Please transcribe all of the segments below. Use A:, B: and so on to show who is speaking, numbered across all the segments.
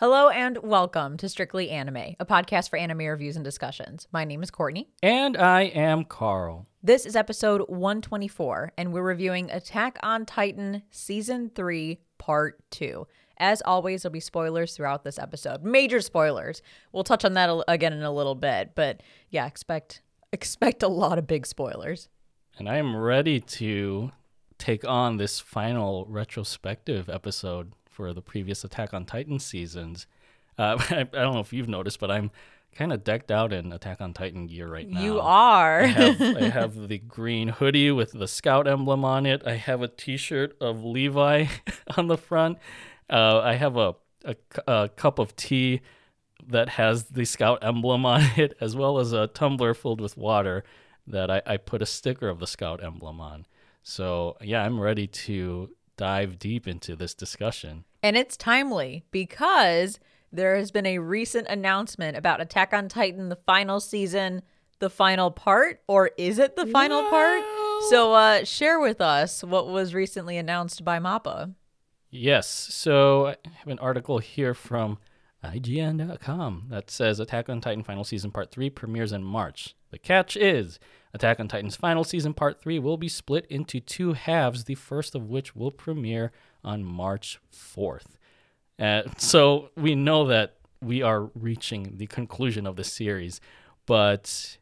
A: Hello and welcome to Strictly Anime, a podcast for anime reviews and discussions. My name is Courtney.
B: And I am Carl.
A: This is episode 124, and we're reviewing Attack on Titan Season 3, Part 2. As always, there'll be spoilers throughout this episode. Major spoilers. We'll touch on that again in a little bit, but yeah, expect expect a lot of big spoilers.
B: And I am ready to take on this final retrospective episode for the previous Attack on Titan seasons. Uh, I, I, don't know if you've noticed, but I'm kind of decked out in Attack on Titan gear right now.
A: You are.
B: I, have, I have the green hoodie with the scout emblem on it. I have a T-shirt of Levi on the front. Uh, I have a, a, a cup of tea that has the scout emblem on it, as well as a tumbler filled with water that I, I put a sticker of the scout emblem on. So yeah, I'm ready to dive deep into this discussion.
A: And it's timely because there has been a recent announcement about Attack on Titan, the final season, the final part, or is it the final no. part? So, uh, share with us what was recently announced by MAPPA.
B: Yes. So, I have an article here from IGN.com that says Attack on Titan Final Season Part 3 premieres in March. The catch is Attack on Titan's final season, Part 3, will be split into two halves, the first of which will premiere on March 4th. Uh, so we know that we are reaching the conclusion of the series. But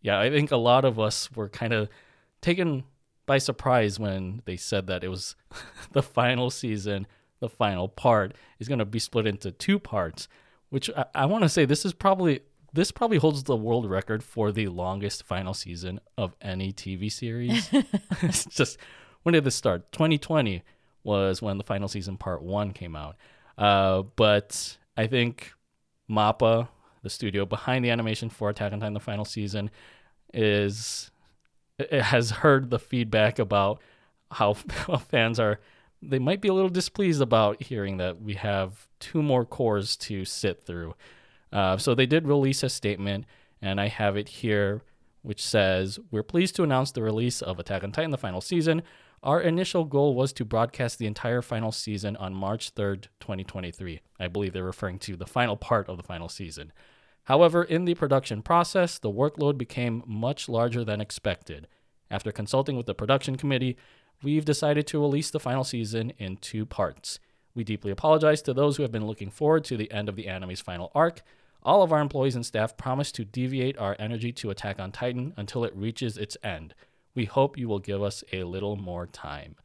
B: yeah, I think a lot of us were kind of taken by surprise when they said that it was the final season, the final part is going to be split into two parts, which I, I want to say this is probably this probably holds the world record for the longest final season of any TV series. it's just when did this start? 2020 was when the final season part one came out. Uh, but I think MAPPA, the studio behind the animation for Attack on Titan, the final season, is has heard the feedback about how, how fans are. They might be a little displeased about hearing that we have two more cores to sit through. Uh, so they did release a statement, and I have it here, which says We're pleased to announce the release of Attack on Titan, the final season. Our initial goal was to broadcast the entire final season on March 3rd, 2023. I believe they're referring to the final part of the final season. However, in the production process, the workload became much larger than expected. After consulting with the production committee, we've decided to release the final season in two parts. We deeply apologize to those who have been looking forward to the end of the anime's final arc. All of our employees and staff promise to deviate our energy to Attack on Titan until it reaches its end. We hope you will give us a little more time.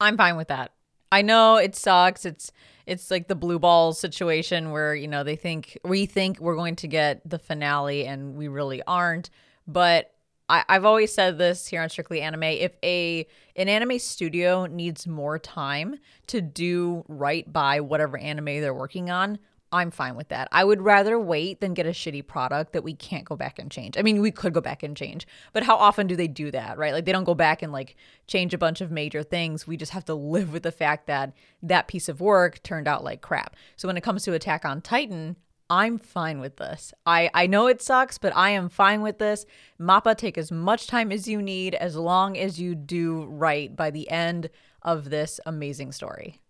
A: I'm fine with that. I know it sucks. It's it's like the blue balls situation where, you know, they think we think we're going to get the finale and we really aren't. But I, I've always said this here on Strictly Anime. If a an anime studio needs more time to do right by whatever anime they're working on, I'm fine with that. I would rather wait than get a shitty product that we can't go back and change. I mean, we could go back and change, but how often do they do that, right? Like they don't go back and like change a bunch of major things. We just have to live with the fact that that piece of work turned out like crap. So when it comes to Attack on Titan, I'm fine with this. I, I know it sucks, but I am fine with this. Mappa, take as much time as you need as long as you do right by the end of this amazing story.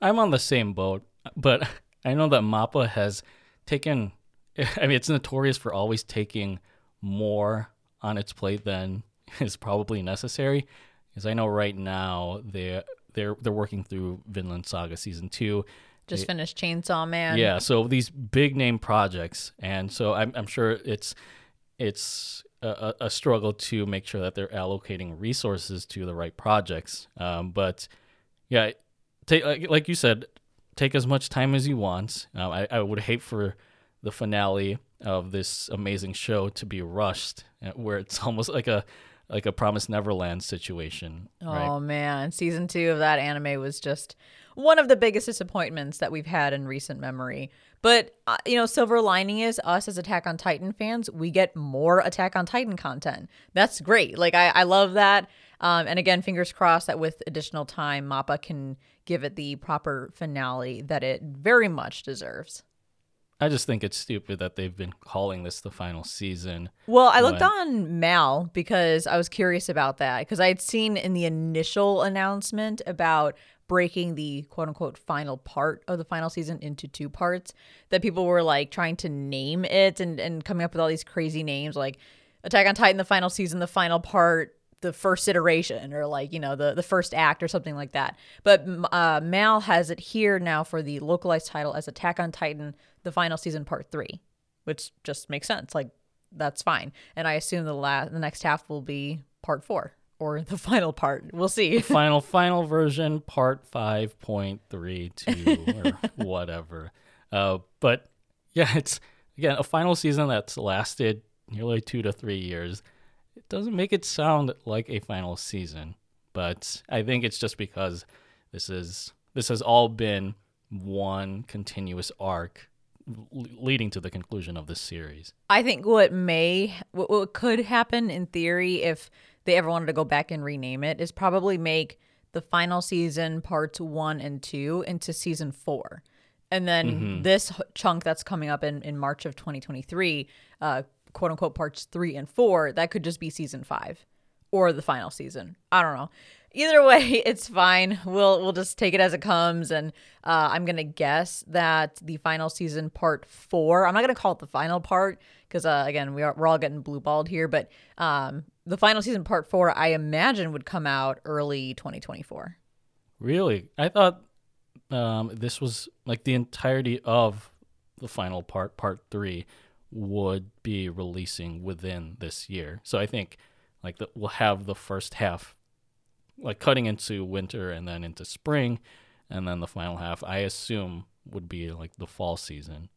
B: I'm on the same boat, but I know that Mappa has taken, I mean, it's notorious for always taking more on its plate than is probably necessary. Because I know right now they're, they're, they're working through Vinland Saga Season 2
A: just finished Chainsaw Man.
B: Yeah, so these big name projects, and so I'm, I'm sure it's it's a, a, struggle to make sure that they're allocating resources to the right projects. Um, but yeah, take like, like, you said, take as much time as you want. Uh, I, I would hate for the finale of this amazing show to be rushed, uh, where it's almost like a like a Promised Neverland situation.
A: Oh
B: right?
A: man, season two of that anime was just one of the biggest disappointments that we've had in recent memory. But uh, you know, silver lining is us as Attack on Titan fans, we get more Attack on Titan content. That's great. Like I, I love that. Um, and again, fingers crossed that with additional time, Mappa can give it the proper finale that it very much deserves.
B: I just think it's stupid that they've been calling this the final season.
A: Well, I looked
B: when-
A: on MAL because I was curious about that because I had seen in the initial announcement about breaking the quote unquote final part of the final season into two parts that people were like trying to name it and, and coming up with all these crazy names like Attack on Titan, the final season, the final part, the first iteration, or like, you know, the, the first act or something like that. But uh, MAL has it here now for the localized title as Attack on Titan, the final season, part three, which just makes sense. Like, that's fine. And I assume the la- the next half will be part four or the final part. We'll see.
B: final final version part 5.32 or whatever uh, but yeah it's again a final season that's lasted nearly two to three years it doesn't make it sound like a final season but i think it's just because this is this has all been one continuous arc leading to the conclusion of this series
A: I think what may, what, what could happen in theory if they ever wanted to go back and rename it is probably make the final season parts one and two into season four. And then this chunk that's coming up in, in March of 2023, uh, quote unquote parts three and four, that could just be season five or the final season. I don't know. Either way, it's fine. We'll we'll just take it as it comes, and uh, I'm gonna guess that the final season part four. I'm not gonna call it the final part because uh, again, we are we're all getting blue balled here. But um, the final season part four, I imagine, would come out early 2024.
B: Really? I thought um, this was like the entirety of the final part, part three, would be releasing within this year. So I think like the, we'll have the first half, like cutting into winter and then into spring, and then the final half. I assume would be like the fall season.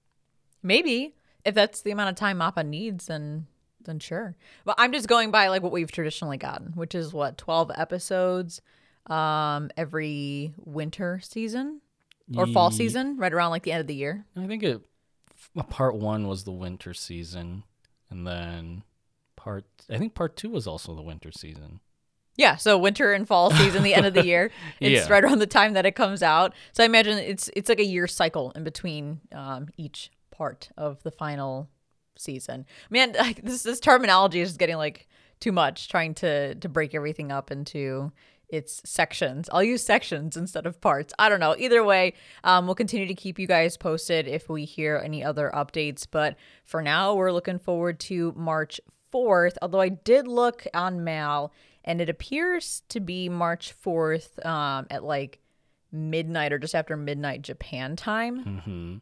A: Maybe if that's the amount of time Mappa needs, then then sure. But I'm just going by like what we've traditionally gotten, which is what 12 episodes um every winter season or fall
B: Ye-
A: season, right around like the end of the year.
B: I think it part one was the winter season, and then part I think part two was also the winter season.
A: Yeah, so winter and fall season, the end of the year. It's
B: Yeah.
A: right around the time that it comes out. So I imagine it's it's like a year cycle in between um, each part of the final season. Man, like, this this terminology is just getting like too much. Trying to to break everything up into its sections. I'll use sections instead of parts. I don't know. Either way, um, we'll continue to keep you guys posted if we hear any other updates. But for now, we're looking forward to March 4th. Although I did look on MAL and it appears to be March 4th um, at like midnight or just after midnight Japan time.
B: hmm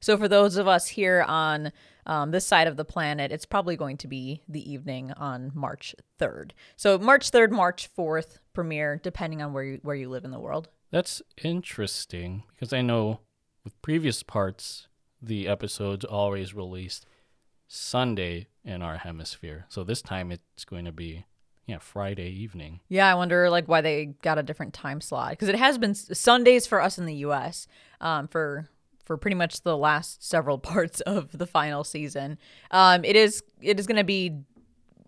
A: So for those of us here on um, this side of the planet, it's probably going to be the evening on March 3rd. So March 3rd, March 4th premiere, depending on where you, where you live in the world.
B: That's interesting because I know with previous parts, the episodes always released Sunday in our hemisphere. So this time it's going to be, yeah, Friday evening.
A: Yeah, I wonder like why they got a different time slot because it has been Sundays for us in the U.S. Um, for for pretty much the last several parts of the final season. Um, it is it is going to be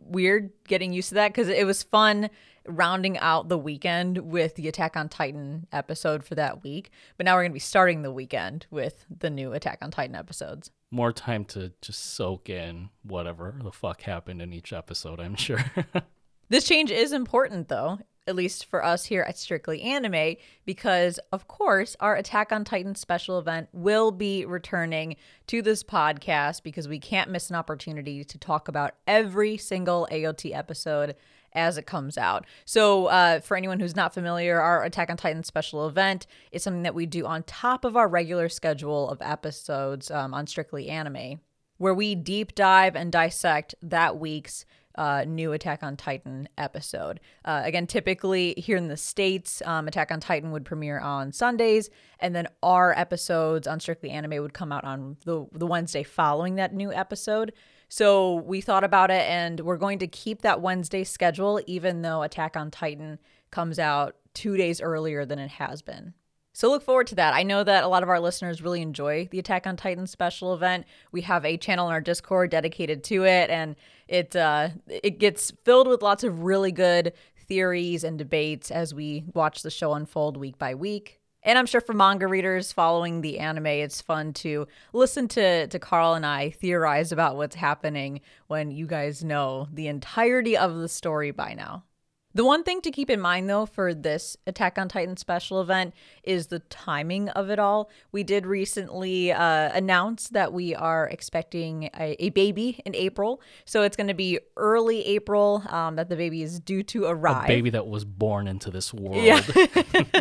A: weird getting used to that because it was fun rounding out the weekend with the Attack on Titan episode for that week. But now we're going to be starting the weekend with the new Attack on Titan episodes.
B: More time to just soak in whatever the fuck happened in each episode, I'm sure.
A: This change is important, though, at least for us here at Strictly Anime, because of course, our Attack on Titan special event will be returning to this podcast because we can't miss an opportunity to talk about every single AOT episode as it comes out. So, uh, for anyone who's not familiar, our Attack on Titan special event is something that we do on top of our regular schedule of episodes um, on Strictly Anime where we deep dive and dissect that week's uh, new Attack on Titan episode. Uh, again, typically here in the States, um, Attack on Titan would premiere on Sundays, and then our episodes on Strictly Anime would come out on the, the Wednesday following that new episode. So we thought about it, and we're going to keep that Wednesday schedule, even though Attack on Titan comes out two days earlier than it has been. So look forward to that. I know that a lot of our listeners really enjoy the Attack on Titan special event. We have a channel in our Discord dedicated to it, and it uh, it gets filled with lots of really good theories and debates as we watch the show unfold week by week. And I'm sure for manga readers following the anime, it's fun to listen to, to Carl and I theorize about what's happening when you guys know the entirety of the story by now. The one thing to keep in mind, though, for this Attack on Titan special event is the timing of it all. We did recently uh, announce that we are expecting a, a, baby in April. So it's going to be early April um, that the baby is due to arrive.
B: A baby that was born into this world.
A: Yeah.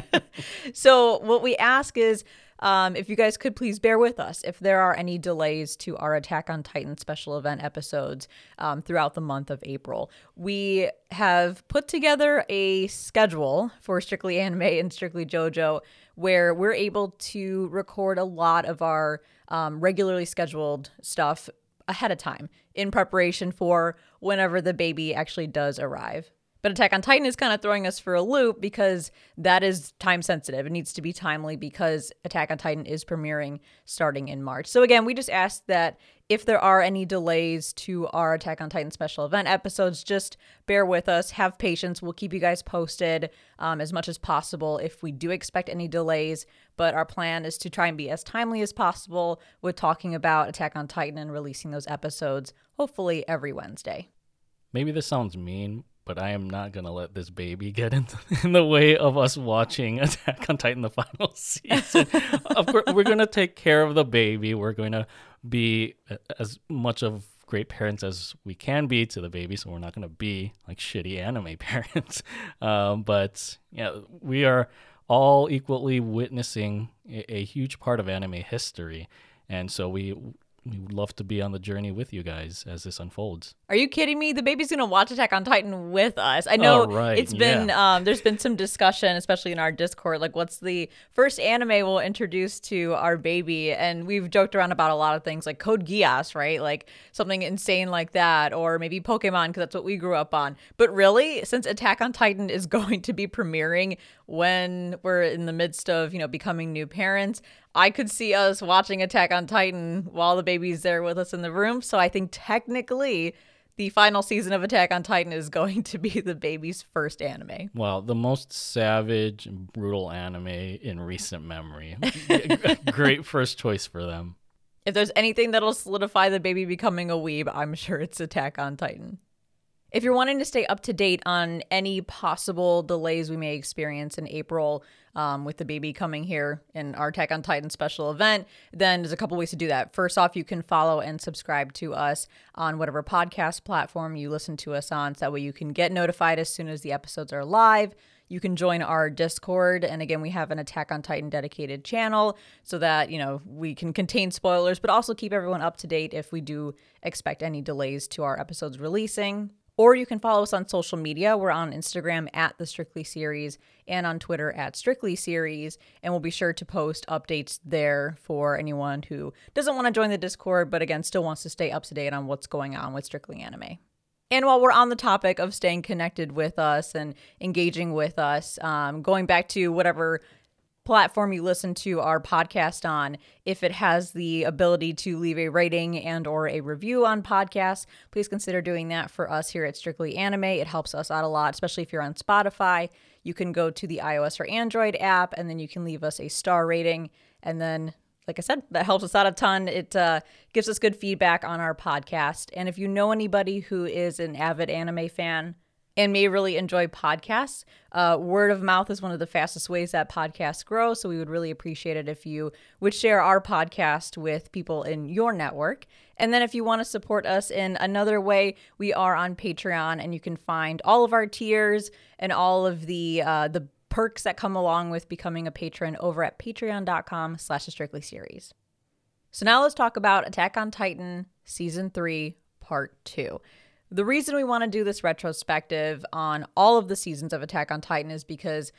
A: so what we ask is um, if you guys could please bear with us if there are any delays to our Attack on Titan special event episodes um, throughout the month of April. We have put together a schedule for Strictly Anime and Strictly JoJo where we're able to record a lot of our um, regularly scheduled stuff ahead of time in preparation for whenever the baby actually does arrive. But Attack on Titan is kind of throwing us for a loop because that is time sensitive. It needs to be timely because Attack on Titan is premiering starting in March. So, again, we just ask that if there are any delays to our Attack on Titan special event episodes, just bear with us, have patience. We'll keep you guys posted um, as much as possible if we do expect any delays. But our plan is to try and be as timely as possible with talking about Attack on Titan and releasing those episodes, hopefully every Wednesday.
B: Maybe this sounds mean, but I am not gonna let this baby get in, in the way of us watching Attack on Titan the final season. of course, we're gonna take care of the baby. We're going to be as much of great parents as we can be to the baby, so we're not gonna be like shitty anime parents. Um, but yeah, we are all equally witnessing a, a huge part of anime history, and so we we would love to be on the journey with you guys as this unfolds.
A: Are you kidding me? The baby's gonna watch Attack on Titan with us. I know
B: oh, right.
A: it's been yeah. um, there's been some discussion, especially in our Discord, like what's the first anime we'll introduce to our baby, and we've joked around about a lot of things like Code Geass, right? Like something insane like that, or maybe Pokemon because that's what we grew up on. But really, since Attack on Titan is going to be premiering when we're in the midst of you know becoming new parents, I could see us watching Attack on Titan while the baby's there with us in the room. So I think technically the final season of Attack on Titan is going to be the baby's first anime.
B: Well, the most savage and brutal anime in recent memory. Great first choice for them.
A: If there's anything that'll solidify the baby becoming a weeb, I'm sure it's Attack on Titan. If you're wanting to stay up to date on any possible delays we may experience in April um, with the baby coming here in our Attack on Titan special event, then there's a couple ways to do that. First off, you can follow and subscribe to us on whatever podcast platform you listen to us on. So that way you can get notified as soon as the episodes are live. You can join our Discord. And again, we have an Attack on Titan dedicated channel so that, you know, we can contain spoilers, but also keep everyone up to date if we do expect any delays to our episodes releasing. Or you can follow us on social media. We're on Instagram at the Strictly Series and on Twitter at Strictly Series. And we'll be sure to post updates there for anyone who doesn't want to join the Discord, but again, still wants to stay up to date on what's going on with Strictly Anime. And while we're on the topic of staying connected with us and engaging with us, um, going back to whatever platform you listen to our podcast on if it has the ability to leave a rating and or a review on podcasts please consider doing that for us here at strictly anime it helps us out a lot especially if you're on spotify you can go to the ios or android app and then you can leave us a star rating and then like I said, that helps us out a ton. It uh, gives us good feedback on our podcast. And if you know anybody who is an avid anime fan, and may really enjoy podcasts. Uh, word of mouth is one of the fastest ways that podcasts grow. So we would really appreciate it if you would share our podcast with people in your network. And then if you want to support us in another way, we are on Patreon and you can find all of our tiers and all of the uh, the perks that come along with becoming a patron over at patreon.com slash strictly series. So now let's talk about Attack on Titan Season 3 Part 2. The reason we want to do this retrospective on all of the seasons of Attack on Titan is because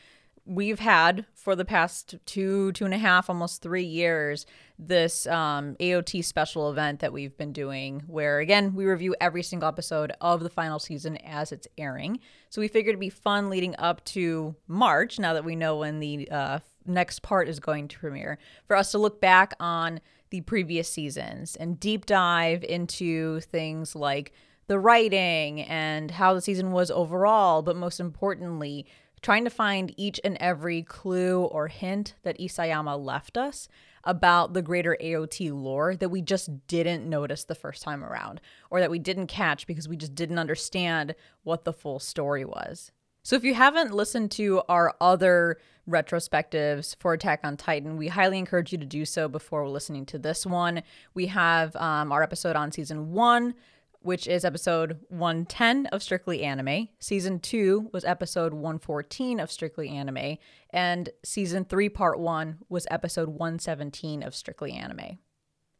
A: we've had for the past two, two and a half, almost three years, this um, AOT special event that we've been doing, where again, we review every single episode of the final season as it's airing. So we figured it'd be fun leading up to March, now that we know when the uh, next part is going to premiere, for us to look back on the previous seasons and deep dive into things like the writing and how the season was overall, but most importantly, trying to find each and every clue or hint that Isayama left us about the greater AOT lore that we just didn't notice the first time around, or that we didn't catch because we just didn't understand what the full story was. So, if you haven't listened to our other retrospectives for Attack on Titan, we highly encourage you to do so before listening to this one. We have um, our episode on season one, which is episode 110 of Strictly Anime. Season 2 was episode 114 of Strictly Anime. And season 3, part 1 was episode 117 of Strictly Anime.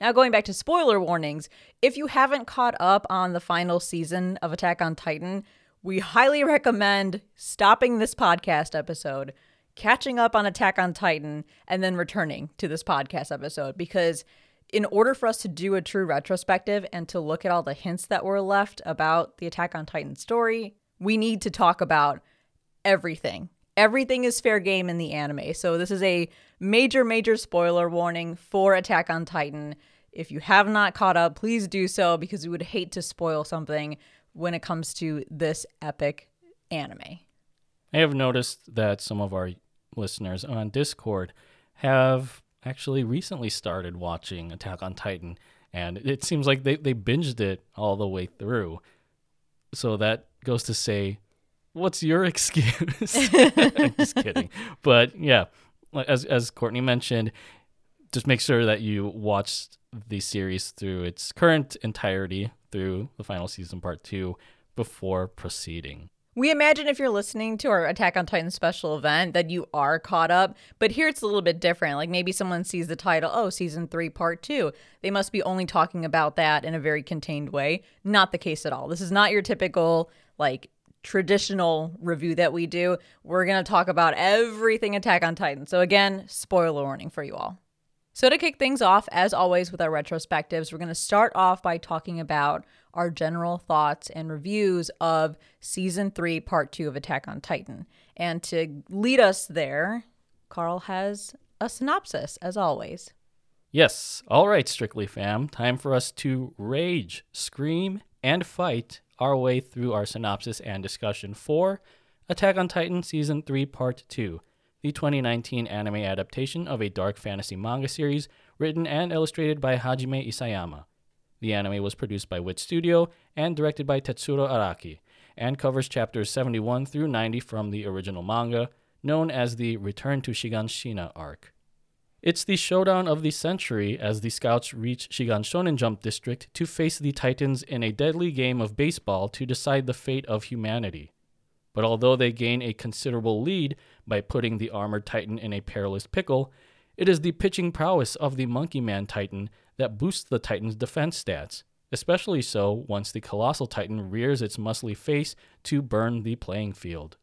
A: Now, going back to spoiler warnings, if you haven't caught up on the final season of Attack on Titan, we highly recommend stopping this podcast episode, catching up on Attack on Titan, and then returning to this podcast episode because in order for us to do a true retrospective and to look at all the hints that were left about the Attack on Titan story, we need to talk about everything. Everything is fair game in the anime. So, this is a major, major spoiler warning for Attack on Titan. If you have not caught up, please do so because we would hate to spoil something when it comes to this epic anime.
B: I have noticed that some of our listeners on Discord have actually recently started watching Attack on Titan, and it seems like they, they binged it all the way through. So that goes to say, what's your excuse? I'm just kidding. But yeah, as as Courtney mentioned, just make sure that you watch the series through its current entirety through the final season part two before proceeding.
A: We imagine if you're listening to our Attack on Titan special event that you are caught up, but here it's a little bit different. Like maybe someone sees the title, oh, season three, part two. They must be only talking about that in a very contained way. Not the case at all. This is not your typical, like, traditional review that we do. We're going to talk about everything Attack on Titan. So, again, spoiler warning for you all. So, to kick things off, as always with our retrospectives, we're going to start off by talking about our general thoughts and reviews of season three, part two of Attack on Titan. And to lead us there, Carl has a synopsis, as always.
B: Yes. All right, Strictly fam. Time for us to rage, scream, and fight our way through our synopsis and discussion for Attack on Titan Season 3, Part 2, the 2019 anime adaptation of a dark fantasy manga series written and illustrated by Hajime Isayama. The anime was produced by Wit Studio and directed by Tetsuro Araki, and covers chapters 71 through 90 from the original manga, known as the Return to Shiganshina arc. It's the showdown of the century as the scouts reach Shigan Shonen Jump District to face the Titans in a deadly game of baseball to decide the fate of humanity. But although they gain a considerable lead by putting the armored Titan in a perilous pickle, it is the pitching prowess of the Monkey Man Titan that boosts the Titan's defense stats, especially so once the Colossal Titan rears its muscly face to burn the playing field.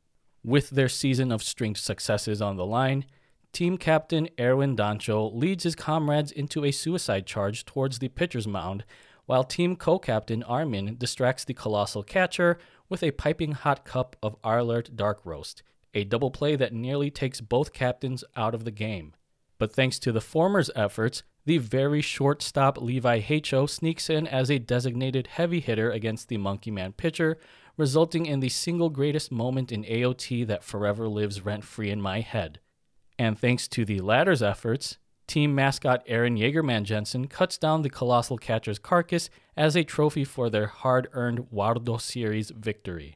B: With their season of stringed successes on the line, Team Captain Erwin Dancho leads his comrades into a suicide charge towards the pitcher's mound, while Team Co Captain Armin distracts the colossal catcher with a piping hot cup of Arlert Dark Roast, a double play that nearly takes both captains out of the game. But thanks to the former's efforts, the very shortstop Levi Heicho sneaks in as a designated heavy hitter against the Monkey Man pitcher, resulting in the single greatest moment in AOT that forever lives rent free in my head. And thanks to the latter's efforts, team mascot Eren Jaegerman Jensen cuts down the colossal catcher's carcass as a trophy for their hard earned Wardo Series victory.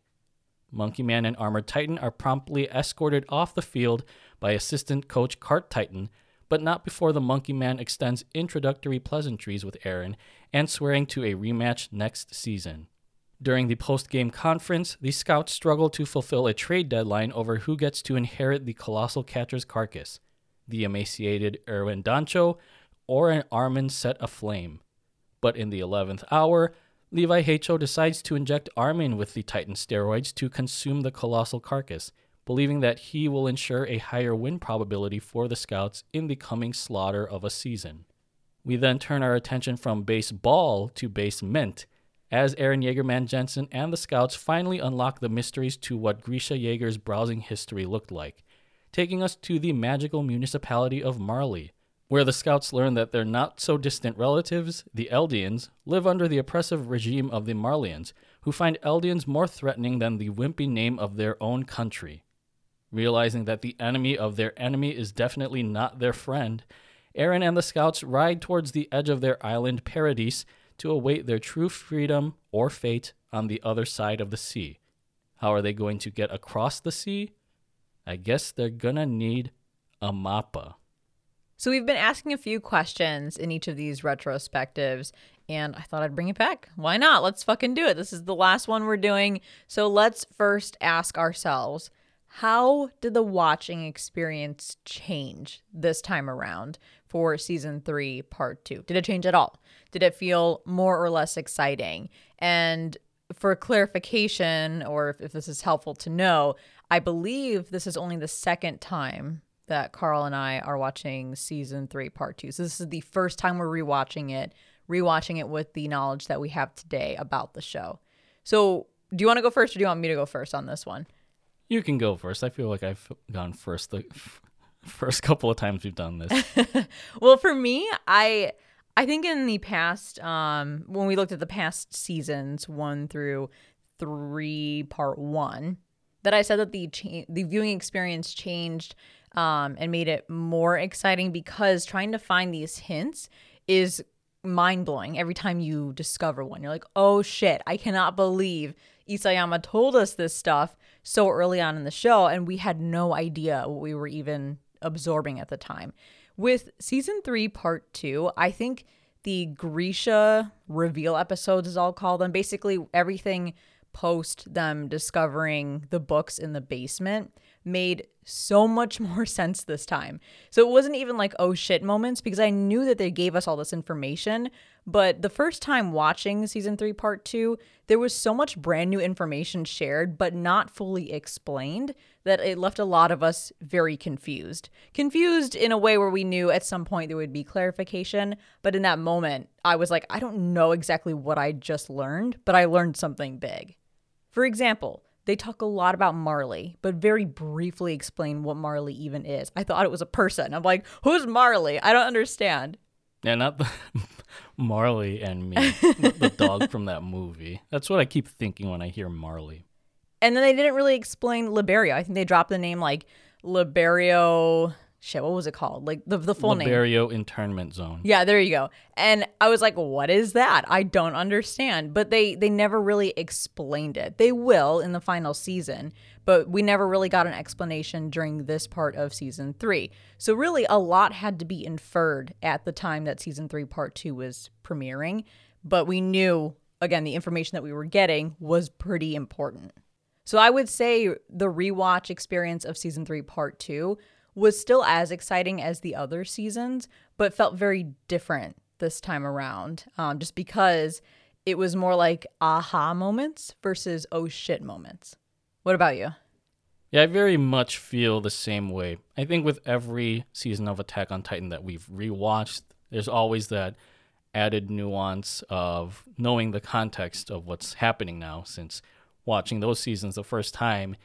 B: Monkey Man and Armored Titan are promptly escorted off the field by assistant coach Cart Titan, but not before the Monkey Man extends introductory pleasantries with Eren and swearing to a rematch next season. During the post game conference, the scouts struggle to fulfill a trade deadline over who gets to inherit the colossal catcher's carcass the emaciated Erwin Dancho or an Armin set aflame. But in the 11th hour, Levi Heicho decides to inject Armin with the Titan steroids to consume the colossal carcass, believing that he will ensure a higher win probability for the Scouts in the coming slaughter of a season. We then turn our attention from baseball to base mint, as Eren Jaegerman Jensen and the Scouts finally unlock the mysteries to what Grisha Jaeger's browsing history looked like, taking us to the magical municipality of Marley, where the Scouts learn that their not so distant relatives, the Eldians, live under the oppressive regime of the Marleyans, who find Eldians more threatening than the wimpy name of their own country. Realizing that the enemy of their enemy is definitely not their friend, Eren and the scouts ride towards the edge of their island paradise to await their true freedom or fate on the other side of the sea. How are they going to get across the sea? I guess they're gonna need a mappa.
A: So we've been asking a few questions in each of these retrospectives, and I thought I'd bring it back. Why not? Let's fucking do it. This is the last one we're doing. So let's first ask ourselves how did the watching experience change this time around for season three, part two? Did it change at all? Did it feel more or less exciting? And for clarification, or if, this is helpful to know, I believe this is only the second time that Carl and I are watching season three, part two. So this is the first time we're rewatching it, rewatching it with the knowledge that we have today about the show. So do you want to go first or do you want me to go first on this one?
B: You can go first. I feel like I've gone first the first couple of times we've done this.
A: well, for me, I I think in the past, um, when we looked at the past seasons, one through three, part one, that I said that the cha- the viewing experience changed um, and made it more exciting because trying to find these hints is mind blowing every time you discover one. You're like, oh shit, I cannot believe Isayama told us this stuff so early on in the show, and we had no idea what we were even absorbing at the time. With season three, part two, I think the Grisha reveal episodes, as I'll call them, basically everything post them discovering the books in the basement made so much more sense this time. So it wasn't even like, oh shit moments because I knew that they gave us all this information. But the first time watching season three, part two, there was so much brand new information shared, but not fully explained, that it left a lot of us very confused. Confused in a way where we knew at some point there would be clarification. But in that moment, I was like, I don't know exactly what I just learned, but I learned something big. For example, they talk a lot about Marley, but very briefly explain what Marley even is. I thought it was a person. I'm like, who's Marley? I don't understand.
B: Yeah, not the Marley and me, the dog from that movie. That's what I keep thinking when I hear Marley.
A: And then they didn't really explain Liberio. I think they dropped the name like Liberio shit, what was it called? Like the the full
B: Liberio
A: name.
B: internment zone.
A: Yeah, there you go. And I was like, what is that? I don't understand. But they they never really explained it. They will in the final season, but we never really got an explanation during this part of season 3. So really a lot had to be inferred at the time that season 3 part 2 was premiering, but we knew again the information that we were getting was pretty important. So I would say the rewatch experience of season 3 part 2 was still as exciting as the other seasons, but felt very different this time around, um, just because it was more like aha moments versus oh shit moments. What about you?
B: Yeah, I very much feel the same way. I think with every season of Attack on Titan that we've rewatched, there's always that added nuance of knowing the context of what's happening now since watching those seasons the first time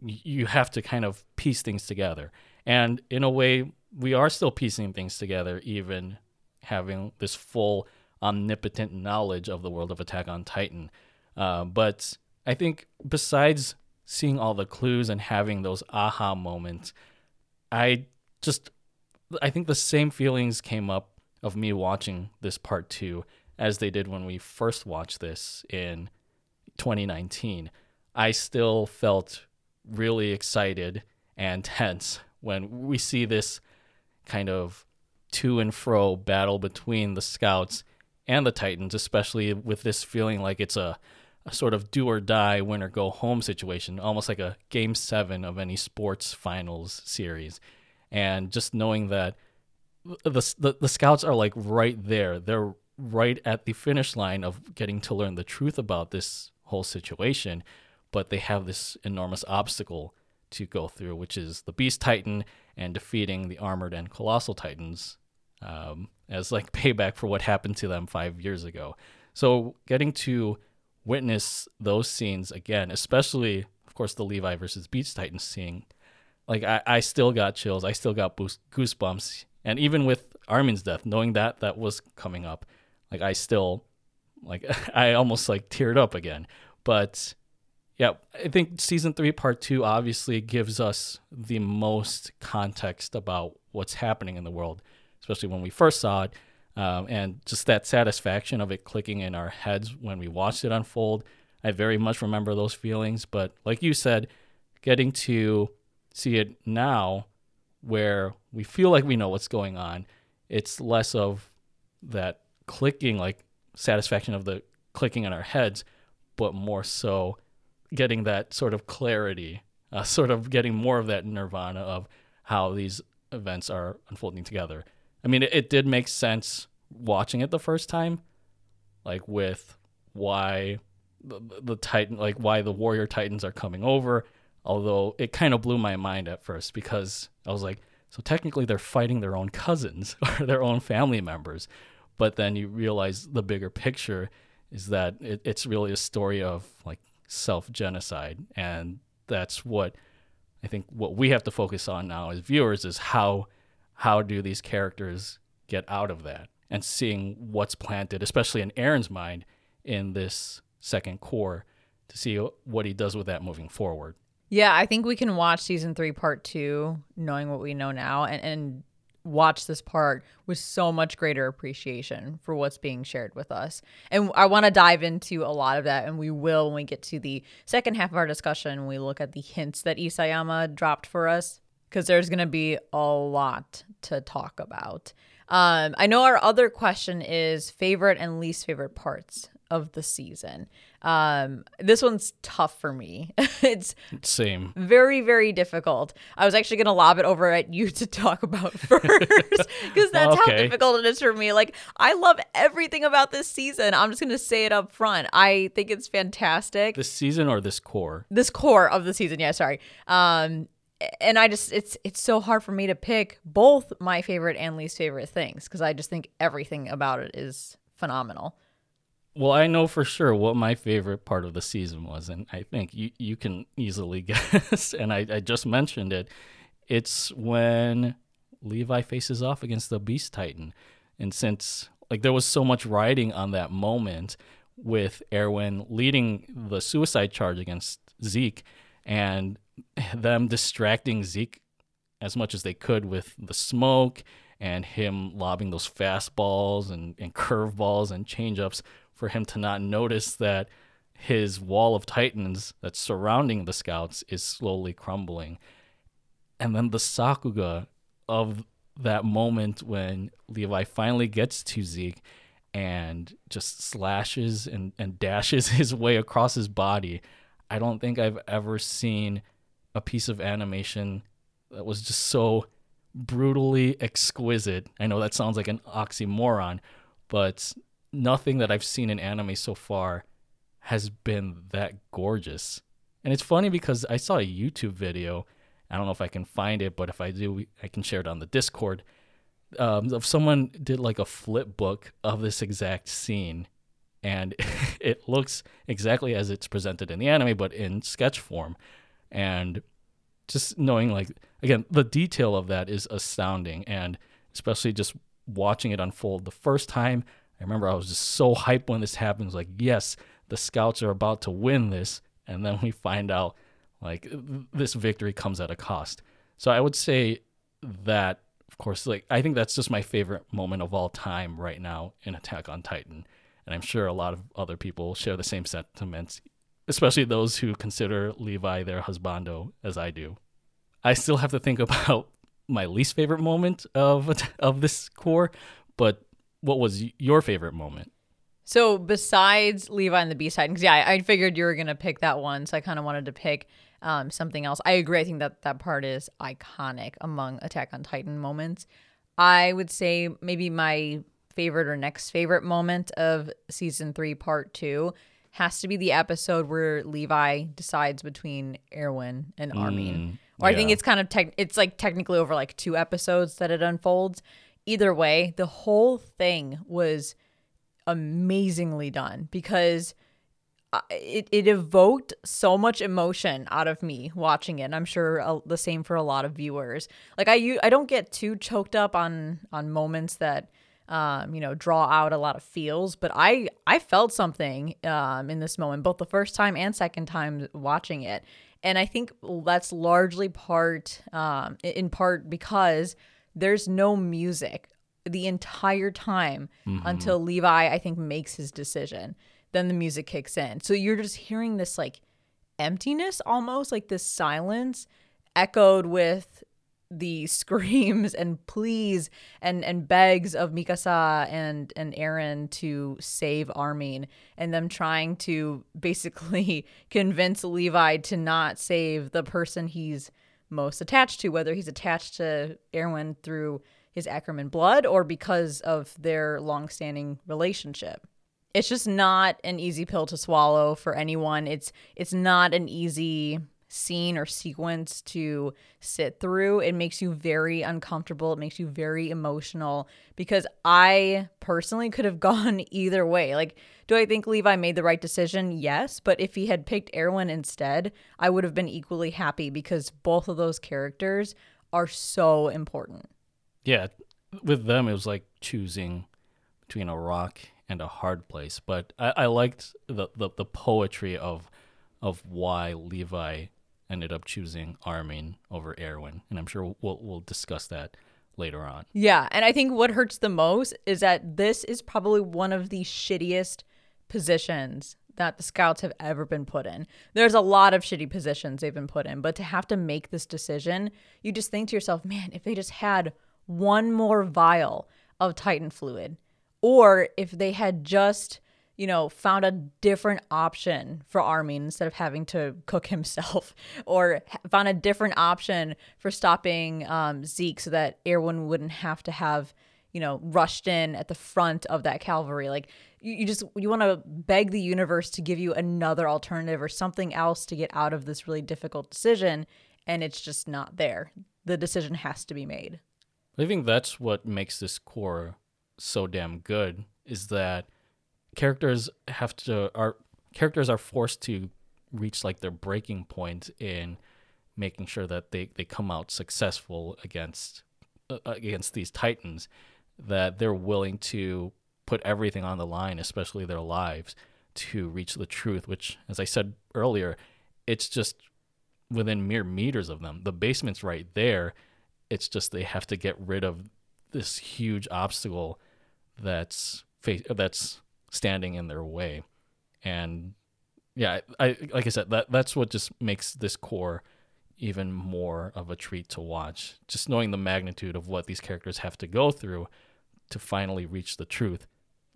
B: you have to kind of piece things together and in a way, we are still piecing things together, even having this full omnipotent knowledge of the world of Attack on Titan. Uh, but I think besides seeing all the clues and having those aha moments, I just I think the same feelings came up of me watching this part two as they did when we first watched this in 2019. I still felt really excited and tense when we see this kind of to and fro battle between the scouts and the Titans, especially with this feeling like it's a, a sort of do or die, win or go home situation, almost like a game seven of any sports finals series. And just knowing that the, the, the scouts are like right there, they're right at the finish line of getting to learn the truth about this whole situation, but they have this enormous obstacle to go through, which is the Beast Titan and defeating the Armored and Colossal Titans um, as like payback for what happened to them five years ago. So getting to witness those scenes again, especially of course the Levi versus Beast Titan scene, like I, I still got chills, I still got goosebumps, and even with Armin's death, knowing that that was coming up, like I still like I almost like teared up again. But Yeah, I think season three, part two, obviously gives us the most context about what's happening in the world, especially when we first saw it, um, and just that satisfaction of it clicking in our heads when we watched it unfold. I very much remember those feelings, but like you said, getting to see it now, where we feel like we know what's going on, it's less of that clicking, like satisfaction of the clicking in our heads, but more so getting that sort of clarity, uh, sort of getting more of that nirvana of how these events are unfolding together. I mean, it, it did make sense watching it the first time, like with why the, the Titan, like why the Warrior Titans are coming over. Although it kind of blew my mind at first because I was like, so technically they're fighting their own cousins or their own family members. But then you realize the bigger picture is that it, it's really a story of like self genocide. And that's what I think what we have to focus on now as viewers is how how do these characters get out of that and seeing what's planted, especially in Eren's mind in this second core to see what he does with that moving forward.
A: Yeah, I think we can watch season three, part two, knowing what we know now, and, and watch this part with so much greater appreciation for what's being shared with us. And I want to dive into a lot of that, and we will when we get to the second half of our discussion. We look at the hints that Isayama dropped for us, because there's going to be a lot to talk about. Um, I know our other question is favorite and least favorite parts of the season. Um, this one's tough for me. it's
B: same.
A: Very, very difficult. I was actually gonna lob it over at you to talk about first because that's okay. how difficult it is for me. Like I love everything about this season. I'm just gonna say it up front. I think it's fantastic.
B: This season or this core?
A: This core of the season. Yeah, sorry. Um, and I just it's it's so hard for me to pick both my favorite and least favorite things because I just think everything about it is phenomenal.
B: Well, I know for sure what my favorite part of the season was, and I think you, you can easily guess, and I, I just mentioned it. It's when Levi faces off against the Beast Titan. And since like there was so much riding on that moment with Erwin leading the suicide charge against Zeke and them distracting Zeke as much as they could with the smoke and him lobbing those fastballs and, and curveballs and changeups for him to not notice that his wall of titans that's surrounding the scouts is slowly crumbling. And then the Sakuga of that moment when Levi finally gets to Zeke and just slashes and, and dashes his way across his body. I don't think I've ever seen a piece of animation that was just so brutally exquisite. I know that sounds like an oxymoron, but nothing that I've seen in anime so far has been that gorgeous. And it's funny because I saw a YouTube video. I don't know if I can find it, but if I do, I can share it on the Discord. Um, of someone did like a flip book of this exact scene, and it looks exactly as it's presented in the anime, but in sketch form. And just knowing, like, again, the detail of that is astounding, and especially just watching it unfold the first time Remember I was just so hyped when this happens. Like, yes, the scouts are about to win this, and then we find out like this victory comes at a cost. So I would say that, of course, like I think that's just my favorite moment of all time right now in Attack on Titan, and I'm sure a lot of other people share the same sentiments, especially those who consider Levi their husbando as I do. I still have to think about my least favorite moment of of this core, but what was your favorite moment?
A: So besides Levi and the Beast Titan, because yeah, I, I, figured you were gonna pick that one, so I kind of wanted to pick um, something else. I agree. I think that that part is iconic among Attack on Titan moments. I would say maybe my favorite or next favorite moment of season three, part two, has to be the episode where Levi decides between Erwin and Armin. Mm, or yeah. I think it's kind of tech. It's like technically over like two episodes that it unfolds either way, the whole thing was amazingly done because it, it evoked so much emotion out of me watching it. And I'm sure uh, the same for a lot of viewers. Like I, I don't get too choked up on on moments that um, you know, draw out a lot of feels, but I I felt something um, in this moment, both the first time and second time watching it. And I think that's largely part, um, in part because there's no music the entire time mm-hmm. until Levi, I think, makes his decision. Then the music kicks in. So you're just hearing this like emptiness almost, like this silence echoed with the screams and pleas and and begs of Mikasa and and Eren to save Armin and them trying to basically convince Levi to not save the person he's most attached to whether he's attached to Erwin through his Ackerman blood or because of their long-standing relationship. It's just not an easy pill to swallow for anyone. It's it's not an easy scene or sequence to sit through. It makes you very uncomfortable. It makes you very emotional because I personally could have gone either way. Like, do I think Levi made the right decision? Yes. But if he had picked Erwin instead, I would have been equally happy because both of those characters are so important.
B: Yeah. With them, it was like choosing between a rock and a hard place. But I, I liked the, the, the poetry of of why Levi ended up choosing Armin over Erwin, and I'm sure we'll we'll discuss that later on.
A: Yeah, and I think what hurts the most is that this is probably one of the shittiest positions that the scouts have ever been put in. There's a lot of shitty positions they've been put in, but to have to make this decision, you just think to yourself, man, if they just had one more vial of Titan fluid, or if they had just you know, found a different option for Armin instead of having to cook himself, or found a different option for stopping um, Zeke so that Erwin wouldn't have to have, you know, rushed in at the front of that cavalry. Like, you, you just, you want to beg the universe to give you another alternative or something else to get out of this really difficult decision, and it's just not there. The decision has to be made.
B: I think that's what makes this cour so damn good is that characters have to are characters are forced to reach like their breaking point in making sure that they, they come out successful against uh, against these titans that they're willing to put everything on the line especially their lives to reach the truth which as i said earlier it's just within mere meters of them the basement's right there it's just they have to get rid of this huge obstacle that's that's standing in their way. And yeah, I like I said that that's what just makes this cour even more of a treat to watch. Just knowing the magnitude of what these characters have to go through to finally reach the truth,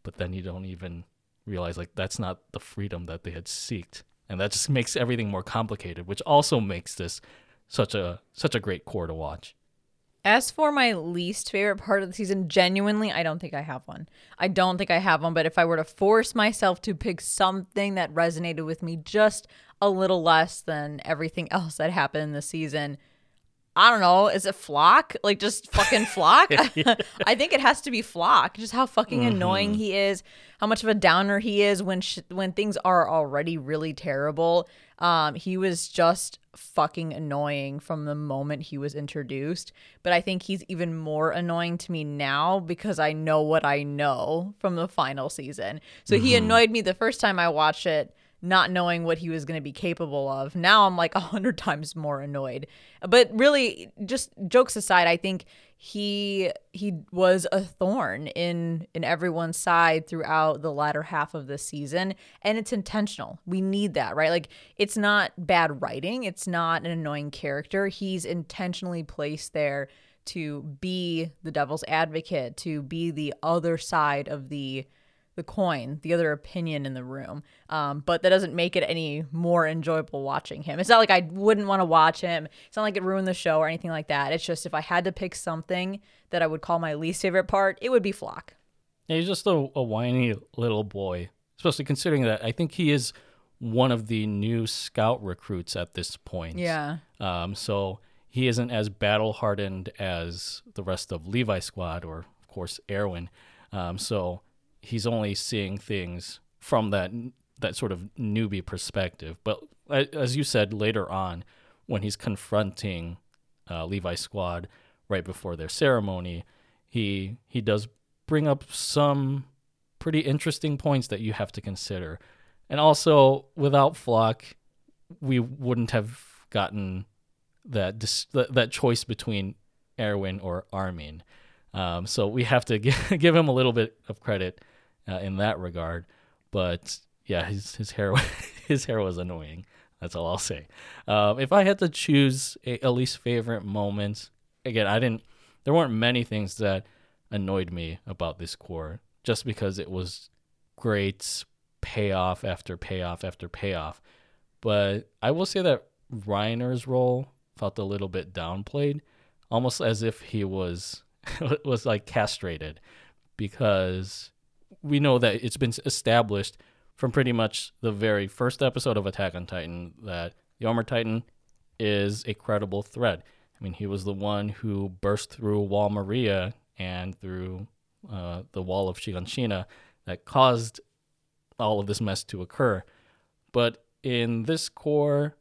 B: but then you don't even realize like that's not the freedom that they had seeked. And that just makes everything more complicated, which also makes this such a such a great cour to watch.
A: As for my least favorite part of the season, genuinely, I don't think I have one. I don't think I have one, but if I were to force myself to pick something that resonated with me just a little less than everything else that happened in the season, I don't know. Is it Floch? Like just fucking Floch? I think it has to be Floch. Just how fucking mm-hmm. annoying he is. How much of a downer he is when sh- when things are already really terrible. Um, he was just fucking annoying from the moment he was introduced. But I think he's even more annoying to me now because I know what I know from the final season. So mm-hmm. he annoyed me the first time I watched it not knowing what he was going to be capable of. Now I'm like a hundred times more annoyed. But really, just jokes aside, I think he he was a thorn in in everyone's side throughout the latter half of the season, and it's intentional. We need that, right? Like it's not bad writing. It's not an annoying character. He's intentionally placed there to be the devil's advocate, to be the other side of the the coin, the other opinion in the room. Um, but that doesn't make it any more enjoyable watching him. It's not like I wouldn't want to watch him. It's not like it ruined the show or anything like that. It's just if I had to pick something that I would call my least favorite part, it would be Floch.
B: Yeah, he's just a, a whiny little boy, especially considering that I think he is one of the new scout recruits at this point.
A: Yeah.
B: Um, so he isn't as battle hardened as the rest of Levi squad or of course Erwin. Um, so he's only seeing things from that that sort of newbie perspective. But as you said later on, when he's confronting uh, Levi Squad right before their ceremony, he he does bring up some pretty interesting points that you have to consider. And also, without Floch, we wouldn't have gotten that dis- that choice between Erwin or Armin. Um, so we have to give, give him a little bit of credit uh, in that regard. But yeah, his his hair his hair was annoying. That's all I'll say. Um, if I had to choose a, a least favorite moment, again, I didn't. There weren't many things that annoyed me about this cour, just because it was great payoff after payoff after payoff. But I will say that Reiner's role felt a little bit downplayed, almost as if he was was like castrated, because we know that it's been established from pretty much the very first episode of Attack on Titan that the Armored Titan is a credible threat. I mean, he was the one who burst through Wall Maria and through uh, the wall of Shiganshina that caused all of this mess to occur. But in this cour,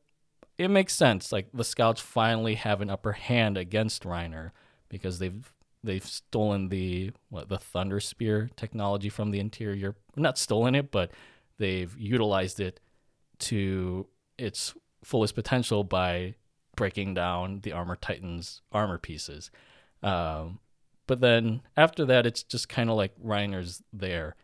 B: it makes sense. Like the scouts finally have an upper hand against Reiner because they've they've stolen the what the thunder spear technology from the interior. Not stolen it, but they've utilized it to its fullest potential by breaking down the armor titan's armor pieces. Um, but then after that, it's just kind of like Reiner's there.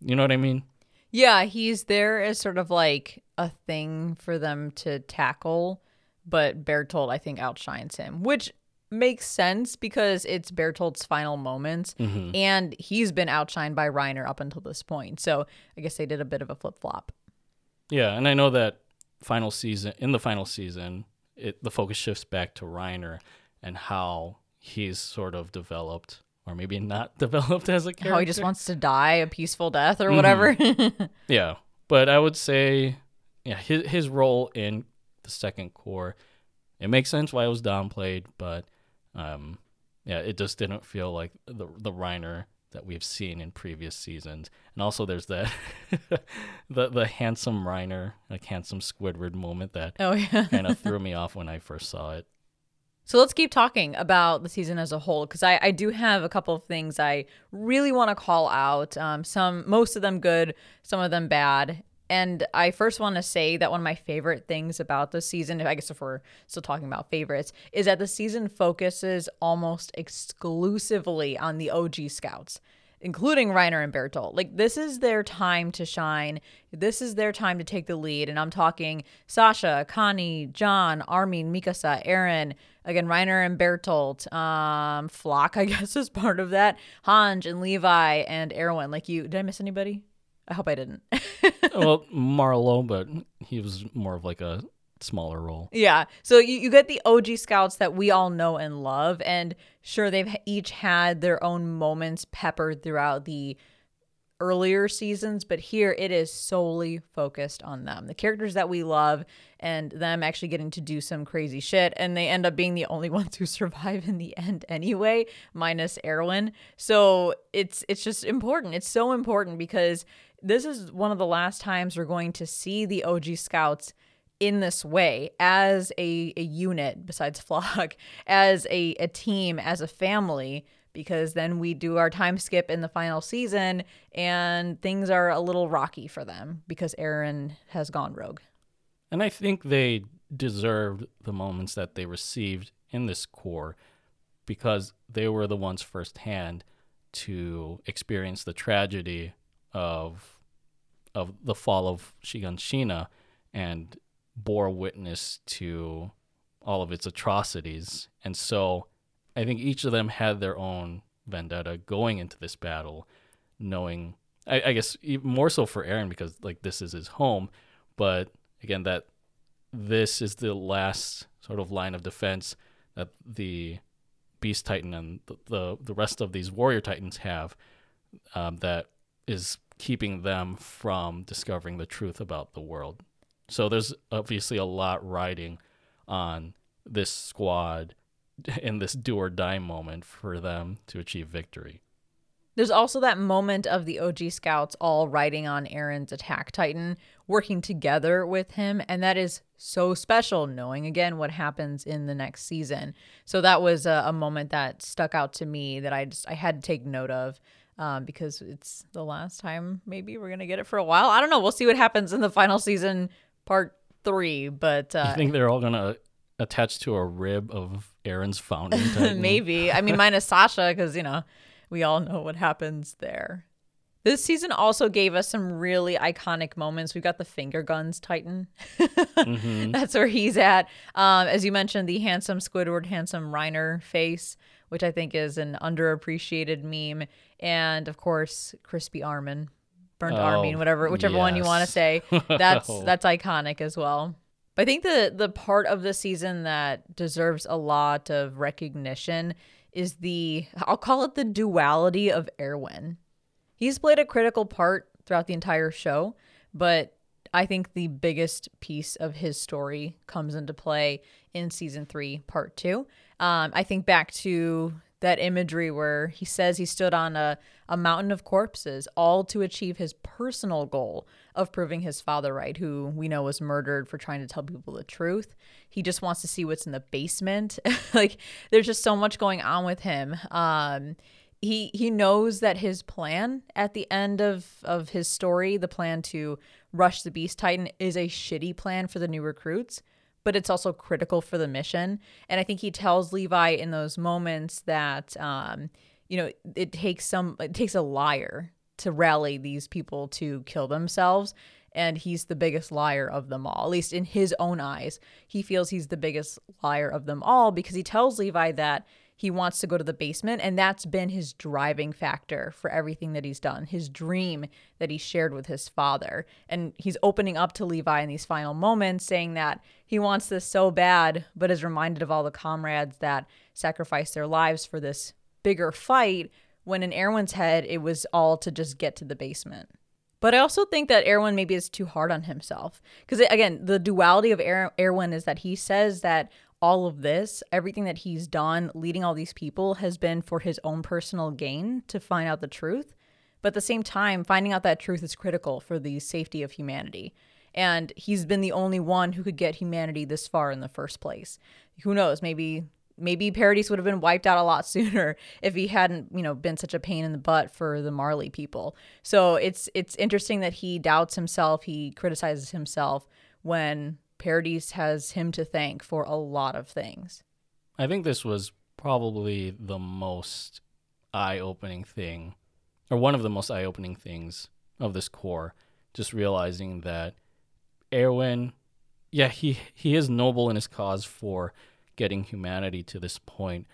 B: You know what I mean?
A: Yeah, he's there as sort of like a thing for them to tackle, but Bertolt I think outshines him, which makes sense because it's Bertolt's final moments
B: Mm-hmm.
A: and he's been outshined by Reiner up until this point. So I guess they did a bit of a flip flop.
B: Yeah, and I know that final season in the final season, it the focus shifts back to Reiner and how he's sort of developed, or maybe not developed as a character.
A: How he just wants to die a peaceful death or
B: Mhm.
A: whatever.
B: Yeah, but I would say, yeah, his his role in the second cour, it makes sense why it was downplayed, but um, yeah, it just didn't feel like the the Reiner that we've seen in previous seasons. And also, there's that the the handsome Reiner, like handsome Squidward moment that
A: oh yeah.
B: kind of threw me off when I first saw it.
A: So let's keep talking about the season as a whole because I, I do have a couple of things I really want to call out. Um, some, most of them good, some of them bad. And I first want to say that one of my favorite things about the season, I guess if we're still talking about favorites, is that the season focuses almost exclusively on the OG scouts including Reiner and Bertolt. Like this is their time to shine. This is their time to take the lead. And I'm talking Sasha, Connie, Jean, Armin, Mikasa, Eren, again Reiner and Bertolt, um, Floch, I guess is part of that. Hange and Levi and Erwin. Like you, did I miss anybody? I hope I didn't.
B: Uh, well, Marlo, but he was more of like a smaller role.
A: Yeah. So you, you get the OG scouts that we all know and love. And sure, they've each had their own moments peppered throughout the earlier seasons, but here it is solely focused on them. The characters that we love and them actually getting to do some crazy shit. And they end up being the only ones who survive in the end anyway, minus Erwin. So it's it's just important. It's so important because this is one of the last times we're going to see the OG scouts in this way as a, a unit besides Floch, as a, a team, as a family, because then we do our time skip in the final season and things are a little rocky for them because Eren has gone rogue.
B: And I think they deserved the moments that they received in this cour because they were the ones firsthand to experience the tragedy of of the fall of Shiganshina and bore witness to all of its atrocities. And so I think each of them had their own vendetta going into this battle, knowing, I, I guess, more so for Eren because like this is his home, but again, that this is the last sort of line of defense that the Beast Titan and the the, the rest of these Warrior Titans have um, that is keeping them from discovering the truth about the world. So there's obviously a lot riding on this squad in this do or die moment for them to achieve victory.
A: There's also that moment of the OG scouts all riding on Eren's attack titan, working together with him, and that is so special, knowing again what happens in the next season. So that was a, a moment that stuck out to me that I just I had to take note of. Um, because it's the last time maybe we're gonna get it for a while. I don't know. We'll see what happens in the final season, part three. But uh,
B: I think they're all gonna attach to a rib of Eren's fountain.
A: Maybe. I mean, minus Sasha, because you know we all know what happens there. This season also gave us some really iconic moments. We got the finger guns Titan. mm-hmm. That's where he's at. Um, as you mentioned, the handsome Squidward, handsome Reiner face, which I think is an underappreciated meme. And of course, Crispy Armin, burnt oh, Armin, whatever, whichever yes. one you want to say. That's that's iconic as well. But I think the the part of the season that deserves a lot of recognition is the I'll call it the duality of Erwin. He's played a critical part throughout the entire show, but I think the biggest piece of his story comes into play in season three, part two. Um, I think back to that imagery where he says he stood on a, a mountain of corpses, all to achieve his personal goal of proving his father right, who we know was murdered for trying to tell people the truth. He just wants to see what's in the basement. like, there's just so much going on with him. Um, he he knows that his plan at the end of of his story, the plan to rush the Beast Titan, is a shitty plan for the new recruits, but it's also critical for the mission. And I think he tells Levi in those moments that um, you know it takes some it takes a liar to rally these people to kill themselves and he's the biggest liar of them all. At least in his own eyes, he feels he's the biggest liar of them all because he tells Levi that he wants to go to the basement and that's been his driving factor for everything that he's done his dream that he shared with his father and he's opening up to levi in these final moments saying that he wants this so bad but is reminded of all the comrades that sacrificed their lives for this bigger fight when in erwin's head it was all to just get to the basement but I also think that Erwin maybe is too hard on himself. Because again, the duality of er- Erwin is that he says that all of this, everything that he's done, leading all these people, has been for his own personal gain to find out the truth. But at the same time, finding out that truth is critical for the safety of humanity. And he's been the only one who could get humanity this far in the first place. Who knows? Maybe maybe Paradis would have been wiped out a lot sooner if he hadn't, you know, been such a pain in the butt for the Marley people. So it's it's interesting that he doubts himself, he criticizes himself when Paradis has him to thank for a lot of things.
B: I think this was probably the most eye opening thing, or one of the most eye opening things of this cour. Just realizing that Erwin, yeah, he, he is noble in his cause for getting humanity to this point,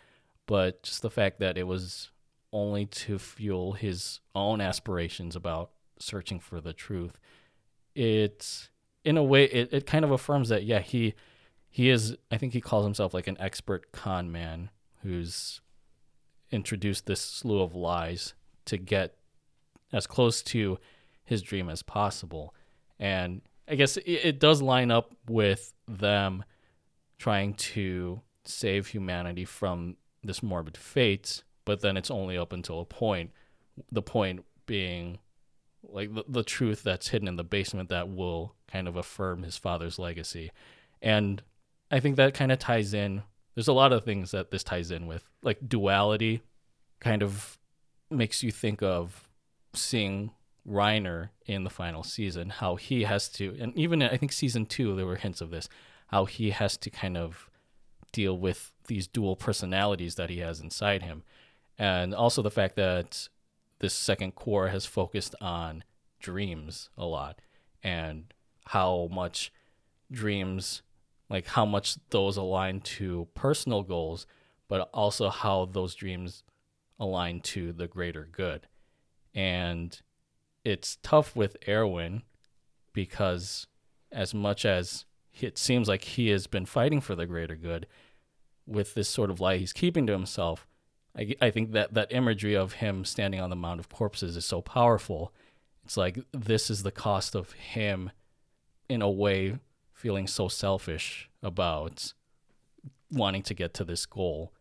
B: but just the fact that it was only to fuel his own aspirations about searching for the truth. It's in a way it, it kind of affirms that yeah he he is i think he calls himself like an expert con man who's introduced this slew of lies to get as close to his dream as possible. And i guess it, it does line up with them trying to save humanity from this morbid fate but then it's only up until a point the point being like the, the truth that's hidden in the basement that will kind of affirm his father's legacy. And I think that kind of ties in. There's a lot of things that this ties in with, like duality kind of makes you think of seeing Reiner in the final season, how he has to, and even I think season two, there were hints of this, how he has to kind of deal with these dual personalities that he has inside him. And also the fact that this second cour has focused on dreams a lot and how much dreams like how much those align to personal goals but also how those dreams align to the greater good. And it's tough with Erwin because as much as it seems like he has been fighting for the greater good with this sort of lie he's keeping to himself I, I think that that imagery of him standing on the mound of corpses is so powerful. It's like this is the cost of him, in a way, feeling so selfish about wanting to get to this goal,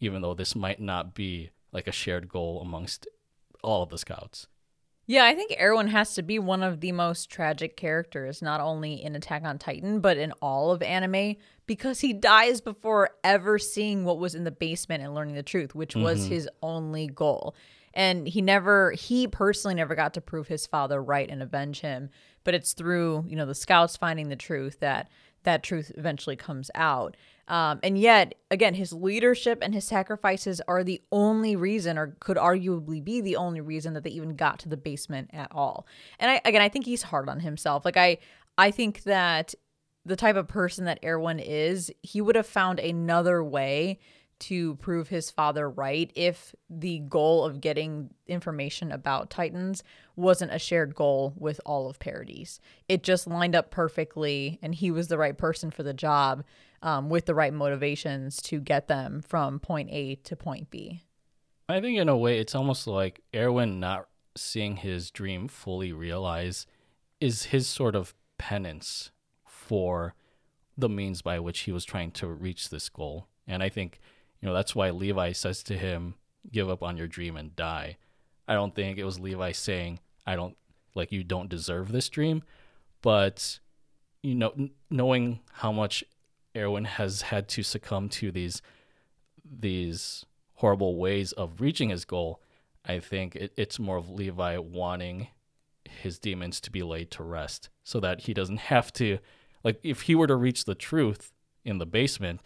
B: even though this might not be like a shared goal amongst all of the scouts.
A: Yeah, I think Erwin has to be one of the most tragic characters, not only in Attack on Titan, but in all of anime, because he dies before ever seeing what was in the basement and learning the truth, which was mm-hmm. his only goal. And he never, he personally never got to prove his father right and avenge him. But it's through, you know, the scouts finding the truth that that truth eventually comes out. Um, and yet, again, his leadership and his sacrifices are the only reason, or could arguably be the only reason, that they even got to the basement at all. And I, again, I think he's hard on himself. Like I, I think that the type of person that Erwin is, he would have found another way to prove his father right if the goal of getting information about Titans wasn't a shared goal with all of Paradis. It just lined up perfectly, and he was the right person for the job um, with the right motivations to get them from point A to point B.
B: I think, in a way, it's almost like Erwin not seeing his dream fully realize is his sort of penance for the means by which he was trying to reach this goal. And I think, you know, that's why Levi says to him, give up on your dream and die. I don't think it was Levi saying, I don't, like, you don't deserve this dream. But, you know, knowing how much Erwin has had to succumb to these, these horrible ways of reaching his goal, I think it, it's more of Levi wanting his demons to be laid to rest so that he doesn't have to like if he were to reach the truth in the basement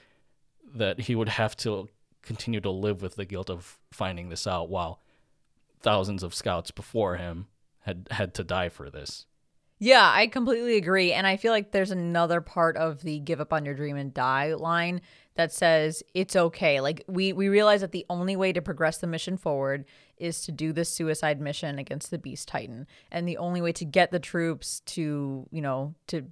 B: that he would have to continue to live with the guilt of finding this out while thousands of scouts before him had had to die for this
A: yeah, I completely agree. And I feel like there's another part of the give up on your dream and die line that says it's okay. Like we we realize that the only way to progress the mission forward is to do this suicide mission against the beast titan. And the only way to get the troops to, you know, to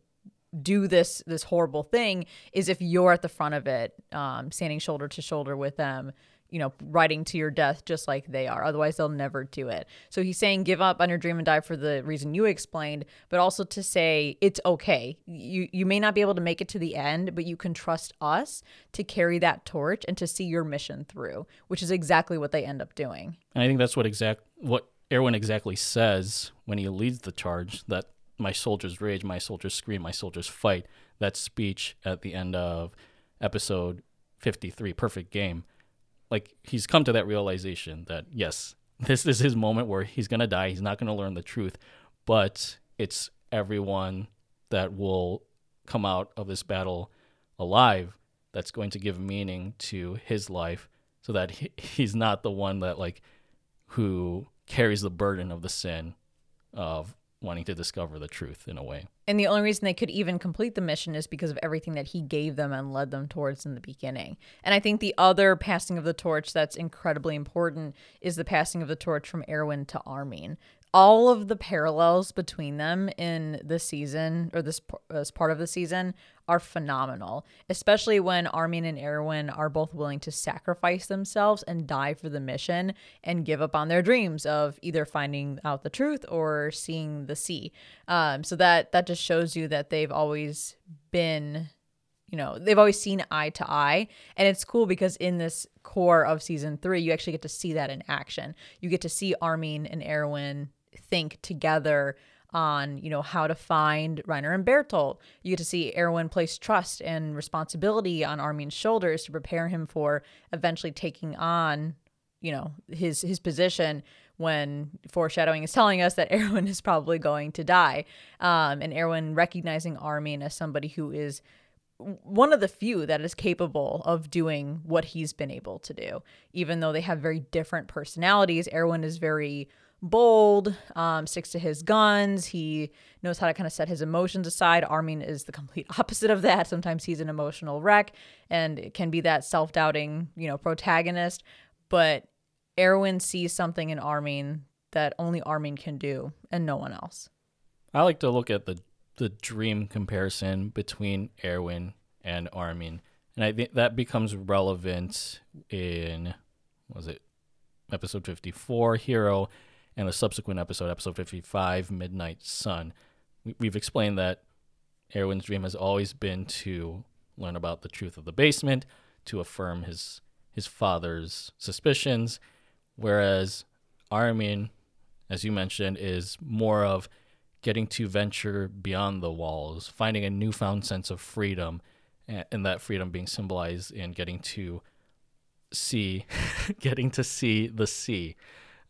A: do this this horrible thing is if you're at the front of it, um, standing shoulder to shoulder with them you know, riding to your death just like they are. Otherwise, they'll never do it. So he's saying give up on your dream and die for the reason you explained, but also to say it's okay. You you may not be able to make it to the end, but you can trust us to carry that torch and to see your mission through, which is exactly what they end up doing.
B: And I think that's what exact what Erwin exactly says when he leads the charge that my soldiers rage, my soldiers scream, my soldiers fight. That speech at the end of episode 53, Perfect Game like he's come to that realization that yes, this is his moment where he's gonna die. He's not gonna learn the truth, but it's everyone that will come out of this battle alive that's going to give meaning to his life, so that he, he's not the one that like who carries the burden of the sin of wanting to discover the truth in a way.
A: And the only reason they could even complete the mission is because of everything that he gave them and led them towards in the beginning. And I think the other passing of the torch that's incredibly important is the passing of the torch from Erwin to Armin all of the parallels between them in this season or this, this part of the season are phenomenal, especially when Armin and Erwin are both willing to sacrifice themselves and die for the mission and give up on their dreams of either finding out the truth or seeing the sea. Um, so that that just shows you that they've always been you know they've always seen eye to eye and it's cool because in this cour of season three you actually get to see that in action you get to see armin and erwin think together on you know how to find Reiner and Bertolt. You get to see Erwin place trust and responsibility on Armin's shoulders to prepare him for eventually taking on you know his his position when foreshadowing is telling us that Erwin is probably going to die, um, and Erwin recognizing Armin as somebody who is one of the few that is capable of doing what he's been able to do, even though they have very different personalities. Erwin is very bold, um, sticks to his guns. He knows how to kind of set his emotions aside. Armin is the complete opposite of that. Sometimes he's an emotional wreck and it can be that self doubting, you know, protagonist. But Erwin sees something in Armin that only Armin can do and no one else.
B: I like to look at the the dream comparison between Erwin and Armin. And I think that becomes relevant in was it episode 54 Hero and a subsequent episode, episode 55, Midnight Sun. We've explained that Erwin's dream has always been to learn about the truth of the basement, to affirm his his father's suspicions, whereas Armin, as you mentioned, is more of getting to venture beyond the walls, finding a newfound sense of freedom, and that freedom being symbolized in getting to see, getting to see the sea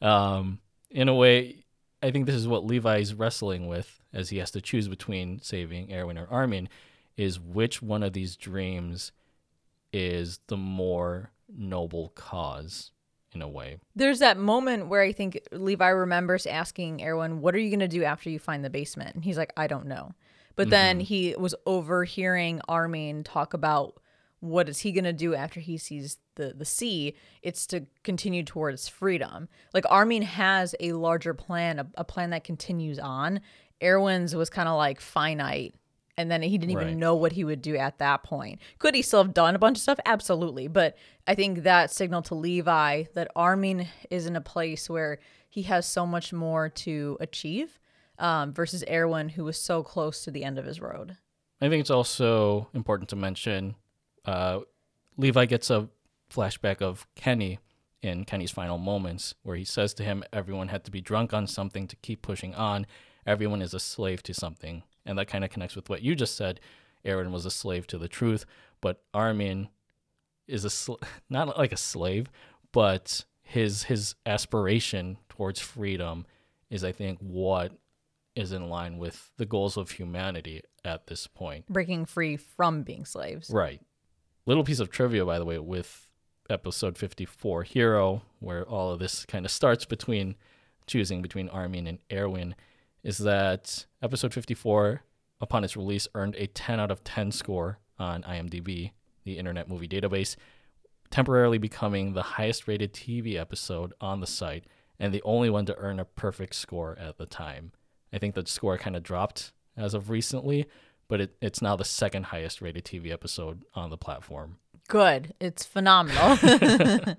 B: Um, in a way, I think this is what Levi's wrestling with as he has to choose between saving Erwin or Armin is which one of these dreams is the more noble cause in a way.
A: There's that moment where I think Levi remembers asking Erwin, What are you going to do after you find the basement? And he's like, I don't know. But then mm-hmm. he was overhearing Armin talk about what is he going to do after he sees the, the sea. It's to continue towards freedom. Like Armin has a larger plan, a, a plan that continues on. Erwin's was kind of like finite and then he didn't even
B: Right.
A: know what he would do at that point. Could he still have done a bunch of stuff? Absolutely. But I think that signaled to Levi that Armin is in a place where he has so much more to achieve um, versus Erwin, who was so close to the end of his road.
B: I think it's also important to mention uh, Levi gets a flashback of Kenny in Kenny's final moments, where he says to him, Everyone had to be drunk on something to keep pushing on. Everyone is a slave to something. And that kind of connects with what you just said. Aaron was a slave to the truth, but Armin is a sl- not like a slave, but his his aspiration towards freedom is, I think, what is in line with the goals of humanity at this point.
A: Breaking free from being slaves.
B: Right. Little piece of trivia, by the way, with episode 54, Hero, where all of this kind of starts between choosing between Armin and Erwin, is that episode 54, upon its release, earned a 10 out of 10 score on IMDb, the Internet Movie Database, temporarily becoming the highest rated TV episode on the site and the only one to earn a perfect score at the time. I think the score kind of dropped as of recently, but it, it's now the second highest rated TV episode on the platform.
A: Good. It's phenomenal.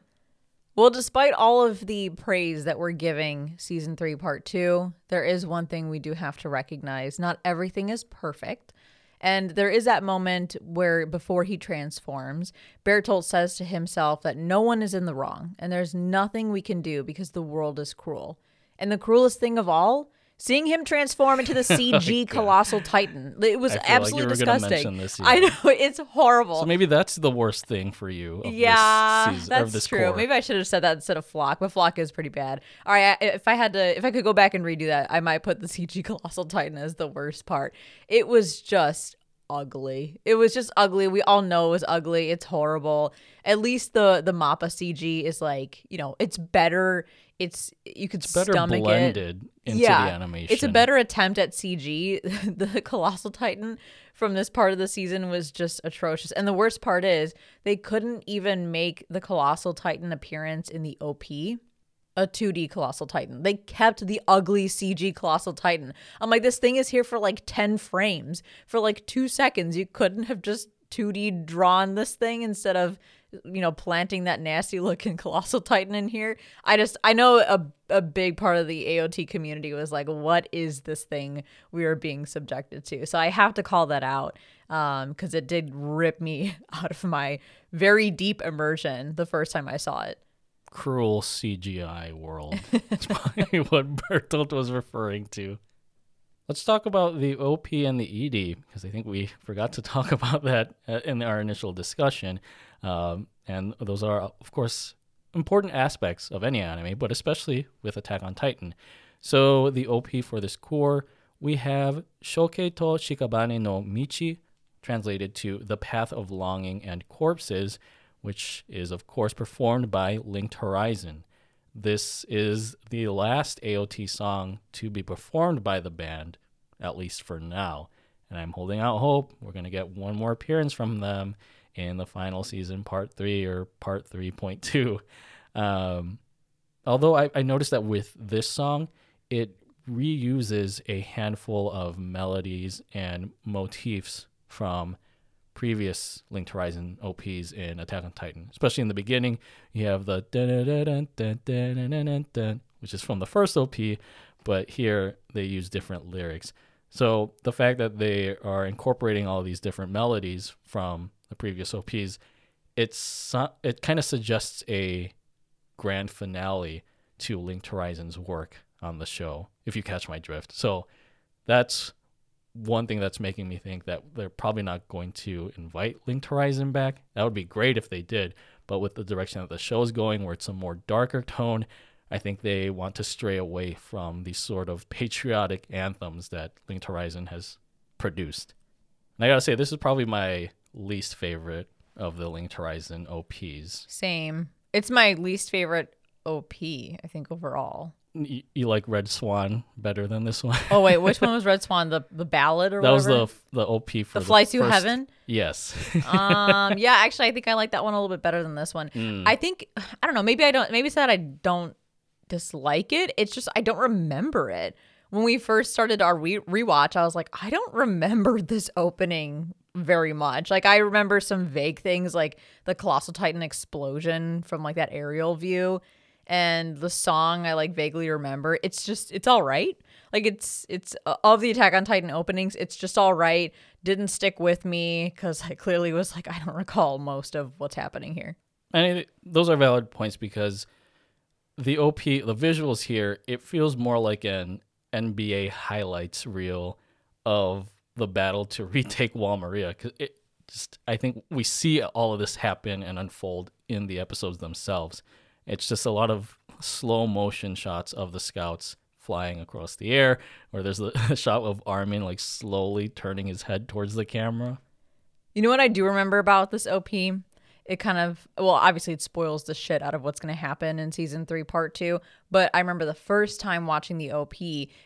A: well, despite all of the praise that we're giving season three, part two, there is one thing we do have to recognize. Not everything is perfect. And there is that moment where before he transforms, Bertolt says to himself that no one is in the wrong and there's nothing we can do because the world is cruel. And the cruelest thing of all, seeing him transform into the CG colossal titan. It was
B: I feel like you
A: absolutely
B: were
A: disgusting.
B: this,
A: I know it's horrible.
B: So maybe that's the worst thing for you. Of
A: Yeah,
B: this season,
A: that's true.
B: cour.
A: Maybe I should have said that instead of Floch, but Floch is pretty bad. All right, I- if I had to, if I could go back and redo that, I might put the CG colossal titan as the worst part. It was just ugly. It was just ugly. We all know it was ugly. It's horrible. At least the the Mappa CG is like you know it's better. It's you could
B: better
A: stomach it
B: blended into the animation.
A: it's a better attempt at CG. the Colossal Titan from this part of the season was just atrocious. And the worst part is they couldn't even make the Colossal Titan appearance in the OP a 2D Colossal Titan. They kept the ugly CG Colossal Titan. I'm like, this thing is here for like 10 frames. For like two seconds, you couldn't have just 2D drawn this thing instead of, you know, planting that nasty looking Colossal Titan in here. I just, I know a, a big part of the AOT community was like, what is this thing we are being subjected to? So I have to call that out because it did rip me out of my very deep immersion the first time I saw it.
B: cruel CGI world. That's probably what Bertolt was referring to. Let's talk about the OP and the ED because I think we forgot to talk about that uh, in our initial discussion. Um, and those are, of course, important aspects of any anime, but especially with Attack on Titan. So the OP for this cour, we have Shoukei to Shikabane no Michi, translated to The Path of Longing and Corpses, which is, of course, performed by Linked Horizon. This is the last AOT song to be performed by the band, at least for now. And I'm holding out hope we're going to get one more appearance from them in the final season, part three or part 3.2. Um, although I, I noticed that with this song, it reuses a handful of melodies and motifs from previous Linked Horizon OPs in Attack on Titan. Especially in the beginning, you have the which is from the first OP, but here they use different lyrics. So the fact that they are incorporating all these different melodies from the previous OPs, it's it kind of suggests a grand finale to Linked Horizon's work on the show, if you catch my drift. So that's one thing that's making me think that they're probably not going to invite Linked Horizon back. That would be great if they did, but with the direction that the show is going, where it's a more darker tone, I think they want to stray away from the sort of patriotic anthems that Linked Horizon has produced. And I gotta say, this is probably my least favorite of the Linked Horizon OPs.
A: Same. It's my least favorite OP, I think, overall.
B: You, you like Red Swan better than this one?
A: Oh wait, which one was Red Swan? The the ballad or
B: that was the the OP for
A: the Flight to
B: first-
A: Heaven.
B: Yes.
A: um, yeah, actually, I think I like that one a little bit better than this one.
B: Mm.
A: I think I don't know. Maybe I don't. Maybe it's that I don't dislike it. It's just I don't remember it. When we first started our re- rewatch, I was like, I don't remember this opening very much. Like I remember some vague things, like the colossal titan explosion from like that aerial view, and the song I like vaguely remember. It's just it's all right. Like it's it's uh, of the Attack on Titan openings, it's just all right. Didn't stick with me because I clearly was like I don't recall most of what's happening here.
B: And it, those are valid points because the OP, the visuals here, it feels more like an NBA highlights reel of the battle to retake Wall Maria. Cause it just, I think we see all of this happen and unfold in the episodes themselves. It's just a lot of slow motion shots of the scouts flying across the air, or there's a shot of Armin like slowly turning his head towards the camera.
A: You know what I do remember about this OP? It kind of, well, obviously it spoils the shit out of what's going to happen in season three, part two. But I remember the first time watching the OP,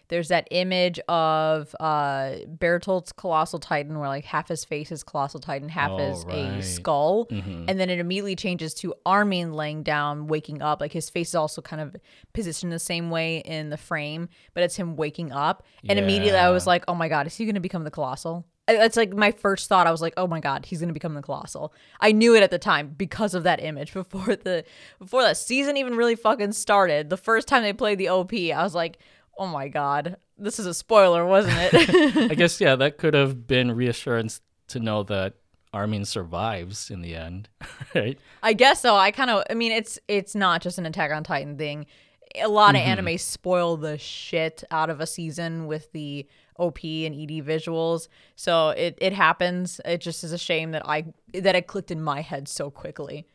A: there's that image of uh, Bertolt's Colossal Titan where like half his face is Colossal Titan, half
B: Oh,
A: is a
B: right.
A: skull.
B: Mhm.
A: And then it immediately changes to Armin laying down, waking up. Like his face is also kind of positioned the same way in the frame, but it's him waking up. And immediately I was like, oh my God, is he going to become the Colossal? It's like my first thought. I was like, "Oh my god, he's gonna become the colossal." I knew it at the time because of that image. Before the before that season even really fucking started, the first time they played the OP, I was like, "Oh my god, this is a spoiler, wasn't it?"
B: I guess yeah, that could have been reassurance to know that Armin survives in the end, right?
A: I guess so. I kind of. I mean, it's it's not just an Attack on Titan thing. A lot of mm-hmm. anime spoil the shit out of a season with the OP and ED visuals. So it it happens. It just is a shame that I that it clicked in my head so quickly.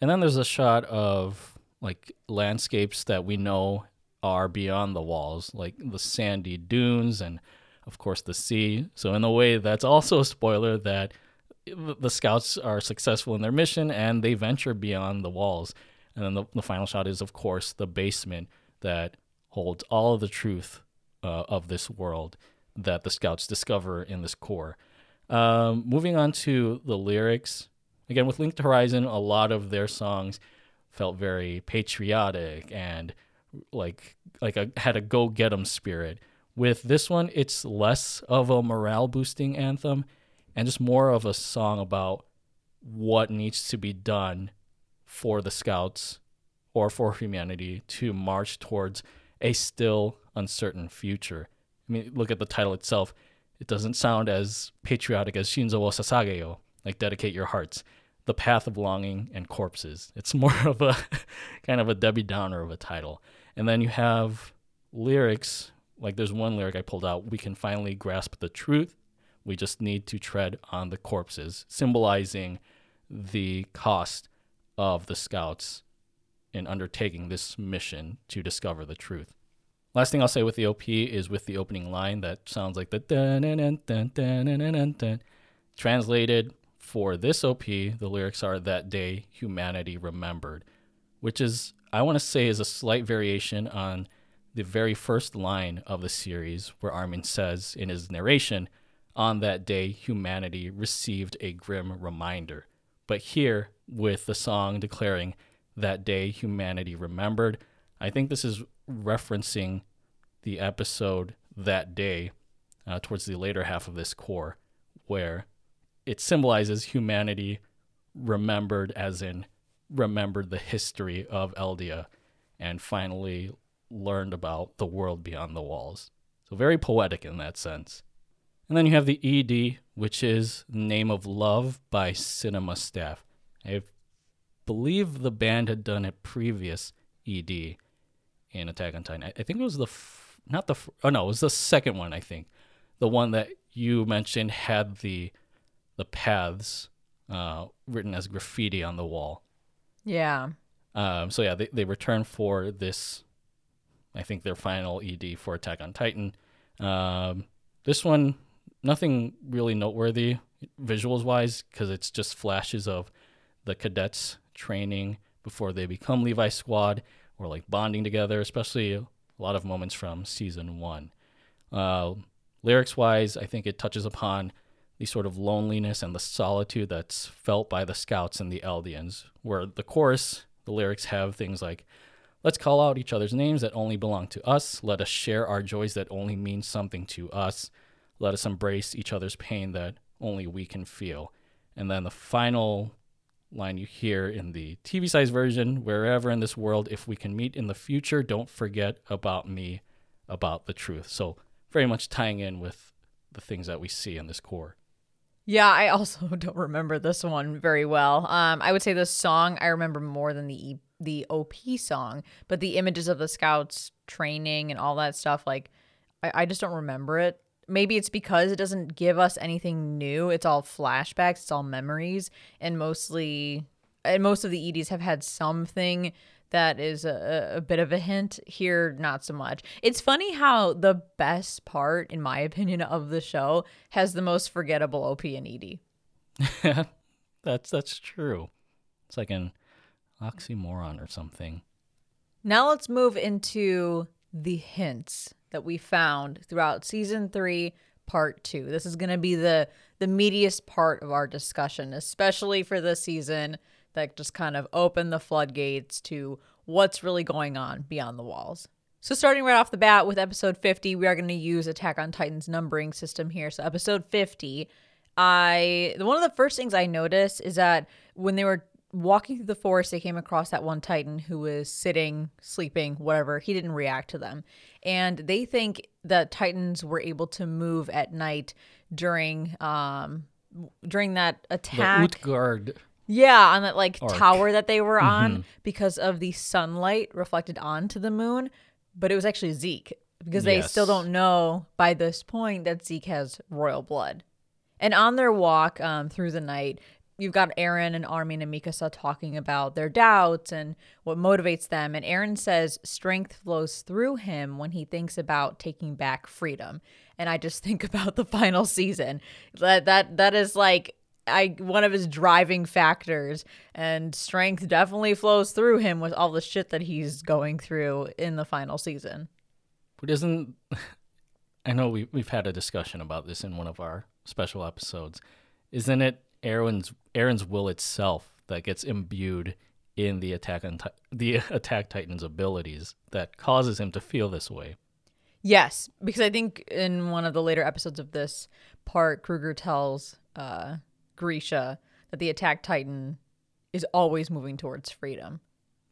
B: And then there's a shot of like landscapes that we know are beyond the walls, like the sandy dunes and of course the sea. So in a way that's also a spoiler that the scouts are successful in their mission and they venture beyond the walls. And then the, the final shot is of course the basement that holds all of the truth uh, of this world that the scouts discover in this cour. Um, moving on to the lyrics, again with Linked Horizon, a lot of their songs felt very patriotic and like like a, had a go get 'em spirit. With this one, it's less of a morale boosting anthem and just more of a song about what needs to be done for the scouts or for humanity to march towards a still uncertain future. I mean, look at the title itself. It doesn't sound as patriotic as Shinzo wo Sasageyo, like dedicate your hearts, the path of longing and corpses. It's more of a kind of a Debbie Downer of a title. And then you have lyrics, like there's one lyric I pulled out, we can finally grasp the truth. We just need to tread on the corpses, symbolizing the cost of the scouts in undertaking this mission to discover the truth. Last thing I'll say with the OP is with the opening line that sounds like the. Translated for this OP, the lyrics are "That day humanity remembered," which is I want to say is a slight variation on the very first line of the series, where Armin says in his narration, "On that day humanity received a grim reminder." But here, with the song declaring, "That day humanity remembered," I think this is referencing the episode that day uh, towards the later half of this cour, where it symbolizes humanity remembered, as in remembered the history of Eldia and finally learned about the world beyond the walls. So, very poetic in that sense. And then you have the ED, which is Name of Love by Cinema Staff. I believe the band had done a previous ED in Attack on Titan. I, think it was the f- not the f- oh no, it was the second one. I think the one that you mentioned had the the paths uh, written as graffiti on the wall.
A: Yeah.
B: Um, so yeah, they, they return for this. I think their final ED for Attack on Titan. Um, this one, nothing really noteworthy visuals wise, because it's just flashes of the cadets training before they become Levi Squad or like bonding together, especially a lot of moments from season one. Uh, lyrics wise, I think it touches upon the sort of loneliness and the solitude that's felt by the scouts and the Eldians, where the chorus, the lyrics have things like, Let's call out each other's names that only belong to us. Let us share our joys that only mean something to us. Let us embrace each other's pain that only we can feel. And then the final line you hear in the TV size version wherever in this world, if we can meet in the future, don't forget about me, about the truth. So, very much tying in with the things that we see in this cour.
A: Yeah, I also don't remember this one very well. Um, I would say the song I remember more than the the OP song, but the images of the scouts training and all that stuff, like I, I just don't remember it. Maybe it's because it doesn't give us anything new. It's all flashbacks, it's all memories, and mostly, and most of the EDs have had something that is a, a bit of a hint. Here not so much. It's funny how the best part in my opinion of the show has the most forgettable op and ed
B: that's that's true. It's like an oxymoron or something.
A: Now let's move into the hints that we found throughout season three, part two. This is going to be the the meatiest part of our discussion, especially for this season that just kind of opened the floodgates to what's really going on beyond the walls. So, starting right off the bat with episode 50, we are going to use Attack on Titan's numbering system here. So, episode 50, I one of the first things I noticed is that when they were walking through the forest, they came across that one Titan who was sitting, sleeping, whatever. He didn't react to them. And they think that Titans were able to move at night during um during that attack.
B: The Utgard.
A: Yeah, on that like arc. tower that they were on mm-hmm. because of the sunlight reflected onto the moon. But it was actually Zeke because yes. they still don't know by this point that Zeke has royal blood. And on their walk um, through the night, you've got Eren and Armin and Mikasa talking about their doubts and what motivates them. And Eren says strength flows through him when he thinks about taking back freedom. And I just think about the final season. That that that is like I one of his driving factors and strength definitely flows through him with all the shit that he's going through in the final season.
B: But isn't I know we we've had a discussion about this in one of our special episodes. Isn't it Eren's Eren's will itself that gets imbued in the attack on the attack titan's abilities that causes him to feel this way.
A: Yes, because I think in one of the later episodes of this part, Kruger tells uh, Grisha that the attack titan is always moving towards freedom.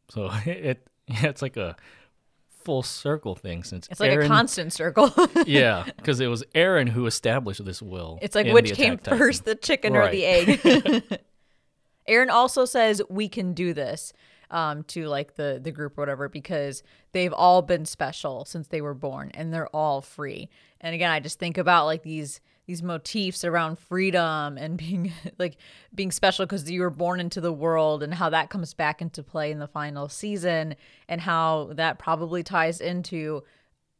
B: So it yeah, it's like a full circle thing since
A: it's like Eren, a constant circle.
B: yeah, because it was Eren who established this will.
A: It's like which came first, the chicken right. or the egg. Eren also says we can do this um, to like the the group or whatever because they've all been special since they were born and they're all free. And again, I just think about like these these motifs around freedom and being like being special because you were born into the world and how that comes back into play in the final season and how that probably ties into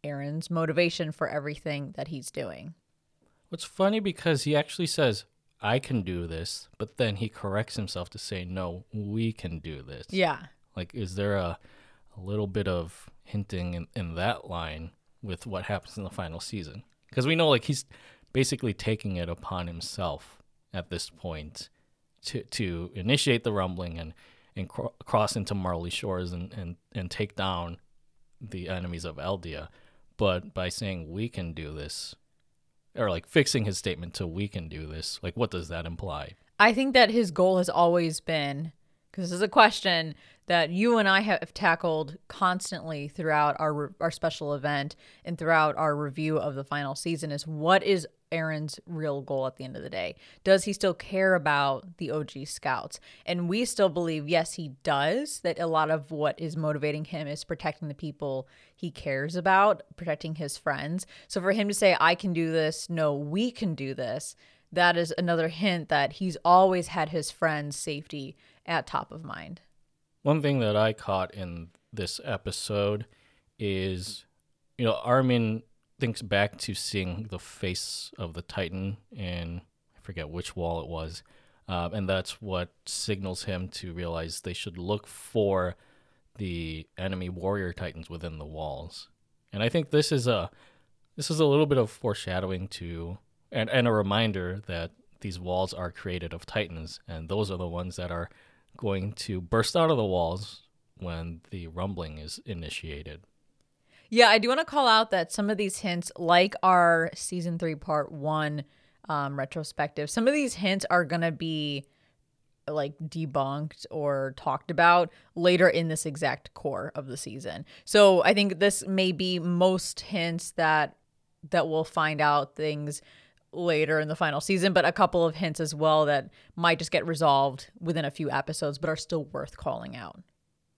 A: Eren's motivation for everything that he's doing.
B: What's funny because he actually says, I can do this, but then he corrects himself to say, no, we can do this.
A: Yeah.
B: Like, is there a, a little bit of hinting in, in that line with what happens in the final season? Because we know, like, he's basically taking it upon himself at this point to to initiate the rumbling and and cr- cross into Marley Shores and, and and take down the enemies of Eldia. But by saying we can do this, or like fixing his statement to we can do this, like what does that imply?
A: I think that his goal has always been because this is a question that you and I have tackled constantly throughout our our special event and throughout our review of the final season is what is Eren's real goal at the end of the day? Does he still care about the OG scouts? And we still believe, yes, he does, that a lot of what is motivating him is protecting the people he cares about, protecting his friends. So for him to say, I can do this, no, we can do this, that is another hint that he's always had his friends' safety at top of mind.
B: One thing that I caught in this episode is, you know, Armin thinks back to seeing the face of the Titan in I forget which wall it was, um, and that's what signals him to realize they should look for the enemy warrior titans within the walls. And I think this is a this is a little bit of foreshadowing to and, and a reminder that these walls are created of titans and those are the ones that are going to burst out of the walls when the rumbling is initiated.
A: Yeah, I do want to call out that some of these hints, like our season three, part one um, retrospective, some of these hints are going to be like debunked or talked about later in this exact cour of the season. So I think this may be most hints that that we'll find out things later in the final season, but a couple of hints as well that might just get resolved within a few episodes, but are still worth calling out.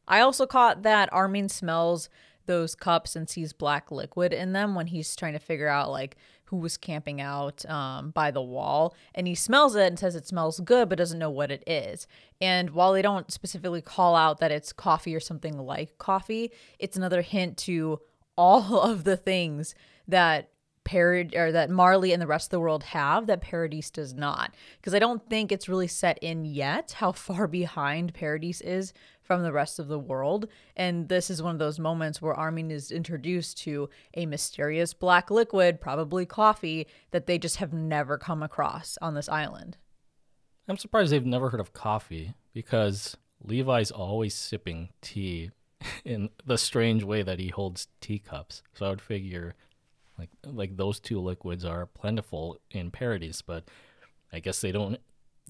A: I also caught that Armin smells those cups and sees black liquid in them when he's trying to figure out like who was camping out um, by the wall. And he smells it and says it smells good but doesn't know what it is. And while they don't specifically call out that it's coffee or something like coffee it's another hint to all of the things that Parad or that Marley and the rest of the world have that Paradise does not. Because I don't think it's really set in yet how far behind Paradise is from the rest of the world. And this is one of those moments where Armin is introduced to a mysterious black liquid, probably coffee, that they just have never come across on this island.
B: I'm surprised they've never heard of coffee because Levi's always sipping tea in the strange way that he holds teacups. So I would figure like like those two liquids are plentiful in Paradis, but I guess they don't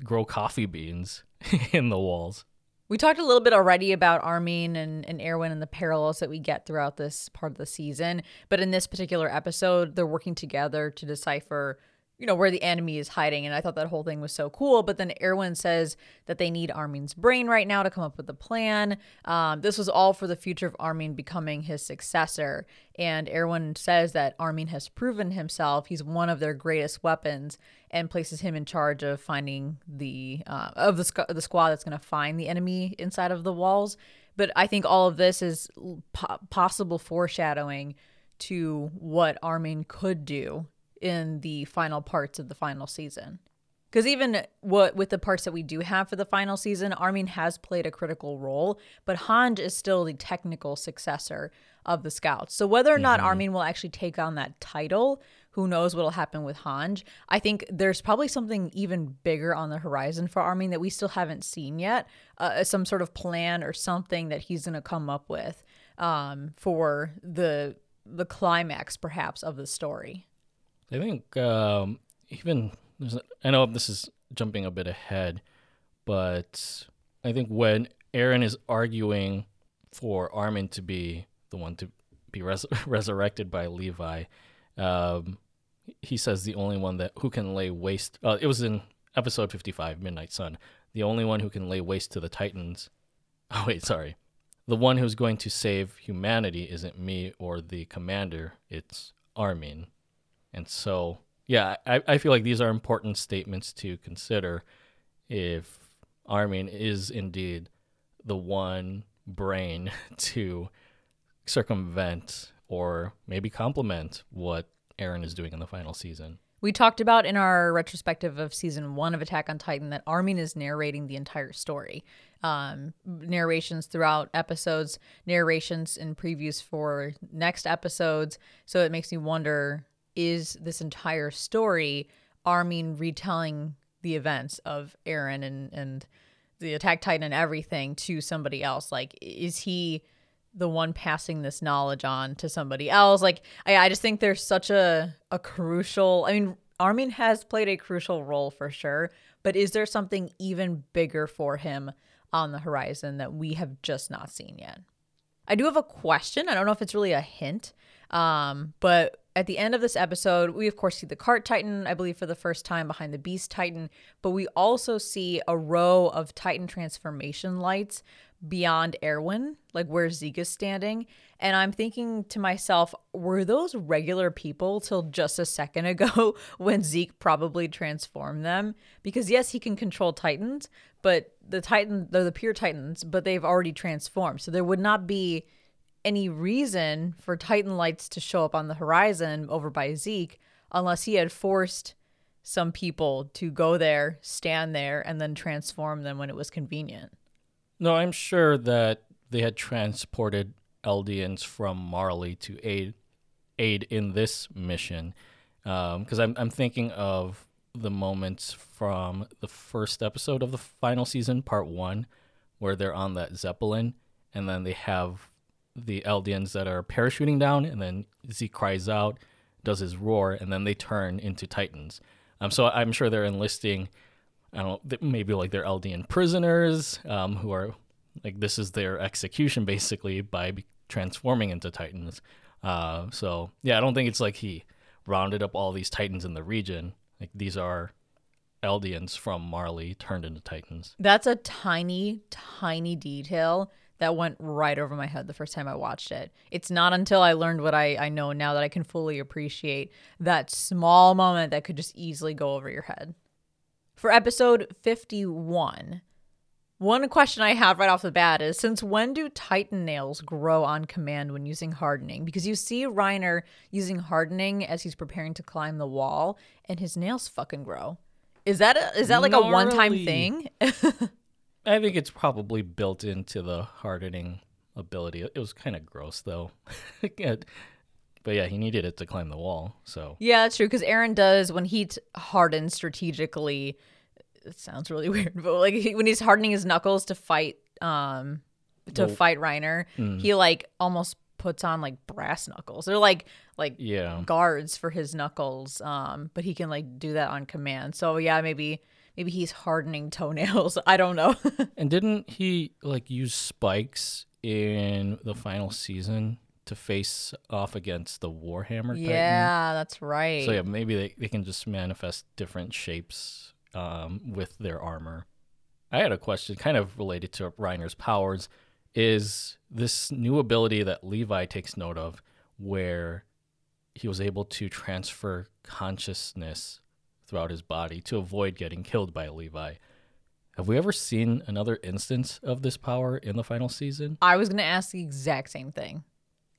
B: grow coffee beans in the walls.
A: We talked a little bit already about Armin and, and Erwin and the parallels that we get throughout this part of the season. But in this particular episode, they're working together to decipher you know, where the enemy is hiding. And I thought that whole thing was so cool. But then Erwin says that they need Armin's brain right now to come up with a plan. Um, this was all for the future of Armin becoming his successor. And Erwin says that Armin has proven himself. He's one of their greatest weapons and places him in charge of finding the, uh, of the, sc- the squad that's going to find the enemy inside of the walls. But I think all of this is po- possible foreshadowing to what Armin could do in the final parts of the final season. Because even what with the parts that we do have for the final season, Armin has played a critical role, but Hange is still the technical successor of the Scouts. So whether or not mm-hmm. Armin will actually take on that title, who knows what'll happen with Hange? I think there's probably something even bigger on the horizon for Armin that we still haven't seen yet. Uh, some sort of plan or something that he's going to come up with um, for the the climax, perhaps, of the story.
B: I think um, even I know this is jumping a bit ahead, but I think when Eren is arguing for Armin to be the one to be res- resurrected by Levi, um, he says the only one that who can lay waste. Uh, it was in episode fifty-five, Midnight Sun. The only one who can lay waste to the Titans. Oh wait, sorry. The one who's going to save humanity isn't me or the commander. It's Armin. And so, yeah, I, I feel like these are important statements to consider if Armin is indeed the one brain to circumvent or maybe complement what Eren is doing in the final season.
A: We talked about in our retrospective of season one of Attack on Titan that Armin is narrating the entire story. Um, narrations throughout episodes, narrations and previews for next episodes. So it makes me wonder is this entire story Armin retelling the events of Eren and and the Attack Titan and everything to somebody else? Like, is he the one passing this knowledge on to somebody else? Like, I, I just think there's such a a crucial. I mean, Armin has played a crucial role for sure, but is there something even bigger for him on the horizon that we have just not seen yet? I do have a question. I don't know if it's really a hint, Um, but at the end of this episode, we of course see the cart titan, I believe, for the first time behind the beast titan, but we also see a row of titan transformation lights beyond Erwin, like where Zeke is standing. And I'm thinking to myself, were those regular people till just a second ago when Zeke probably transformed them? Because yes, he can control titans, but the titan they're the pure titans, but they've already transformed. So there would not be any reason for Titan lights to show up on the horizon over by Zeke unless he had forced some people to go there, stand there, and then transform them when it was convenient.
B: No, I'm sure that they had transported Eldians from Marley to aid aid in this mission. Because um, I'm I'm thinking of the moments from the first episode of the final season, part one, where they're on that zeppelin, and then they have the Eldians that are parachuting down, and then Zeke cries out, does his roar, and then they turn into Titans. Um, so I'm sure they're enlisting, I don't know, maybe like they're Eldian prisoners um, who are like this is their execution basically by transforming into Titans. Uh, so yeah, I don't think it's like he rounded up all these Titans in the region. Like these are Eldians from Marley turned into Titans.
A: That's a tiny, tiny detail that went right over my head the first time I watched it. It's not until I learned what I, I know now that I can fully appreciate that small moment that could just easily go over your head. For episode 51, one question I have right off the bat is since when do Titan nails grow on command when using hardening? Because you see Reiner using hardening as he's preparing to climb the wall and his nails fucking grow. Is that a, is that like Gnarly. a one-time thing?
B: I think it's probably built into the hardening ability. It was kind of gross though. but yeah, he needed it to climb the wall. So
A: yeah, that's true. Because Eren does when he t- hardens strategically. It sounds really weird, but like he, when he's hardening his knuckles to fight, um, to fight Reiner, mm. he like almost puts on like brass knuckles. They're like like
B: yeah
A: guards for his knuckles. Um, but he can like do that on command. So yeah, maybe maybe he's hardening toenails. I don't know.
B: and didn't he like use spikes in the final season to face off against the Warhammer?
A: Yeah, Titan? that's right.
B: So yeah, maybe they, they can just manifest different shapes um, with their armor. I had a question kind of related to Reiner's powers. Is this new ability that Levi takes note of where he was able to transfer consciousness throughout his body to avoid getting killed by Levi. Have we ever seen another instance of this power in the final season?
A: I was going to ask the exact same thing.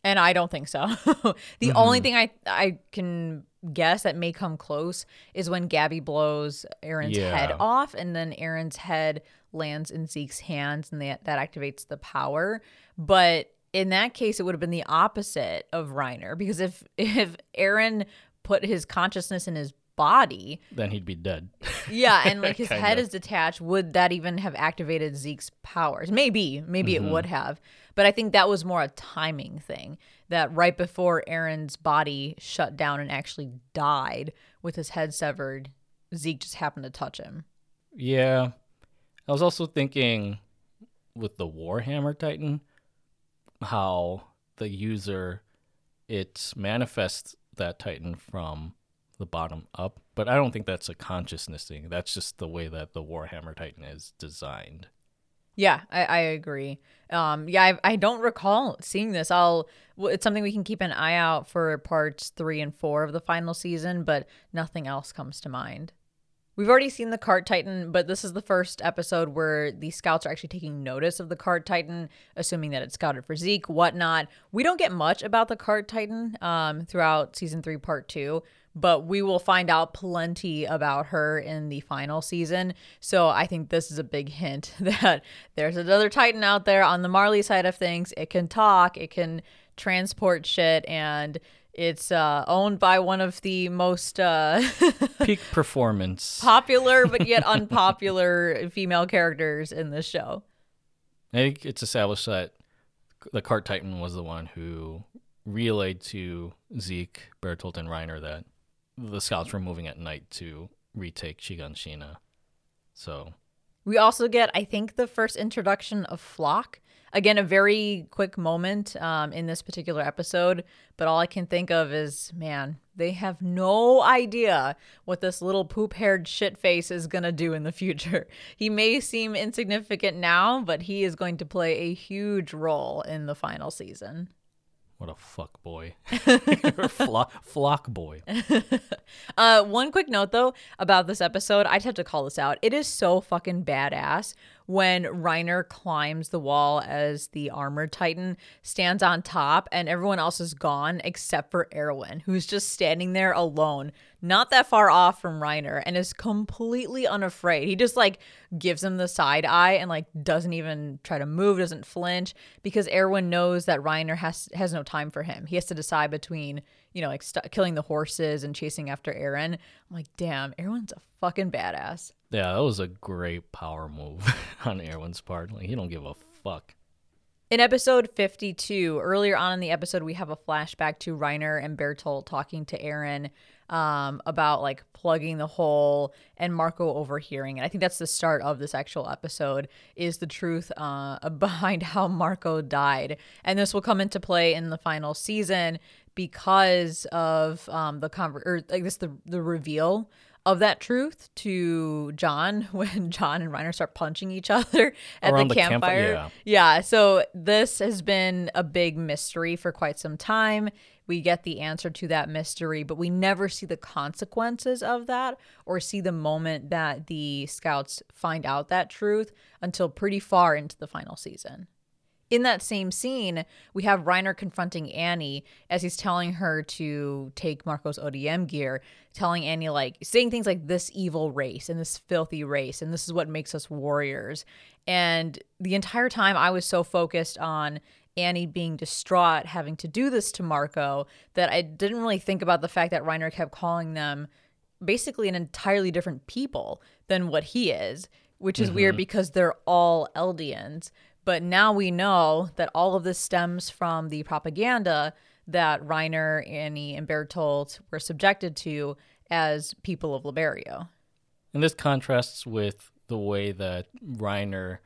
A: And I don't think so. the mm-hmm. only thing I I can guess that may come close is when Gabi blows Eren's yeah. head off and then Eren's head lands in Zeke's hands and that, that activates the power. But in that case, it would have been the opposite of Reiner because if if Eren put his consciousness in his body,
B: then he'd be dead.
A: yeah, and like his head is detached. Would that even have activated Zeke's powers? Maybe, maybe mm-hmm. it would have. But I think that was more a timing thing. That right before Eren's body shut down and actually died with his head severed, Zeke just happened to touch him.
B: Yeah. I was also thinking with the Warhammer Titan, how the user it manifests that Titan from the bottom up. But I don't think that's a consciousness thing. That's just the way that the Warhammer Titan is designed.
A: Yeah, I, I agree. Um, yeah, I, I don't recall seeing this. I'll. It's something we can keep an eye out for parts three and four of the final season, but nothing else comes to mind. We've already seen the cart titan, but this is the first episode where the scouts are actually taking notice of the cart titan, assuming that it's scouted for Zeke, whatnot. We don't get much about the cart titan um, throughout season three, part two but we will find out plenty about her in the final season. So I think this is a big hint that there's another Titan out there on the Marley side of things. It can talk, it can transport shit, and it's uh, owned by one of the most uh,
B: peak performance,
A: popular but yet unpopular female characters in this show.
B: I think it's established that the Cart Titan was the one who relayed to Zeke, Bertolt, and Reiner that the scouts were moving at night to retake Shiganshina. So
A: we also get, I think, the first introduction of Floch. Again, a very quick moment um, in this particular episode, but all I can think of is, man, they have no idea what this little poop haired shit face is going to do in the future. He may seem insignificant now, but he is going to play a huge role in the final season.
B: What a fuck boy. Floch, Floch boy.
A: uh, one quick note though about this episode, I just have to call this out. It is so fucking badass when Reiner climbs the wall as the armored titan, stands on top, and everyone else is gone except for Erwin, who's just standing there alone, not that far off from Reiner, and is completely unafraid. He just like gives him the side eye and like doesn't even try to move, doesn't flinch, because Erwin knows that Reiner has has no time for him. He has to decide between you know, like st- killing the horses and chasing after Eren. I'm like, damn, Erwin's a fucking badass.
B: Yeah, that was a great power move on Erwin's part. Like, he don't give a fuck.
A: In episode 52, earlier on in the episode, we have a flashback to Reiner and Bertolt talking to Eren um, about like plugging the hole and Marco overhearing. And I think that's the start of this actual episode is the truth uh, behind how Marco died. And this will come into play in the final season because of um, the conver- or I guess the the reveal of that truth to Jean when Jean and Reiner start punching each other at
B: Around
A: the
B: the
A: campfire.
B: campfire,
A: yeah. So this has been a big mystery for quite some time. We get the answer to that mystery, but we never see the consequences of that or see the moment that the scouts find out that truth until pretty far into the final season. In that same scene, we have Reiner confronting Annie as he's telling her to take Marco's ODM gear, telling Annie, like, saying things like this evil race and this filthy race, and this is what makes us warriors. And the entire time, I was so focused on Annie being distraught, having to do this to Marco, that I didn't really think about the fact that Reiner kept calling them basically an entirely different people than what he is, which is weird mm-hmm. because they're all Eldians. But now we know that all of this stems from the propaganda that Reiner, Annie, and Bertolt were subjected to as people of Liberio.
B: And this contrasts with the way that Reiner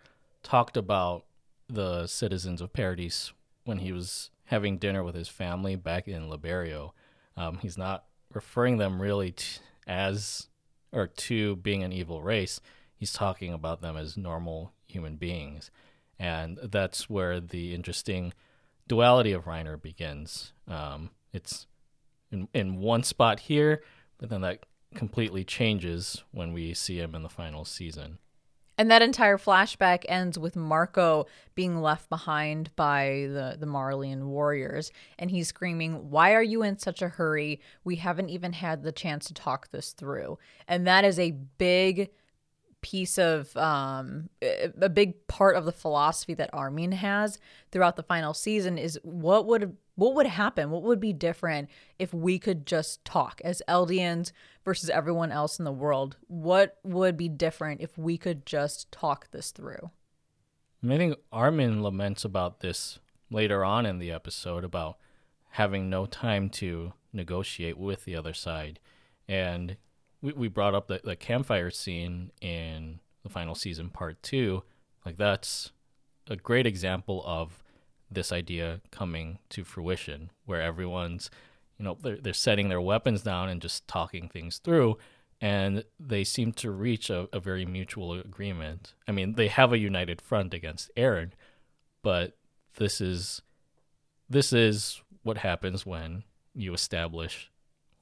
B: talked about the citizens of Paradis when he was having dinner with his family back in Liberio. Um, he's not referring them really t- as or to being an evil race. He's talking about them as normal human beings. And that's where the interesting duality of Reiner begins. Um, it's in, in one spot here, but then that completely changes when we see him in the final season.
A: And that entire flashback ends with Marco being left behind by the, the Marleyan warriors. And he's screaming, Why are you in such a hurry? We haven't even had the chance to talk this through. And that is a big piece of um, a big part of the philosophy that Armin has throughout the final season is what would what would happen? What would be different if we could just talk as Eldians versus everyone else in the world? What would be different if we could just talk this through?
B: I think Armin laments about this later on in the episode about having no time to negotiate with the other side. And we, we brought up the, the campfire scene in the final season, part two. Like, that's a great example of this idea coming to fruition where everyone's, you know, they're, they're setting their weapons down and just talking things through. And they seem to reach a, a very mutual agreement. I mean, they have a united front against Eren but this is this is what happens when you establish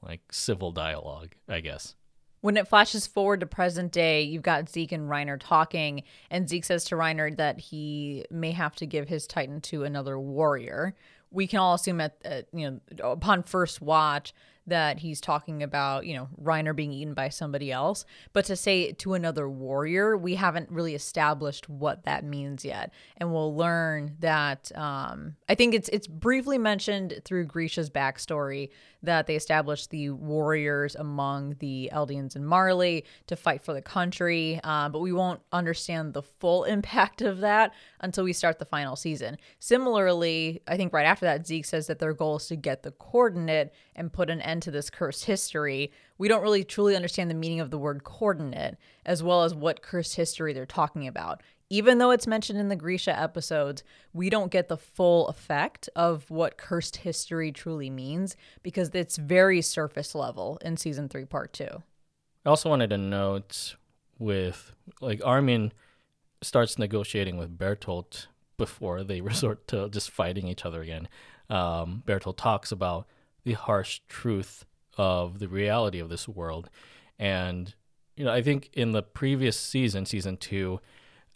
B: like civil dialogue, I guess.
A: When it flashes forward to present day, you've got Zeke and Reiner talking, and Zeke says to Reiner that he may have to give his Titan to another warrior. We can all assume at, at you know upon first watch that he's talking about you know Reiner being eaten by somebody else, but to say to another warrior, we haven't really established what that means yet, and we'll learn that. Um, I think it's it's briefly mentioned through Grisha's backstory that they established the warriors among the Eldians and Marley to fight for the country, uh, but we won't understand the full impact of that until we start the final season. Similarly, I think right after that, Zeke says that their goal is to get the coordinate and put an end to this cursed history, we don't really truly understand the meaning of the word coordinate as well as what cursed history they're talking about. Even though it's mentioned in the Grisha episodes, we don't get the full effect of what cursed history truly means because it's very surface level in season three, part two.
B: I also wanted to note with like Armin starts negotiating with Bertolt before they resort to just fighting each other again. Um, Bertolt talks about the harsh truth of the reality of this world, and you know I think in the previous season, season two,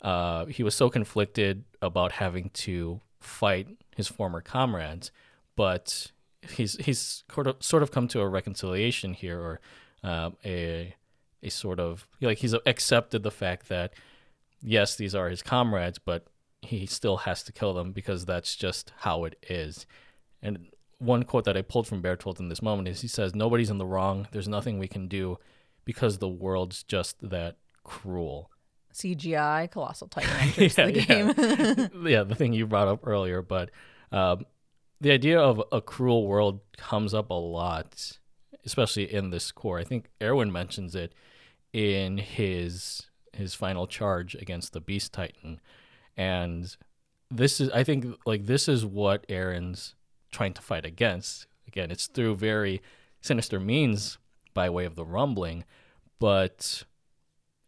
B: uh, he was so conflicted about having to fight his former comrades, but he's he's sort of come to a reconciliation here, or uh, a a sort of like he's accepted the fact that yes, these are his comrades, but he still has to kill them because that's just how it is. And one quote that I pulled from Bertolt in this moment is he says, Nobody's in the wrong. There's nothing we can do because the world's just that cruel.
A: CGI, Colossal Titan enters yeah, the
B: game. Yeah. yeah, the thing you brought up earlier. But um, the idea of a cruel world comes up a lot, especially in this cour. I think Erwin mentions it in his his final charge against the Beast Titan, and this is I think like this is what Eren's trying to fight against. Again, it's through very sinister means by way of the rumbling, but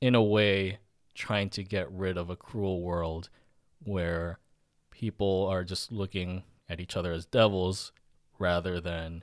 B: in a way trying to get rid of a cruel world where people are just looking at each other as devils rather than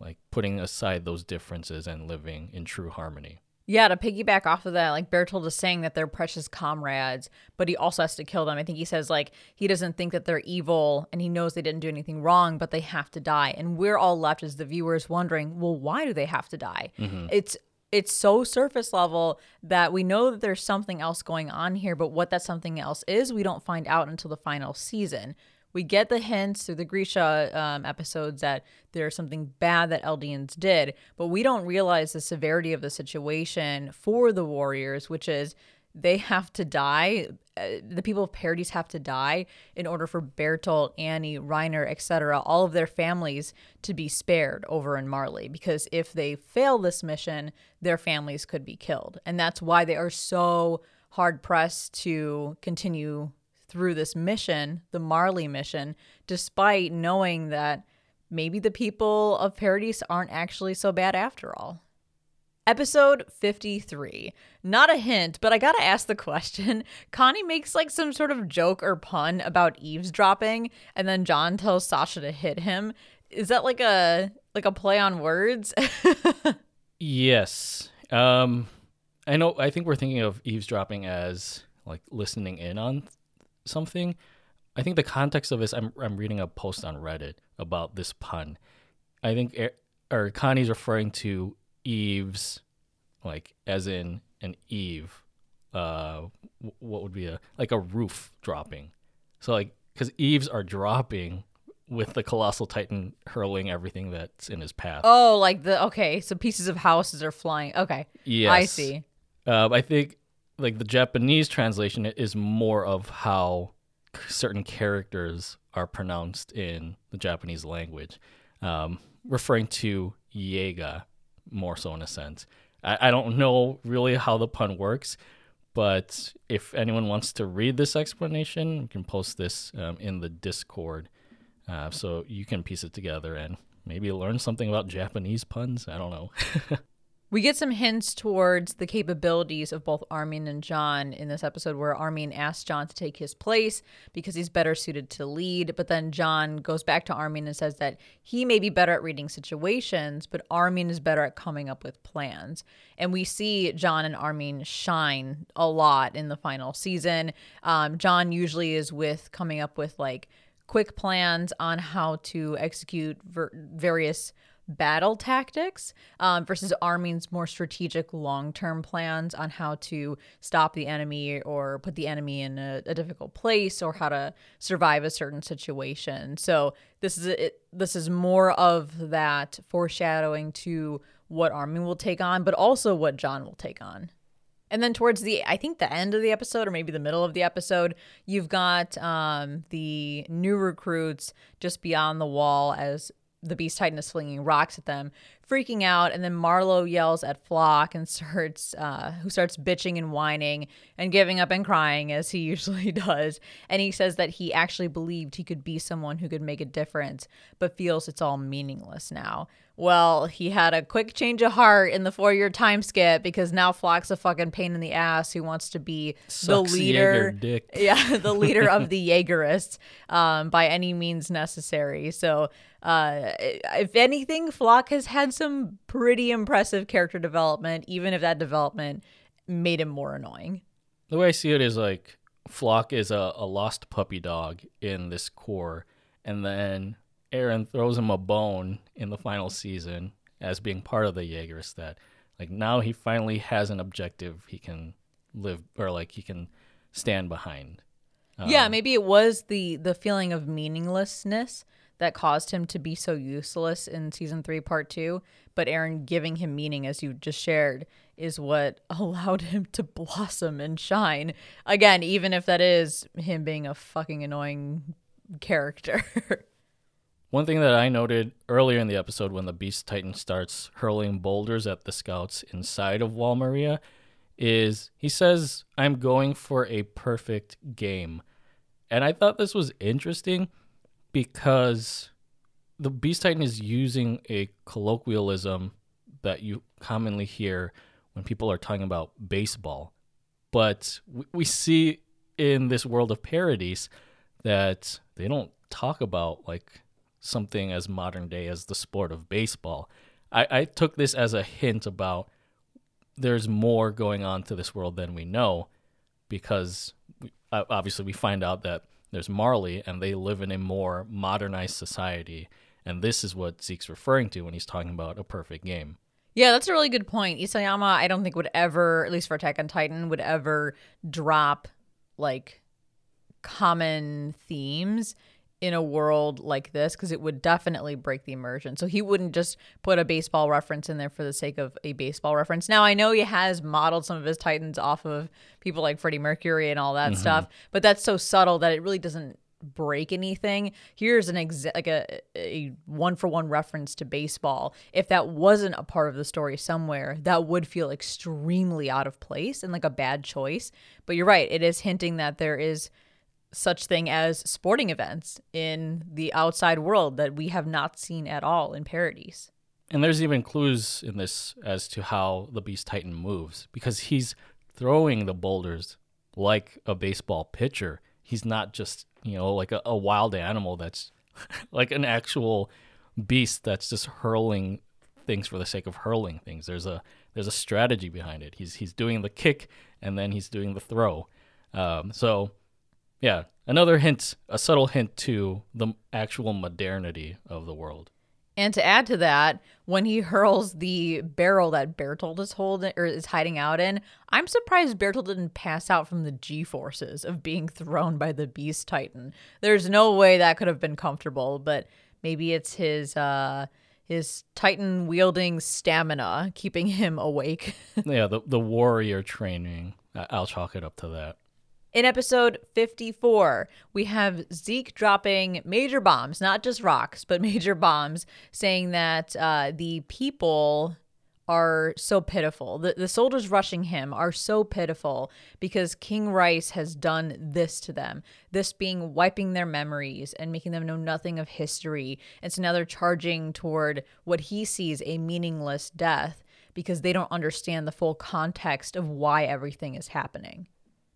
B: like putting aside those differences and living in true harmony.
A: Yeah, to piggyback off of that, like Bertolt is saying that they're precious comrades, but he also has to kill them. I think he says like he doesn't think that they're evil and he knows they didn't do anything wrong, but they have to die. And we're all left as the viewers wondering, well, why do they have to die? Mm-hmm. It's it's so surface level that we know that there's something else going on here, but what that something else is, we don't find out until the final season. We get the hints through the Grisha um, episodes that there's something bad that Eldians did, but we don't realize the severity of the situation for the warriors, which is they have to die. Uh, the people of Paradis have to die in order for Bertolt, Annie, Reiner, etc., all of their families to be spared over in Marley. Because if they fail this mission, their families could be killed, and that's why they are so hard pressed to continue through this mission, the Marley mission, despite knowing that maybe the people of Paradis aren't actually so bad after all. Episode 53. Not a hint, but I gotta ask the question. Connie makes like some sort of joke or pun about eavesdropping, and then Jean tells Sasha to hit him. Is that like a like a play on words?
B: yes. Um I know I think we're thinking of eavesdropping as like listening in on something. I think the context of this, I'm I'm reading a post on Reddit about this pun. I think or Connie's referring to eaves, like as in an eave. Uh, what would be a like a roof dropping? So like because eaves are dropping with the colossal titan hurling everything that's in his path.
A: Oh, like the okay, so pieces of houses are flying. Okay,
B: yes,
A: I see.
B: Uh, I think like the Japanese translation is more of how certain characters are pronounced in the Japanese language, um, referring to Yaga more so in a sense. I, I don't know really how the pun works, but if anyone wants to read this explanation, you can post this um, in the Discord. Uh, so you can piece it together and maybe learn something about Japanese puns. I don't know.
A: We get some hints towards the capabilities of both Armin and Jean in this episode, where Armin asks Jean to take his place because he's better suited to lead. But then Jean goes back to Armin and says that he may be better at reading situations, but Armin is better at coming up with plans. And we see Jean and Armin shine a lot in the final season. Um, Jean usually is with coming up with like quick plans on how to execute ver- various battle tactics um, versus Armin's more strategic long term plans on how to stop the enemy or put the enemy in a, a difficult place or how to survive a certain situation. So this is it, this is more of that foreshadowing to what Armin will take on, but also what Jean will take on. And then towards the, I think the end of the episode, or maybe the middle of the episode, you've got um, the new recruits just beyond the wall as the Beast Titan is flinging rocks at them. freaking out. And then Marlo yells at Floch and starts, uh, who starts bitching and whining and giving up and crying as he usually does. And he says that he actually believed he could be someone who could make a difference, but feels it's all meaningless now. Well, he had a quick change of heart in the four year time skip because now Floch's a fucking pain in the ass who wants to be
B: Sucks
A: the leader.
B: Dick.
A: Yeah, the leader of the Jaegerists um, by any means necessary. So, uh, if anything, Floch has had some pretty impressive character development, even if that development made him more annoying.
B: The way I see it is like Floch is a, a lost puppy dog in this cour, and then Eren throws him a bone in the final season as being part of the Jaegers that like now he finally has an objective he can live or like he can stand behind.
A: yeah, um, maybe it was the the feeling of meaninglessness that caused him to be so useless in season 3 part 2, but Eren giving him meaning as you just shared is what allowed him to blossom and shine. Again, even if that is him being a fucking annoying character.
B: One thing that I noted earlier in the episode when the Beast Titan starts hurling boulders at the scouts inside of Wall Maria is he says, I'm going for a perfect game. And I thought this was interesting because the Beast Titan is using a colloquialism that you commonly hear when people are talking about baseball. But we, see in this world of Paradis that they don't talk about like something as modern day as the sport of baseball. I, I took this as a hint about there's more going on to this world than we know because we, obviously we find out that there's Marley and they live in a more modernized society. And this is what Zeke's referring to when he's talking about a perfect game.
A: Yeah, that's a really good point. Isayama, I don't think would ever, at least for Attack on Titan, would ever drop like common themes in a world like this because it would definitely break the immersion. So he wouldn't just put a baseball reference in there for the sake of a baseball reference. Now I know he has modeled some of his Titans off of people like Freddie Mercury and all that mm-hmm. stuff, but that's so subtle that it really doesn't break anything. Here's an exa- like a, a one for one reference to baseball. If that wasn't a part of the story somewhere, that would feel extremely out of place and like a bad choice. But you're right, it is hinting that there is such thing as sporting events in the outside world that we have not seen at all in Paradis.
B: And there's even clues in this as to how the Beast Titan moves because he's throwing the boulders like a baseball pitcher. He's not just, you know, like a, a wild animal that's like an actual beast that's just hurling things for the sake of hurling things. There's a there's a strategy behind it. He's he's doing the kick and then he's doing the throw. Um, so yeah, another hint, a subtle hint to the actual modernity of the world.
A: And to add to that, when he hurls the barrel that Bertolt is holding or is hiding out in, I'm surprised Bertolt didn't pass out from the G forces of being thrown by the Beast Titan. There's no way that could have been comfortable, but maybe it's his uh his Titan wielding stamina keeping him awake.
B: yeah, the the warrior training. I'll chalk it up to that.
A: In episode 54, we have Zeke dropping major bombs, not just rocks, but major bombs, saying that uh, the people are so pitiful. The, the soldiers rushing him are so pitiful because King Reiss has done this to them. This being wiping their memories and making them know nothing of history. And so now they're charging toward what he sees a meaningless death because they don't understand the full context of why everything is happening.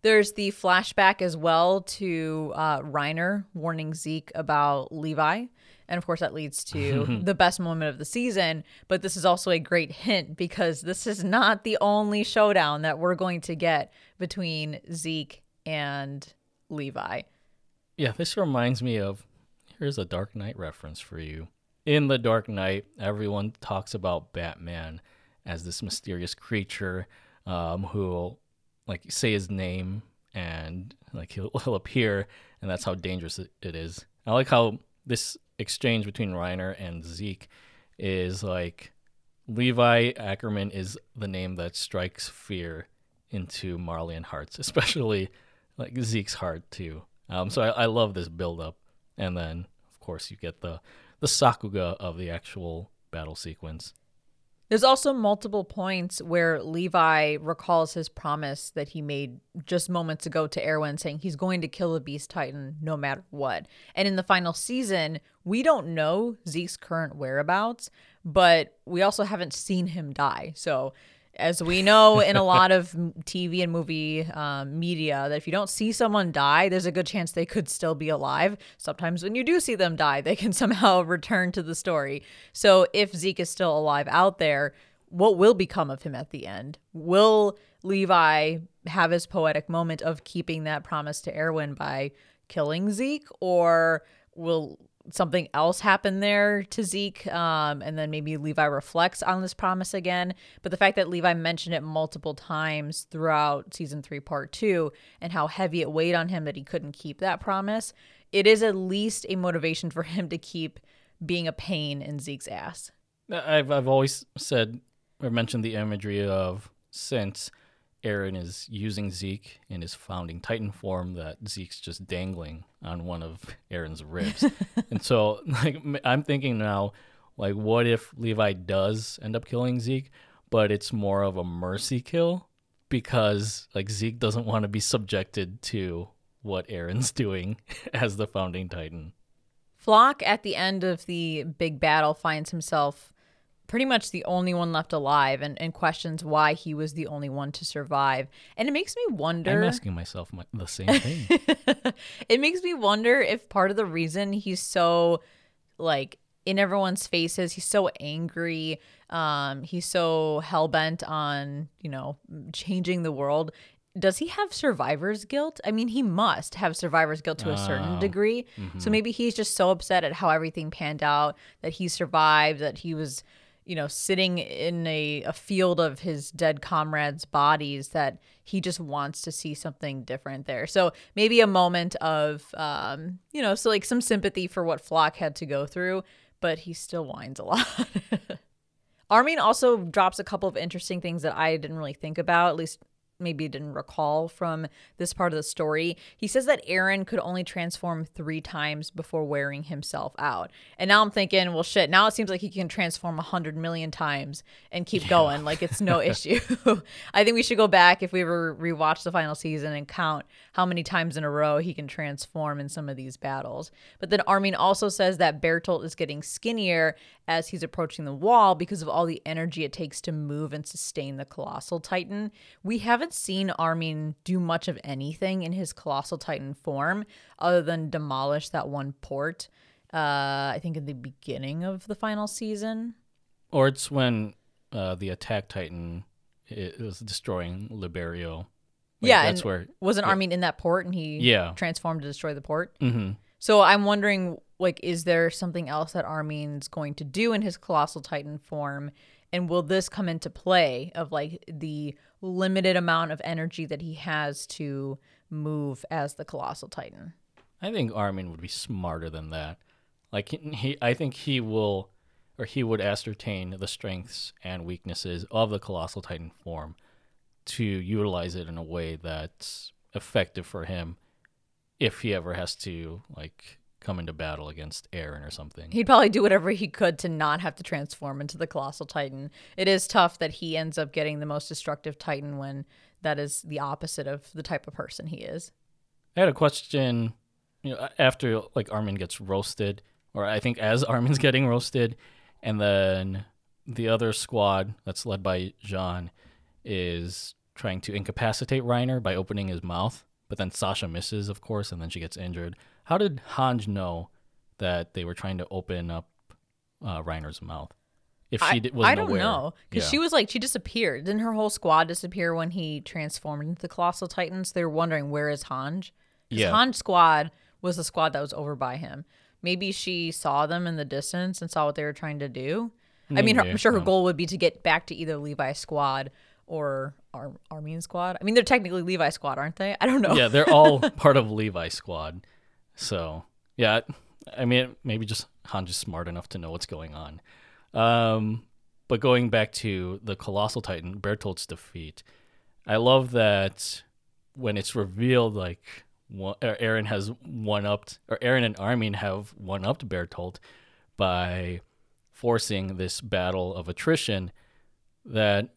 A: There's the flashback as well to uh, Reiner warning Zeke about Levi. And of course, that leads to the best moment of the season. But this is also a great hint because this is not the only showdown that we're going to get between Zeke and Levi.
B: Yeah, this reminds me of here's a Dark Knight reference for you. In The Dark Knight, everyone talks about Batman as this mysterious creature um, who like say his name and like he'll, he'll appear and that's how dangerous it is. I like how this exchange between reiner and zeke is like levi ackerman is the name that strikes fear into marleyan hearts especially like zeke's heart too. Um, so I, I love this build up and then of course you get the the sakuga of the actual battle sequence
A: There's also multiple points where Levi recalls his promise that he made just moments ago to Erwin, saying he's going to kill the Beast Titan no matter what. And in the final season, we don't know Zeke's current whereabouts, but we also haven't seen him die. So as we know in a lot of TV and movie um, media, that if you don't see someone die, there's a good chance they could still be alive. Sometimes when you do see them die, they can somehow return to the story. So if Zeke is still alive out there, what will become of him at the end? Will Levi have his poetic moment of keeping that promise to Erwin by killing Zeke, or will something else happened there to Zeke, um, and then maybe Levi reflects on this promise again. But the fact that Levi mentioned it multiple times throughout season three, part two, and how heavy it weighed on him that he couldn't keep that promise, it is at least a motivation for him to keep being a pain in Zeke's ass.
B: I've I've always said or mentioned the imagery of since Eren is using Zeke in his founding Titan form that Zeke's just dangling on one of Eren's ribs. and so like I'm thinking now like what if Levi does end up killing Zeke, but it's more of a mercy kill because like Zeke doesn't want to be subjected to what Eren's doing as the founding Titan.
A: Floch at the end of the big battle finds himself pretty much the only one left alive and, and questions why he was the only one to survive. And it makes me wonder.
B: I'm asking myself my, the same thing.
A: it makes me wonder if part of the reason he's so like in everyone's faces, he's so angry, um, he's so hell bent on, you know, changing the world. Does he have survivor's guilt? I mean, he must have survivor's guilt to a certain
B: Oh.
A: degree.
B: Mm-hmm.
A: So maybe he's just so upset at how everything panned out that he survived, that he was, you know, sitting in a, a field of his dead comrades' bodies that he just wants to see something different there. So maybe a moment of, um, you know, so like some sympathy for what Floch had to go through, but he still whines a lot. Armin also drops a couple of interesting things that I didn't really think about, at least maybe didn't recall from this part of the story. He says that Eren could only transform three times before wearing himself out. And now I'm thinking, well, shit, now it seems like he can transform a hundred million times and keep going. Like it's no issue. I think we should go back if we ever rewatch the final season and count how many times in a row he can transform in some of these battles. But then Armin also says that Bertolt is getting skinnier as he's approaching the wall because of all the energy it takes to move and sustain the colossal titan. We haven't seen Armin do much of anything in his colossal titan form other than demolish that one port. Uh, I think in the beginning of the final season.
B: Or it's when uh, the attack titan i- was destroying Liberio. Like,
A: yeah,
B: that's where.
A: wasn't Armin in that port and he
B: Yeah.
A: transformed to destroy the port?
B: hmm
A: So I'm wondering, like, is there something else that Armin's going to do in his colossal titan form, and will this come into play of like the limited amount of energy that he has to move as the colossal titan?
B: I think Armin would be smarter than that. Like he, I think he will, or he would ascertain the strengths and weaknesses of the colossal titan form to utilize it in a way that's effective for him if he ever has to like come into battle against Eren or something.
A: He'd probably do whatever he could to not have to transform into the colossal titan. It is tough that he ends up getting the most destructive titan when that is the opposite of the type of person he is.
B: I had a question, you know, after like Armin gets roasted, or I think as Armin's getting roasted, and then the other squad that's led by Jean is trying to incapacitate Reiner by opening his mouth, but then Sasha misses, of course, and then she gets injured. How did Hange know that they were trying to open up uh, Reiner's mouth? If she
A: I,
B: wasn't
A: I don't
B: aware,
A: know because
B: Yeah.
A: she was like she disappeared. Didn't her whole squad disappear when he transformed into the colossal titans? They were wondering where is Hange. Because
B: Yeah.
A: Hange's squad was the squad that was over by him. Maybe she saw them in the distance and saw what they were trying to do. I mean, her, I'm sure her goal would be to get back to either Levi's squad or Ar- Armin squad. I mean, they're technically Levi's squad, aren't they? I don't know.
B: yeah, they're all part of Levi's squad. So yeah, I mean, maybe just Han's just smart enough to know what's going on. Um, but going back to the colossal titan Bertolt's defeat, I love that when it's revealed like Eren has one upped, or Eren and Armin have one upped Bertolt by forcing this battle of attrition that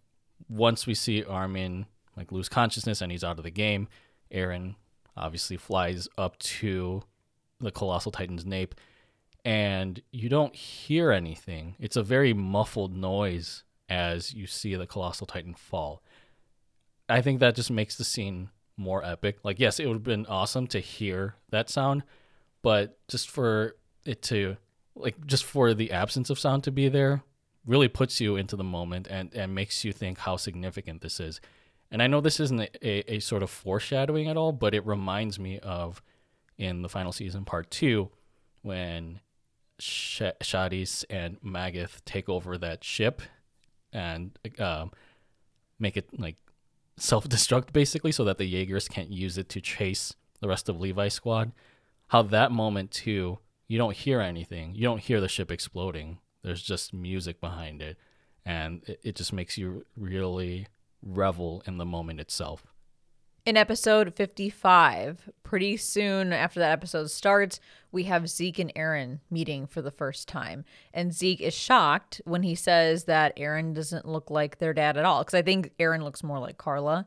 B: once we see Armin like lose consciousness and he's out of the game, Eren obviously flies up to the colossal titan's nape and you don't hear anything. It's a very muffled noise as you see the colossal titan fall. I think that just makes the scene more epic. Like yes, it would have been awesome to hear that sound, but just for it to like just for the absence of sound to be there really puts you into the moment and and makes you think how significant this is. And I know this isn't a, a, a sort of foreshadowing at all, but it reminds me of in the final season, part two, when Sh- Shadis and Magath take over that ship and um, make it like self destruct basically, so that the Jaegers can't use it to chase the rest of Levi's squad. How that moment too, you don't hear anything, you don't hear the ship exploding. There's just music behind it, and it, it just makes you really revel in the moment itself.
A: In episode 55, pretty soon after that episode starts, we have Zeke and Eren meeting for the first time. And Zeke is shocked when he says that Eren doesn't look like their dad at all. Because I think Eren looks more like Carla.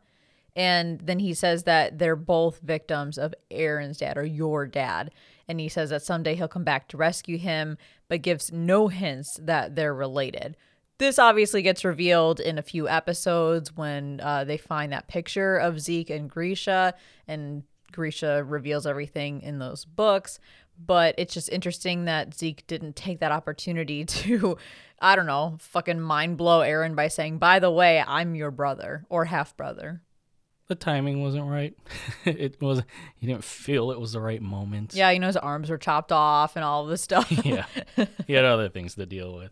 A: And then he says that they're both victims of Eren's dad or your dad. And he says that someday he'll come back to rescue him, but gives no hints that they're related. This obviously gets revealed in a few episodes when uh, they find that picture of Zeke and Grisha, and Grisha reveals everything in those books. But it's just interesting that Zeke didn't take that opportunity to, I don't know, fucking mind blow Eren by saying, by the way, I'm your brother or half brother.
B: The timing wasn't right. it was he didn't feel it was the right moment.
A: Yeah, you know his arms were chopped off and all of this stuff.
B: yeah. He had other things to deal with.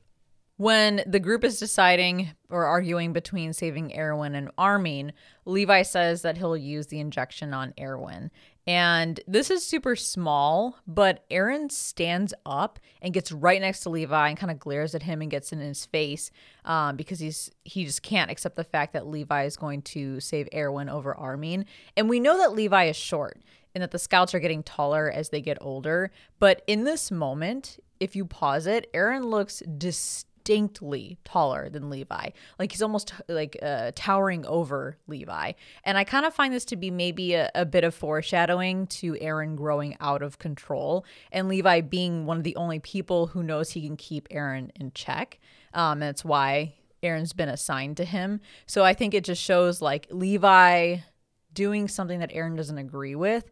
A: When the group is deciding or arguing between saving Erwin and Armin, Levi says that he'll use the injection on Erwin. And this is super small, but Eren stands up and gets right next to Levi and kind of glares at him and gets in his face um, because he's he just can't accept the fact that Levi is going to save Erwin over Armin. And we know that Levi is short and that the scouts are getting taller as they get older. But in this moment, if you pause it, Eren looks distinct distinctly taller than Levi. Like he's almost like uh, towering over Levi. And I kind of find this to be maybe a, a bit of foreshadowing to Eren growing out of control and Levi being one of the only people who knows he can keep Eren in check. Um, and that's why Eren's been assigned to him. So I think it just shows like Levi doing something that Eren doesn't agree with.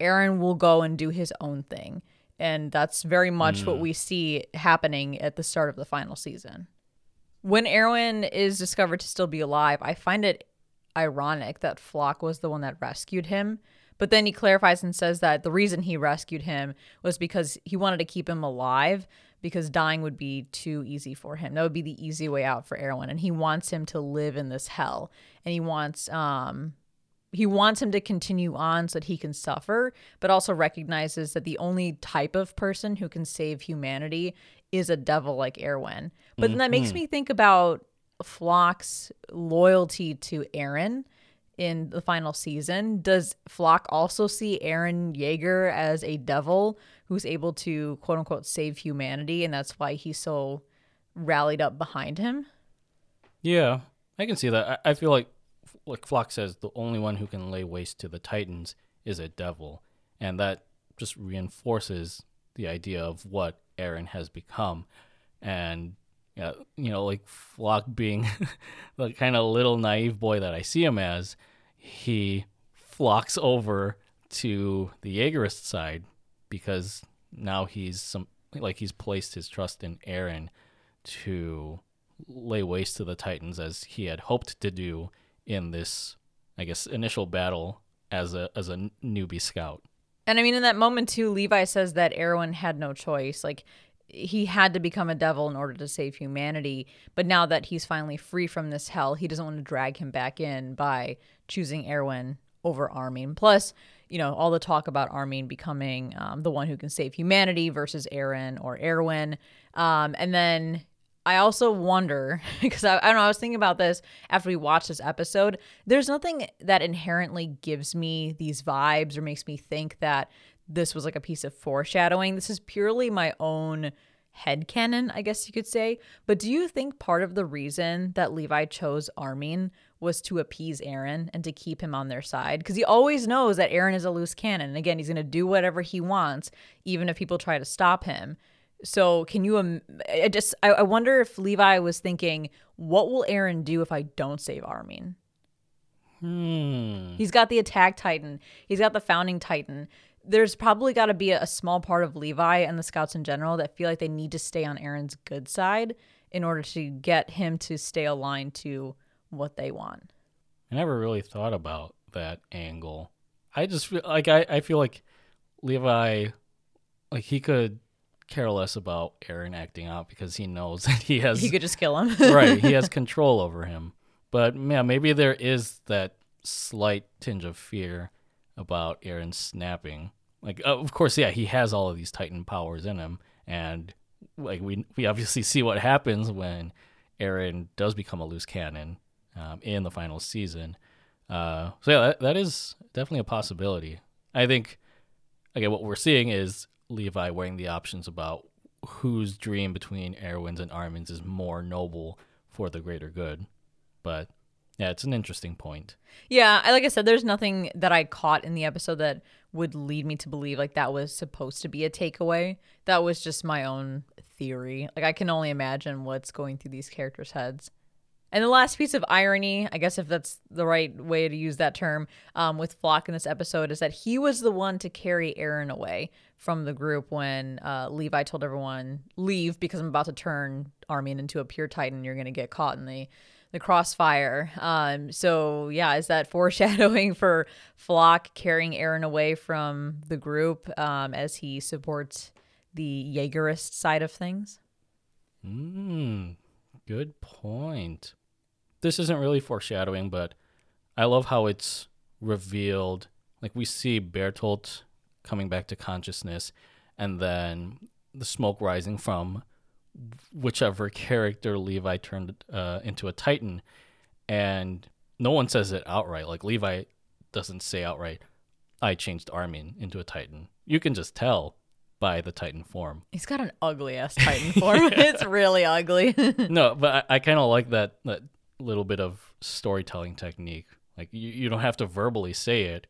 A: Eren will go and do his own thing. And that's very much mm. what we see happening at the start of the final season. When Erwin is discovered to still be alive, I find it ironic that Floch was the one that rescued him. But then he clarifies and says that the reason he rescued him was because he wanted to keep him alive because dying would be too easy for him. That would be the easy way out for Erwin. And he wants him to live in this hell. And he wants um he wants him to continue on so that he can suffer, but also recognizes that the only type of person who can save humanity is a devil like Erwin. But mm-hmm. then that makes mm-hmm. me think about Floch's loyalty to Eren in the final season. Does Floch also see Eren Yeager as a devil who's able to quote unquote save humanity and that's why he's so rallied up behind him?
B: Yeah, I can see that. I, I feel like like Floch says, the only one who can lay waste to the Titans is a devil, and that just reinforces the idea of what Eren has become, and you know, like Floch being the kind of little naive boy that I see him as, he flocks over to the Jaegerist side because now he's some like he's placed his trust in Eren to lay waste to the Titans as he had hoped to do in this, I guess, initial battle as a as a newbie scout.
A: And I mean, in that moment too, Levi says that Erwin had no choice. Like he had to become a devil in order to save humanity. But now that he's finally free from this hell, he doesn't want to drag him back in by choosing Erwin over Armin. Plus, you know, all the talk about Armin becoming um, the one who can save humanity versus Eren or Erwin. Um, and then I also wonder because I, I, don't know. I was thinking about this after we watched this episode. There's nothing that inherently gives me these vibes or makes me think that this was like a piece of foreshadowing. This is purely my own head headcanon, I guess you could say. But do you think part of the reason that Levi chose Armin was to appease Eren and to keep him on their side? Because he always knows that Eren is a loose cannon. And again, he's going to do whatever he wants, even if people try to stop him. So can you? Um, I just I, I wonder if Levi was thinking, what will Eren do if I don't save Armin?
B: Hmm.
A: He's got the attack titan. He's got the founding titan. There's probably got to be a, a small part of Levi and the scouts in general that feel like they need to stay on Eren's good side in order to get him to stay aligned to what they want.
B: I never really thought about that angle. I just feel like I, I feel like Levi, like he could care less about Eren acting out because he knows that he has
A: He could just kill him.
B: right he has control over him. But yeah, maybe there is that slight tinge of fear about Eren snapping. Like, of course, yeah, he has all of these Titan powers in him, and like we we obviously see what happens when Eren does become a loose cannon um, in the final season. Uh, so yeah, that, that is definitely a possibility. I think again, what we're seeing is Levi weighing the options about whose dream between Erwin's and Armin's is more noble for the greater good. But yeah, it's an interesting point.
A: Yeah, I like I said, there's nothing that I caught in the episode that would lead me to believe like that was supposed to be a takeaway. That was just my own theory. Like I can only imagine what's going through these characters' heads. And the last piece of irony, I guess if that's the right way to use that term, um, with Floch in this episode is that he was the one to carry Eren away from the group when uh, Levi told everyone, leave because I'm about to turn Armin into a pure Titan. You're going to get caught in the the crossfire. Um, so yeah, is that foreshadowing for Floch carrying Eren away from the group um, as he supports the Jaegerist side of things?
B: Mm, good point. This isn't really foreshadowing, but I love how it's revealed. Like we see Bertolt coming back to consciousness, and then the smoke rising from whichever character Levi turned uh, into a Titan, and no one says it outright. Like Levi doesn't say outright, "I changed Armin into a Titan." You can just tell by the Titan form.
A: He's got an ugly ass Titan form. it's really ugly.
B: no, but I, I kind of like that that little bit of storytelling technique. Like you, you don't have to verbally say it.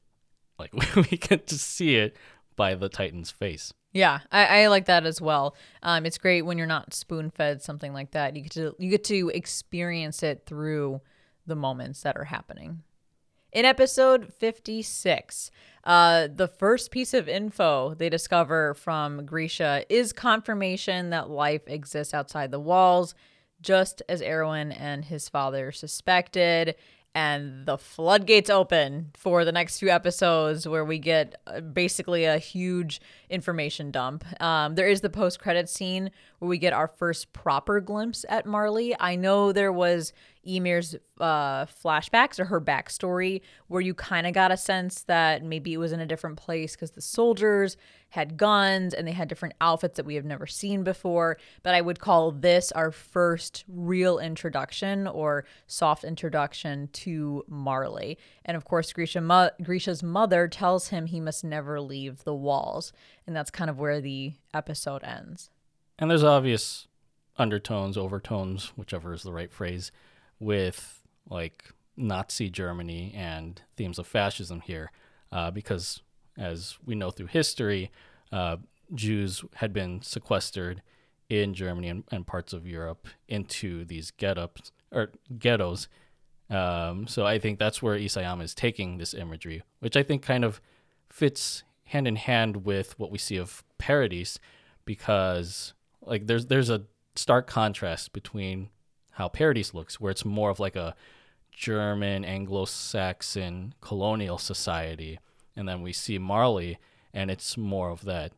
B: Like we get to see it by the Titan's face.
A: Yeah, I, I like that as well. Um, it's great when you're not spoon fed something like that. You get to you get to experience it through the moments that are happening. In episode 56, uh, the first piece of info they discover from Grisha is confirmation that life exists outside the walls, just as Erwin and his father suspected and the floodgates open for the next few episodes where we get uh, basically a huge information dump. Um, there is the post credit scene where we get our first proper glimpse at Marley. I know there was Ymir's uh, flashbacks or her backstory where you kind of got a sense that maybe it was in a different place because the soldiers had guns and they had different outfits that we have never seen before. But I would call this our first real introduction or soft introduction to Marley. And of course, Grisha mo- Grisha's mother tells him he must never leave the walls. And that's kind of where the episode ends.
B: And there's obvious undertones, overtones, whichever is the right phrase, with like Nazi Germany and themes of fascism here, uh, because as we know through history, uh, Jews had been sequestered in Germany and, and, parts of Europe into these ghettos or ghettos. Um, so I think that's where Isayama is taking this imagery, which I think kind of fits hand in hand with what we see of Paradis, because like there's there's a stark contrast between how Paradis looks, where it's more of like a German Anglo-Saxon colonial society, and then we see Marley, and it's more of that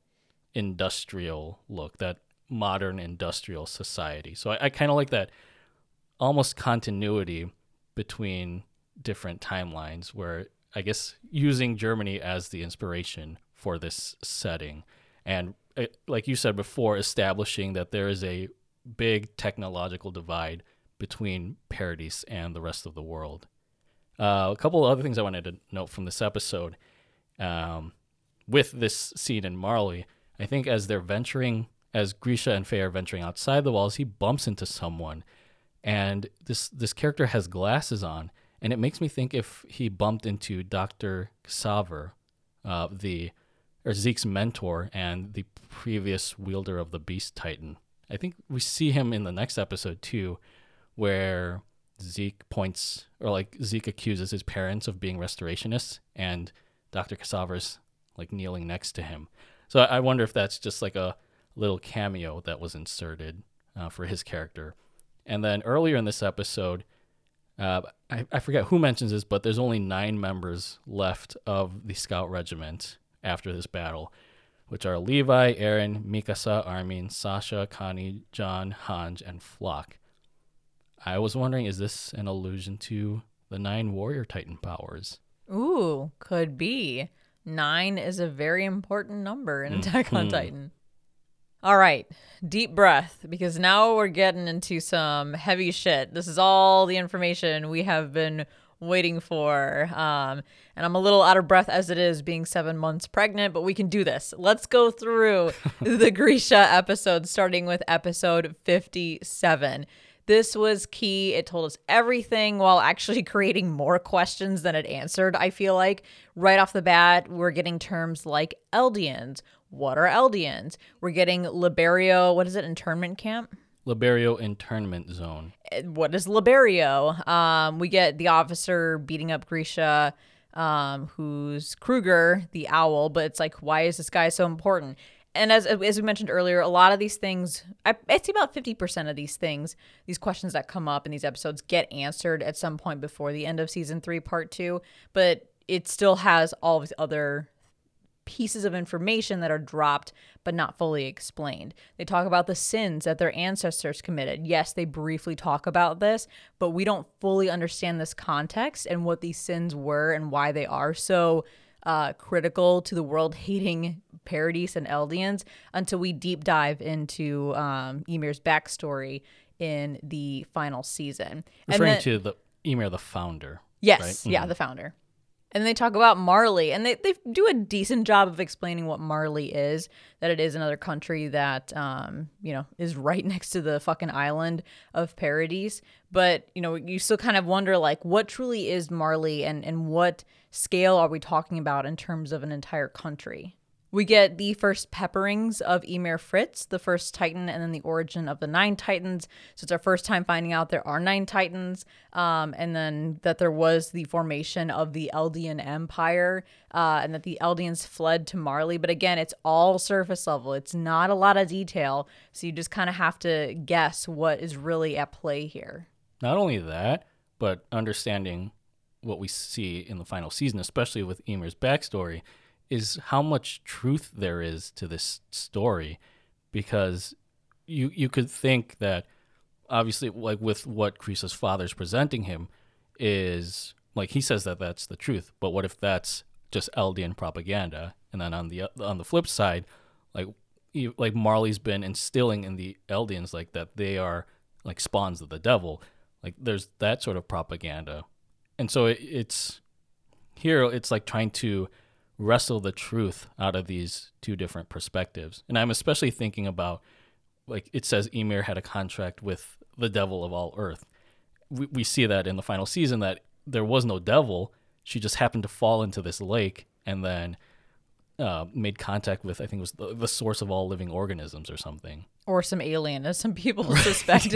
B: industrial look, that modern industrial society. So I, I kind of like that almost continuity between different timelines, where I guess using Germany as the inspiration for this setting, and uh, like you said before, establishing that there is a big technological divide between Paradis and the rest of the world. Uh, a couple other things I wanted to note from this episode. Um, with this scene in Marley, I think as they're venturing as Grisha and Faye are venturing outside the walls, he bumps into someone, and this this character has glasses on, and it makes me think if he bumped into Doctor Ksaver, uh, the or Zeke's mentor and the previous wielder of the Beast Titan. I think we see him in the next episode too, where Zeke points or like Zeke accuses his parents of being restorationists, and Doctor Ksaver's like kneeling next to him. So I wonder if that's just like a little cameo that was inserted uh, for his character. And then earlier in this episode, uh, I, I forget who mentions this, but there's only nine members left of the Scout Regiment after this battle, which are Levi, Eren, Mikasa, Armin, Sasha, Connie, Jean, Hange, and Floch. I was wondering, is this an allusion to the nine Warrior Titan powers?
A: Ooh, could be. Nine is a very important number in mm-hmm. Attack on. Titan. All right, deep breath because now we're getting into some heavy shit. This is all the information we have been waiting for. Um, and I'm a little out of breath as it is being seven months pregnant, but we can do this. Let's go through the Grisha episode, starting with episode 57. This was key. It told us everything while actually creating more questions than it answered. I feel like right off the bat, we're getting terms like Eldians. What are Eldians? We're getting Liberio, what is it, internment camp?
B: Liberio internment zone.
A: Uh, What is Liberio? Um, we get the officer beating up Grisha, um, who's Kruger, the owl, but it's like, why is this guy so important? And as as we mentioned earlier, a lot of these things, I, I'd say about fifty percent of these things, these questions that come up in these episodes, get answered at some point before the end of season three, part two. But it still has all these other pieces of information that are dropped but not fully explained. They talk about the sins that their ancestors committed. Yes, they briefly talk about this, but we don't fully understand this context and what these sins were and why they are so uh, critical to the world hating Paradis and Eldians until we deep dive into um, Ymir's backstory in the final season. And
B: Referring
A: then-
B: to the Ymir, the founder.
A: Yes,
B: right?
A: yeah, the founder. And they talk about Marley, and they, they do a decent job of explaining what Marley is. That it is another country that, um, you know, is right next to the fucking island of Paradis. But you know, you still kind of wonder, like, what truly is Marley, and and what scale are we talking about in terms of an entire country? We get the first pepperings of Ymir Fritz, the first Titan, and then the origin of the nine Titans. So it's our first time finding out there are nine Titans, um, and then that there was the formation of the Eldian Empire, uh, and that the Eldians fled to Marley. But again, it's all surface level. It's not a lot of detail, so you just kind of have to guess what is really at play here.
B: Not only that, but understanding what we see in the final season, especially with Ymir's backstory, is how much truth there is to this story. Because you you could think that obviously like with what Grisha's father's presenting him is like he says that that's the truth, but what if that's just Eldian propaganda? And then on the on the flip side, like you- like Marley's been instilling in the Eldians like that they are like spawns of the devil. Like there's that sort of propaganda, and so it, it's here. It's like trying to wrestle the truth out of these two different perspectives. And I'm especially thinking about like it says Ymir had a contract with the devil of all earth. We, we see that in the final season that there was no devil. She just happened to fall into this lake and then uh, made contact with I think it was the, the source of all living organisms or something.
A: Or some alien, as some people suspect.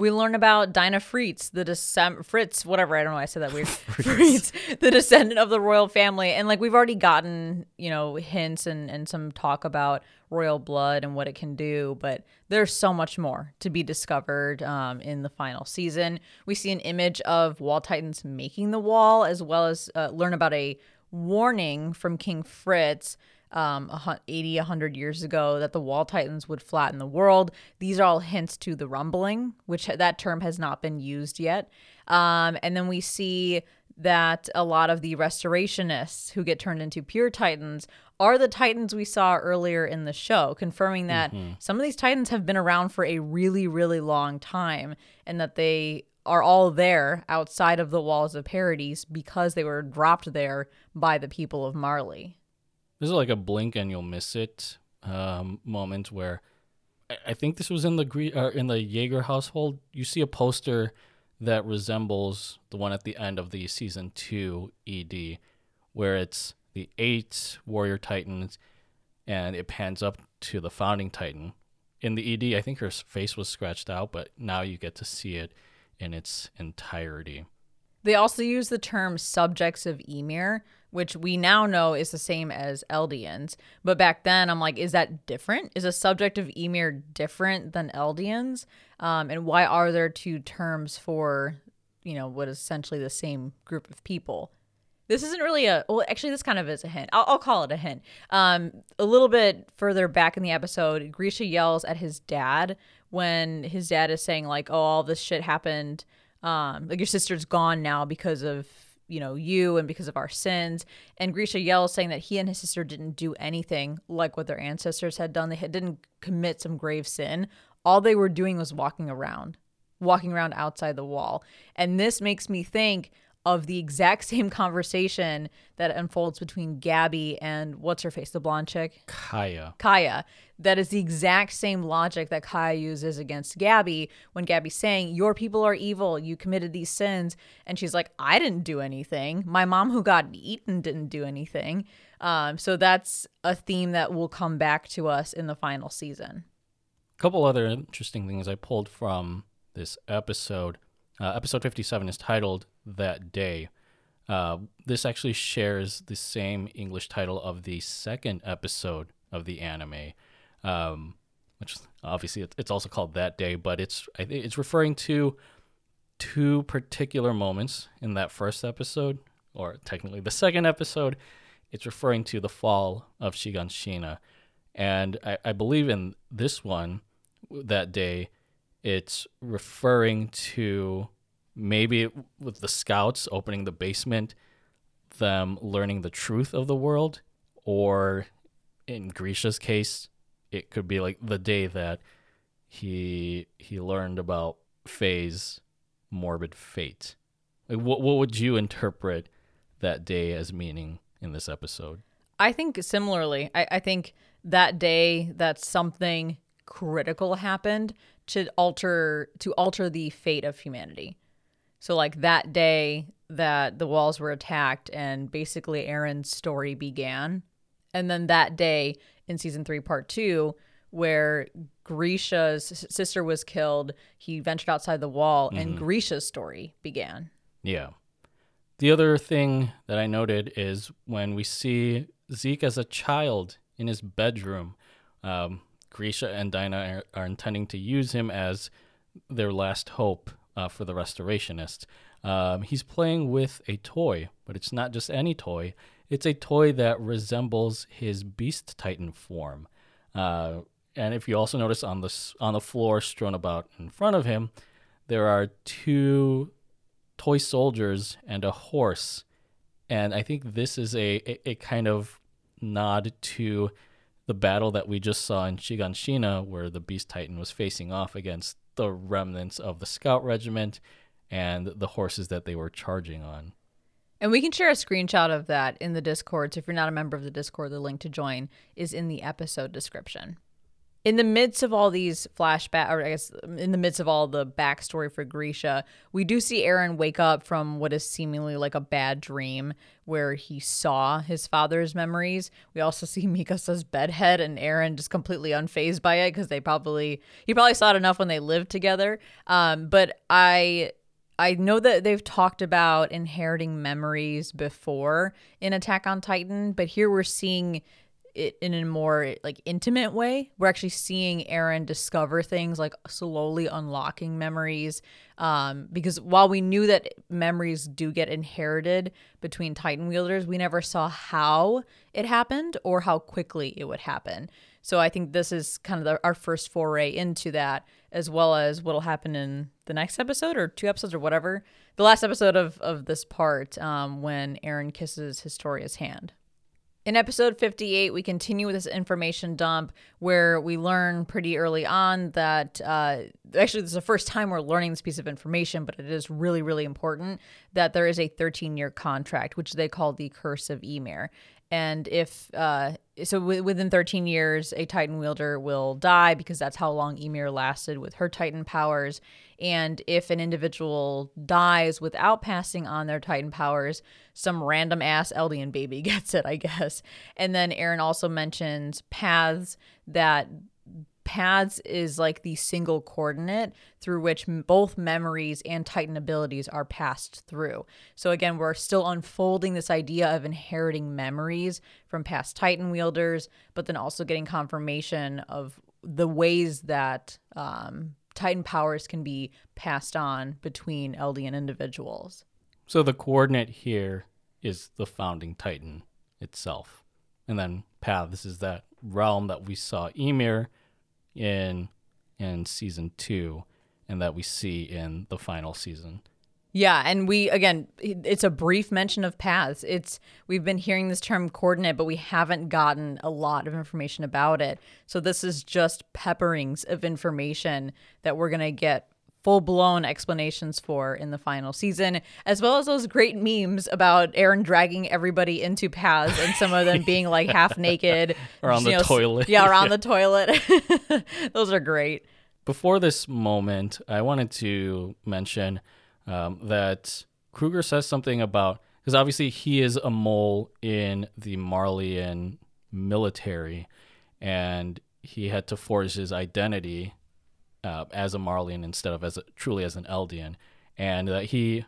A: We learn about Dinah Fritz, the descend Fritz, whatever. I don't know. why I said that weird. Fritz, the descendant of the royal family, and like we've already gotten, you know, hints and and some talk about royal blood and what it can do, but there's so much more to be discovered um, in the final season. We see an image of wall titans making the wall, as well as uh, learn about a warning from King Fritz um, a 80, 100 years ago that the wall titans would flatten the world. These are all hints to the rumbling, which that term has not been used yet. Um, and then we see that a lot of the restorationists who get turned into pure titans are the titans we saw earlier in the show, confirming that some of these titans have been around for a really, really long time and that they are all there outside of the walls of Paradis because they were dropped there by the people of Marley.
B: This is like a blink and you'll miss it um, moment where I, think this was in the Gre- uh, in the Jaeger household. You see a poster that resembles the one at the end of the season two ED, where it's the eight warrior titans, and it pans up to the founding titan. In the ED, I think her face was scratched out, but now you get to see it in its entirety.
A: They also use the term subjects of Ymir, which we now know is the same as Eldians. But back then, I'm like, is that different? Is a subject of Ymir different than Eldians? Um, and why are there two terms for, you know, what is essentially the same group of people? This isn't really a well. Actually, this kind of is a hint. I'll, I'll call it a hint. Um, a little bit further back in the episode, Grisha yells at his dad when his dad is saying like, "Oh, all this shit happened. Um, like your sister's gone now because of you know you and because of our sins." And Grisha yells saying that he and his sister didn't do anything like what their ancestors had done. They had, didn't commit some grave sin. All they were doing was walking around, walking around outside the wall. And this makes me think of the exact same conversation that unfolds between Gabi and what's her face, the blonde chick?
B: Kaya.
A: Kaya. That is the exact same logic that Kaya uses against Gabi when Gabi's saying, Your people are evil. You committed these sins. And she's like, I didn't do anything. My mom, who got eaten, didn't do anything. Um, so that's a theme that will come back to us in the final season.
B: A couple other interesting things I pulled from this episode. Uh, episode 57 is titled That Day. Uh, this actually shares the same English title of the second episode of the anime, um, which obviously it's also called That Day, but it's it's referring to two particular moments in that first episode, or technically the second episode. It's referring to the fall of Shiganshina. And I, I believe in this one, that day, it's referring to maybe with the scouts opening the basement, them learning the truth of the world, or in Grisha's case, it could be like the day that he he learned about Faye's morbid fate. Like what what would you interpret that day as meaning in this episode?
A: I think similarly. I, I think that day that something critical happened to alter to alter the fate of humanity. So like that day that the walls were attacked and basically Eren's story began. And then that day in season 3 part 2 where Grisha's sister was killed, he ventured outside the wall and Grisha's story began.
B: Yeah. The other thing that I noted is when we see Zeke as a child in his bedroom, um, Grisha and Dinah are, are intending to use him as their last hope uh, for the restorationists. Um, he's playing with a toy, but it's not just any toy. It's a toy that resembles his Beast Titan form. Uh, and if you also notice on the on the floor strewn about in front of him, there are two toy soldiers and a horse. And I think this is a, a, a kind of nod to the battle that we just saw in Shiganshina, where the Beast Titan was facing off against the remnants of the Scout Regiment and the horses that they were charging on.
A: And we can share a screenshot of that in the Discord. So if you're not a member of the Discord, the link to join is in the episode description. In the midst of all these flashback, or I guess in the midst of all the backstory for Grisha, we do see Eren wake up from what is seemingly like a bad dream where he saw his father's memories. We also see Mikasa's bedhead and Eren just completely unfazed by it because they probably he probably saw it enough when they lived together. Um, but I I know that they've talked about inheriting memories before in Attack on Titan, but here we're seeing it in a more like intimate way. We're actually seeing Eren discover things like slowly unlocking memories. Um, because while we knew that memories do get inherited between Titan wielders, we never saw how it happened or how quickly it would happen. So I think this is kind of the, our first foray into that, as well as what'll happen in the next episode or two episodes or whatever. The last episode of, of this part um, when Eren kisses Historia's hand. In episode 58, we continue with this information dump where we learn pretty early on that uh, actually, this is the first time we're learning this piece of information, but it is really, really important that there is a 13 year contract, which they call the Curse of Ymir. And if, uh, so w- within 13 years, a Titan wielder will die because that's how long Ymir lasted with her Titan powers. And if an individual dies without passing on their Titan powers, some random ass Eldian baby gets it, I guess. And then Eren also mentions paths that paths is like the single coordinate through which both memories and titan abilities are passed through so again we're still unfolding this idea of inheriting memories from past titan wielders but then also getting confirmation of the ways that um, titan powers can be passed on between eldian individuals
B: So the coordinate here is the founding Titan itself. And then paths is that realm that we saw Ymir in in season two and that we see in the final season.
A: Yeah, and we again, it's a brief mention of paths. It's we've been hearing this term coordinate, but we haven't gotten a lot of information about it. So this is just pepperings of information that we're gonna get full blown explanations for in the final season, as well as those great memes about Eren dragging everybody into paths and some of them being like half naked
B: Or on the
A: know,
B: toilet.
A: Yeah, or on the toilet. those are great.
B: Before this moment, I wanted to mention um, that Kruger says something about because obviously he is a mole in the Marleyan military, and he had to forge his identity uh, as a Marleyan instead of as a, truly as an Eldian, and that he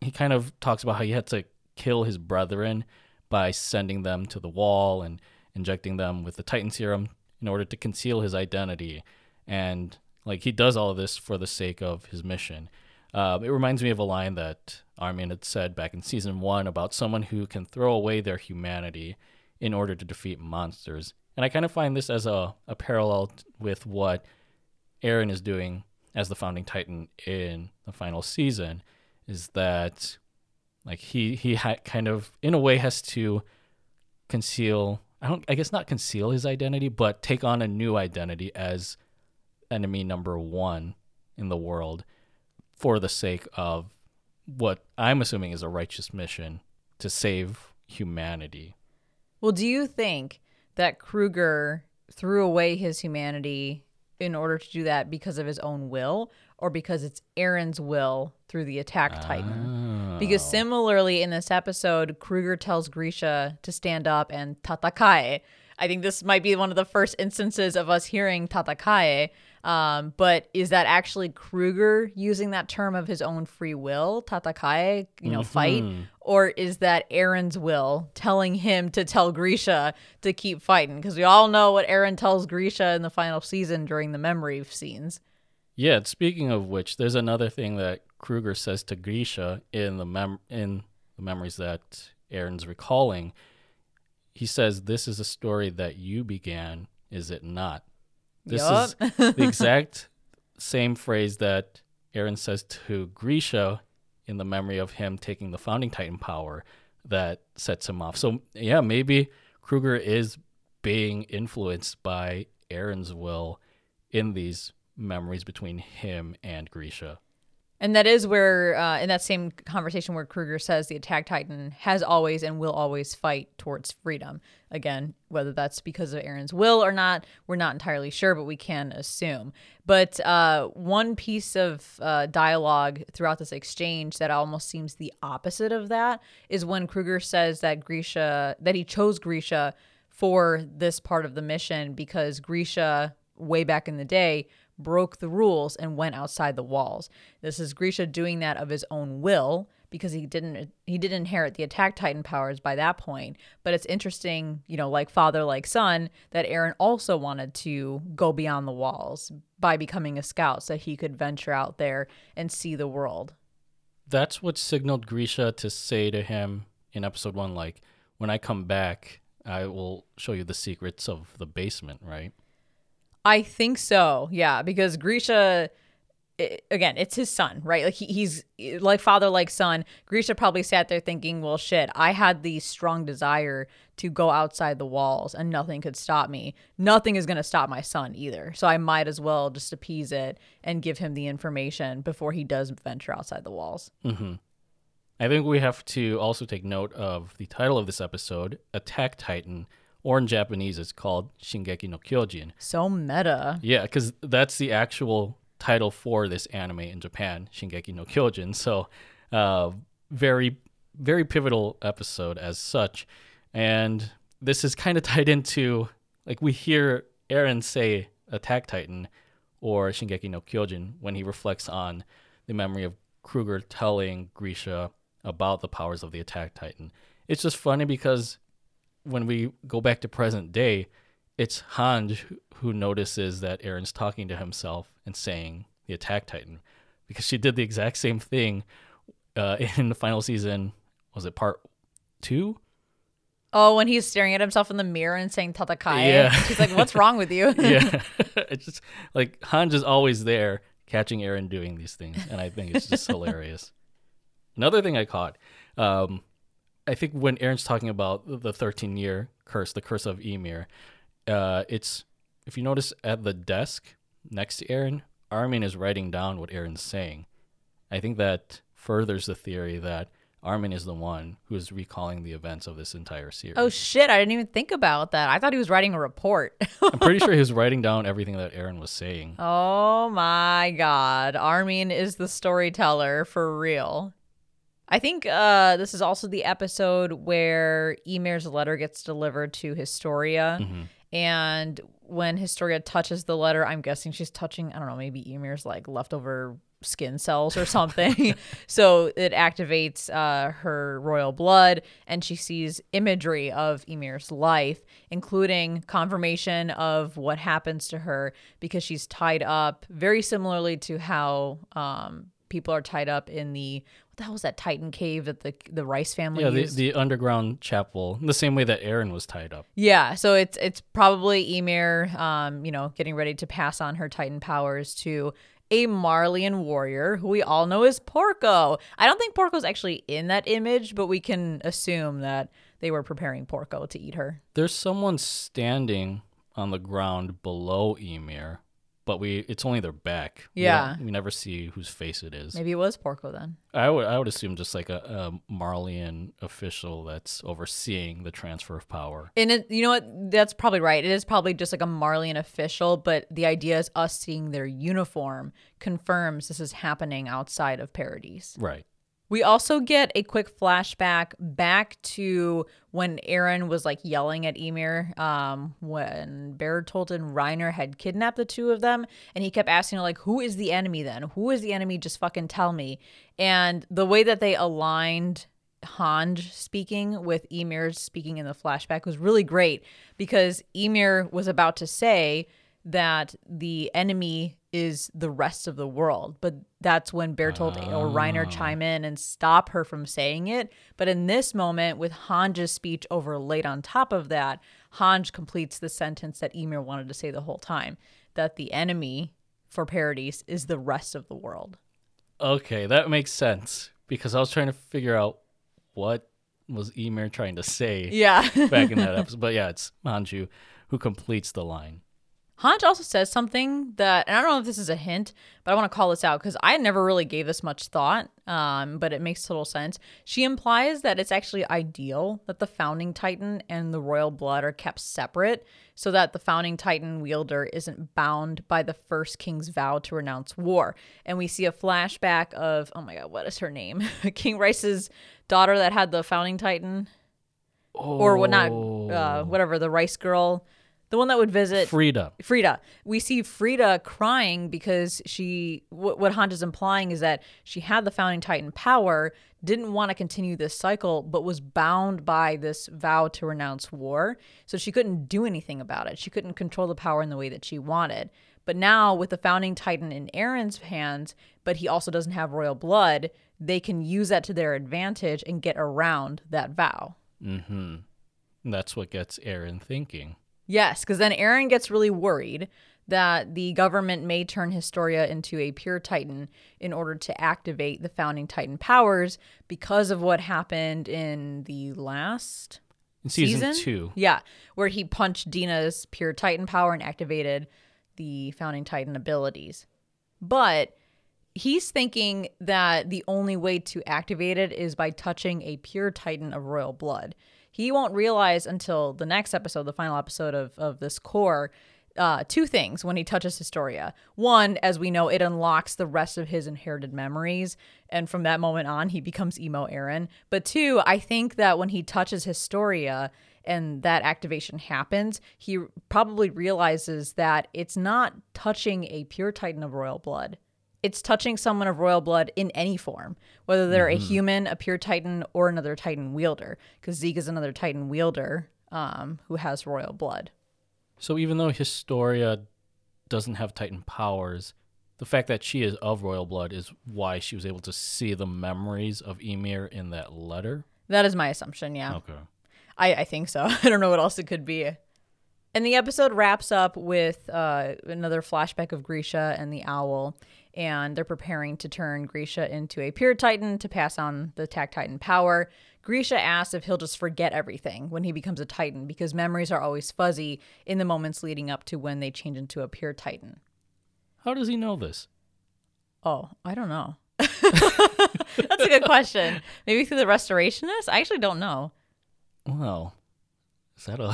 B: he kind of talks about how he had to kill his brethren by sending them to the wall and injecting them with the Titan serum in order to conceal his identity. And like he does all of this for the sake of his mission. Uh, it reminds me of a line that Armin had said back in season one about someone who can throw away their humanity in order to defeat monsters. And I kind of find this as a, a parallel with what Eren is doing as the founding titan in the final season is that like he he ha- kind of in a way has to conceal I don't I guess not conceal his identity but take on a new identity as enemy number 1 in the world for the sake of what I'm assuming is a righteous mission to save humanity.
A: Well, do you think that Kruger threw away his humanity in order to do that because of his own will or because it's Aaron's will through the attack titan? Because oh. similarly in this episode, Kruger tells Grisha to stand up and tatakae. I think this might be one of the first instances of us hearing tatakae. Um, but is that actually Kruger using that term of his own free will, tatakae, you know, fight? Or is that Eren's will telling him to tell Grisha to keep fighting? Because we all know what Eren tells Grisha in the final season during the memory scenes.
B: Yeah, speaking of which, there's another thing that Kruger says to Grisha in the mem- in the memories that Eren's recalling. He says, "This is a story that you began, is it not?" This is the exact same phrase that Eren says to Grisha in the memory of him taking the founding titan power that sets him off. So yeah, maybe Kruger is being influenced by Eren's will in these memories between him and Grisha.
A: And that is where, uh, in that same conversation where Kruger says the attack titan has always and will always fight towards freedom. Again, whether that's because of Eren's will or not, we're not entirely sure, but we can assume. But uh, one piece of uh, dialogue throughout this exchange that almost seems the opposite of that is when Kruger says that Grisha, that he chose Grisha for this part of the mission because Grisha, way back in the day, broke the rules and went outside the walls. This is Grisha doing that of his own will because he didn't he didn't inherit the attack titan powers by that point. But it's interesting, you know, like father like son that Eren also wanted to go beyond the walls by becoming a scout so he could venture out there and see the world.
B: That's what signaled Grisha to say to him in episode 1 like when I come back, I will show you the secrets of the basement, right?
A: I think so. Yeah, because Grisha i again, it's his son, right? Like he, he's like father like son. Grisha probably sat there thinking, "Well, shit, I had the strong desire to go outside the walls and nothing could stop me. Nothing is going to stop my son either. So I might as well just appease it and give him the information before he does venture outside the walls." Mm-hmm.
B: I think we have to also take note of the title of this episode, Attack Titan, or in Japanese, it's called Shingeki no Kyojin.
A: So meta.
B: Yeah, because that's the actual title for this anime in Japan, Shingeki no Kyojin. So, uh, very, very pivotal episode as such. And this is kind of tied into, like, we hear Eren say Attack Titan or Shingeki no Kyojin when he reflects on the memory of Kruger telling Grisha about the powers of the Attack Titan. It's just funny because when we go back to present day, it's Hange who notices that Eren's talking to himself and saying the Attack Titan because she did the exact same thing uh, in the final season. Was it part two?
A: Oh, when he's staring at himself in the mirror and saying Tatakai.
B: Yeah.
A: She's like, what's wrong with you?
B: yeah, it's just like Hange is always there catching Eren doing these things, and I think it's just hilarious. Another thing I caught, um, I think when Eren's talking about the 13 year curse, the curse of Ymir, uh, it's if you notice at the desk next to Eren, Armin is writing down what Eren's saying. I think that furthers the theory that Armin is the one who is recalling the events of this entire series.
A: Oh shit, I didn't even think about that. I thought he was writing a report.
B: I'm pretty sure he was writing down everything that Eren was saying.
A: oh my god. Armin is the storyteller for real. I think uh, this is also the episode where Ymir's letter gets delivered to Historia.
B: Mm-hmm.
A: And when Historia touches the letter, I'm guessing she's touching, I don't know, maybe Ymir's like leftover skin cells or something. so it activates uh, her royal blood, and she sees imagery of Ymir's life, including confirmation of what happens to her because she's tied up, very similarly to how um, people are tied up in the the hell was that Titan cave that the the Reiss family
B: Yeah, the,
A: used?
B: the underground chapel, the same way that Eren was tied up.
A: Yeah, so it's it's probably Ymir, um, you know, getting ready to pass on her Titan powers to a Marleyan warrior who we all know is Porco. I don't think Porco's actually in that image, but we can assume that they were preparing Porco to eat her.
B: There's someone standing on the ground below Ymir, but we it's only their back.
A: Yeah.
B: don't- we, never see whose face it is.
A: Maybe it was Porco then.
B: I would I would assume just like a, a Marleyan official that's overseeing the transfer of power.
A: And it, you know what? That's probably right. It is probably just like a Marleyan official, but the idea is us seeing their uniform confirms this is happening outside of Paradis.
B: Right.
A: We also get a quick flashback back to when Eren was like yelling at Ymir um, when Bertolt and Reiner had kidnapped the two of them. And he kept asking, like, who is the enemy then? Who is the enemy? Just fucking tell me. And the way that they aligned Hange speaking with Ymir speaking in the flashback was really great because Ymir was about to say that the enemy is the rest of the world. But that's when Bertolt or Reiner ah. chime in and stop her from saying it. But in this moment, with Hange's speech overlaid on top of that, Hange completes the sentence that Ymir wanted to say the whole time that the enemy for Paradis is the rest of the world.
B: Okay, that makes sense because I was trying to figure out what was Ymir trying to say
A: Yeah.
B: back in that episode. But yeah, it's Hange who completes the line.
A: Hange also says something that, and I don't know if this is a hint, but I want to call this out because I never really gave this much thought, um, but it makes total sense. She implies that it's actually ideal that the founding titan and the royal blood are kept separate so that the founding titan wielder isn't bound by the first king's vow to renounce war. And we see a flashback of, oh my God, what is her name? King Reiss's daughter that had the founding titan, or what not, uh, whatever, the Reiss girl. The one that would visit
B: Frida.
A: Frida. We see Frida crying because she, what, what Hange is implying is that she had the founding titan power, didn't want to continue this cycle, but was bound by this vow to renounce war. So she couldn't do anything about it. She couldn't control the power in the way that she wanted. But now, with the founding titan in Eren's hands, but he also doesn't have royal blood, they can use that to their advantage and get around that vow.
B: Mm-hmm. That's what gets Eren thinking.
A: Yes, because then Eren gets really worried that the government may turn Historia into a pure Titan in order to activate the founding Titan powers because of what happened in the last
B: In season, two,
A: Yeah, where he punched Dina's pure Titan power and activated the founding Titan abilities. But he's thinking that the only way to activate it is by touching a pure titan of royal blood. He won't realize until the next episode, the final episode of, of this cour, uh, two things when he touches Historia. One, as we know, it unlocks the rest of his inherited memories. And from that moment on, he becomes emo Eren. But two, I think that when he touches Historia and that activation happens, he probably realizes that it's not touching a pure Titan of royal blood. It's touching someone of royal blood in any form, whether they're mm-hmm. a human, a pure Titan, or another Titan wielder, because Zeke is another Titan wielder um, who has royal blood.
B: So even though Historia doesn't have Titan powers, the fact that she is of royal blood is why she was able to see the memories of Ymir in that letter.
A: That is my assumption, yeah.
B: Okay.
A: I, I think so. I don't know what else it could be. And the episode wraps up with uh, another flashback of Grisha and the owl, and they're preparing to turn Grisha into a pure Titan to pass on the Attack Titan power. Grisha asks if he'll just forget everything when he becomes a Titan because memories are always fuzzy in the moments leading up to when they change into a pure Titan.
B: How does he know this?
A: Oh, I don't know. That's a good question. Maybe through the restorationist? I actually don't know.
B: Well, is that a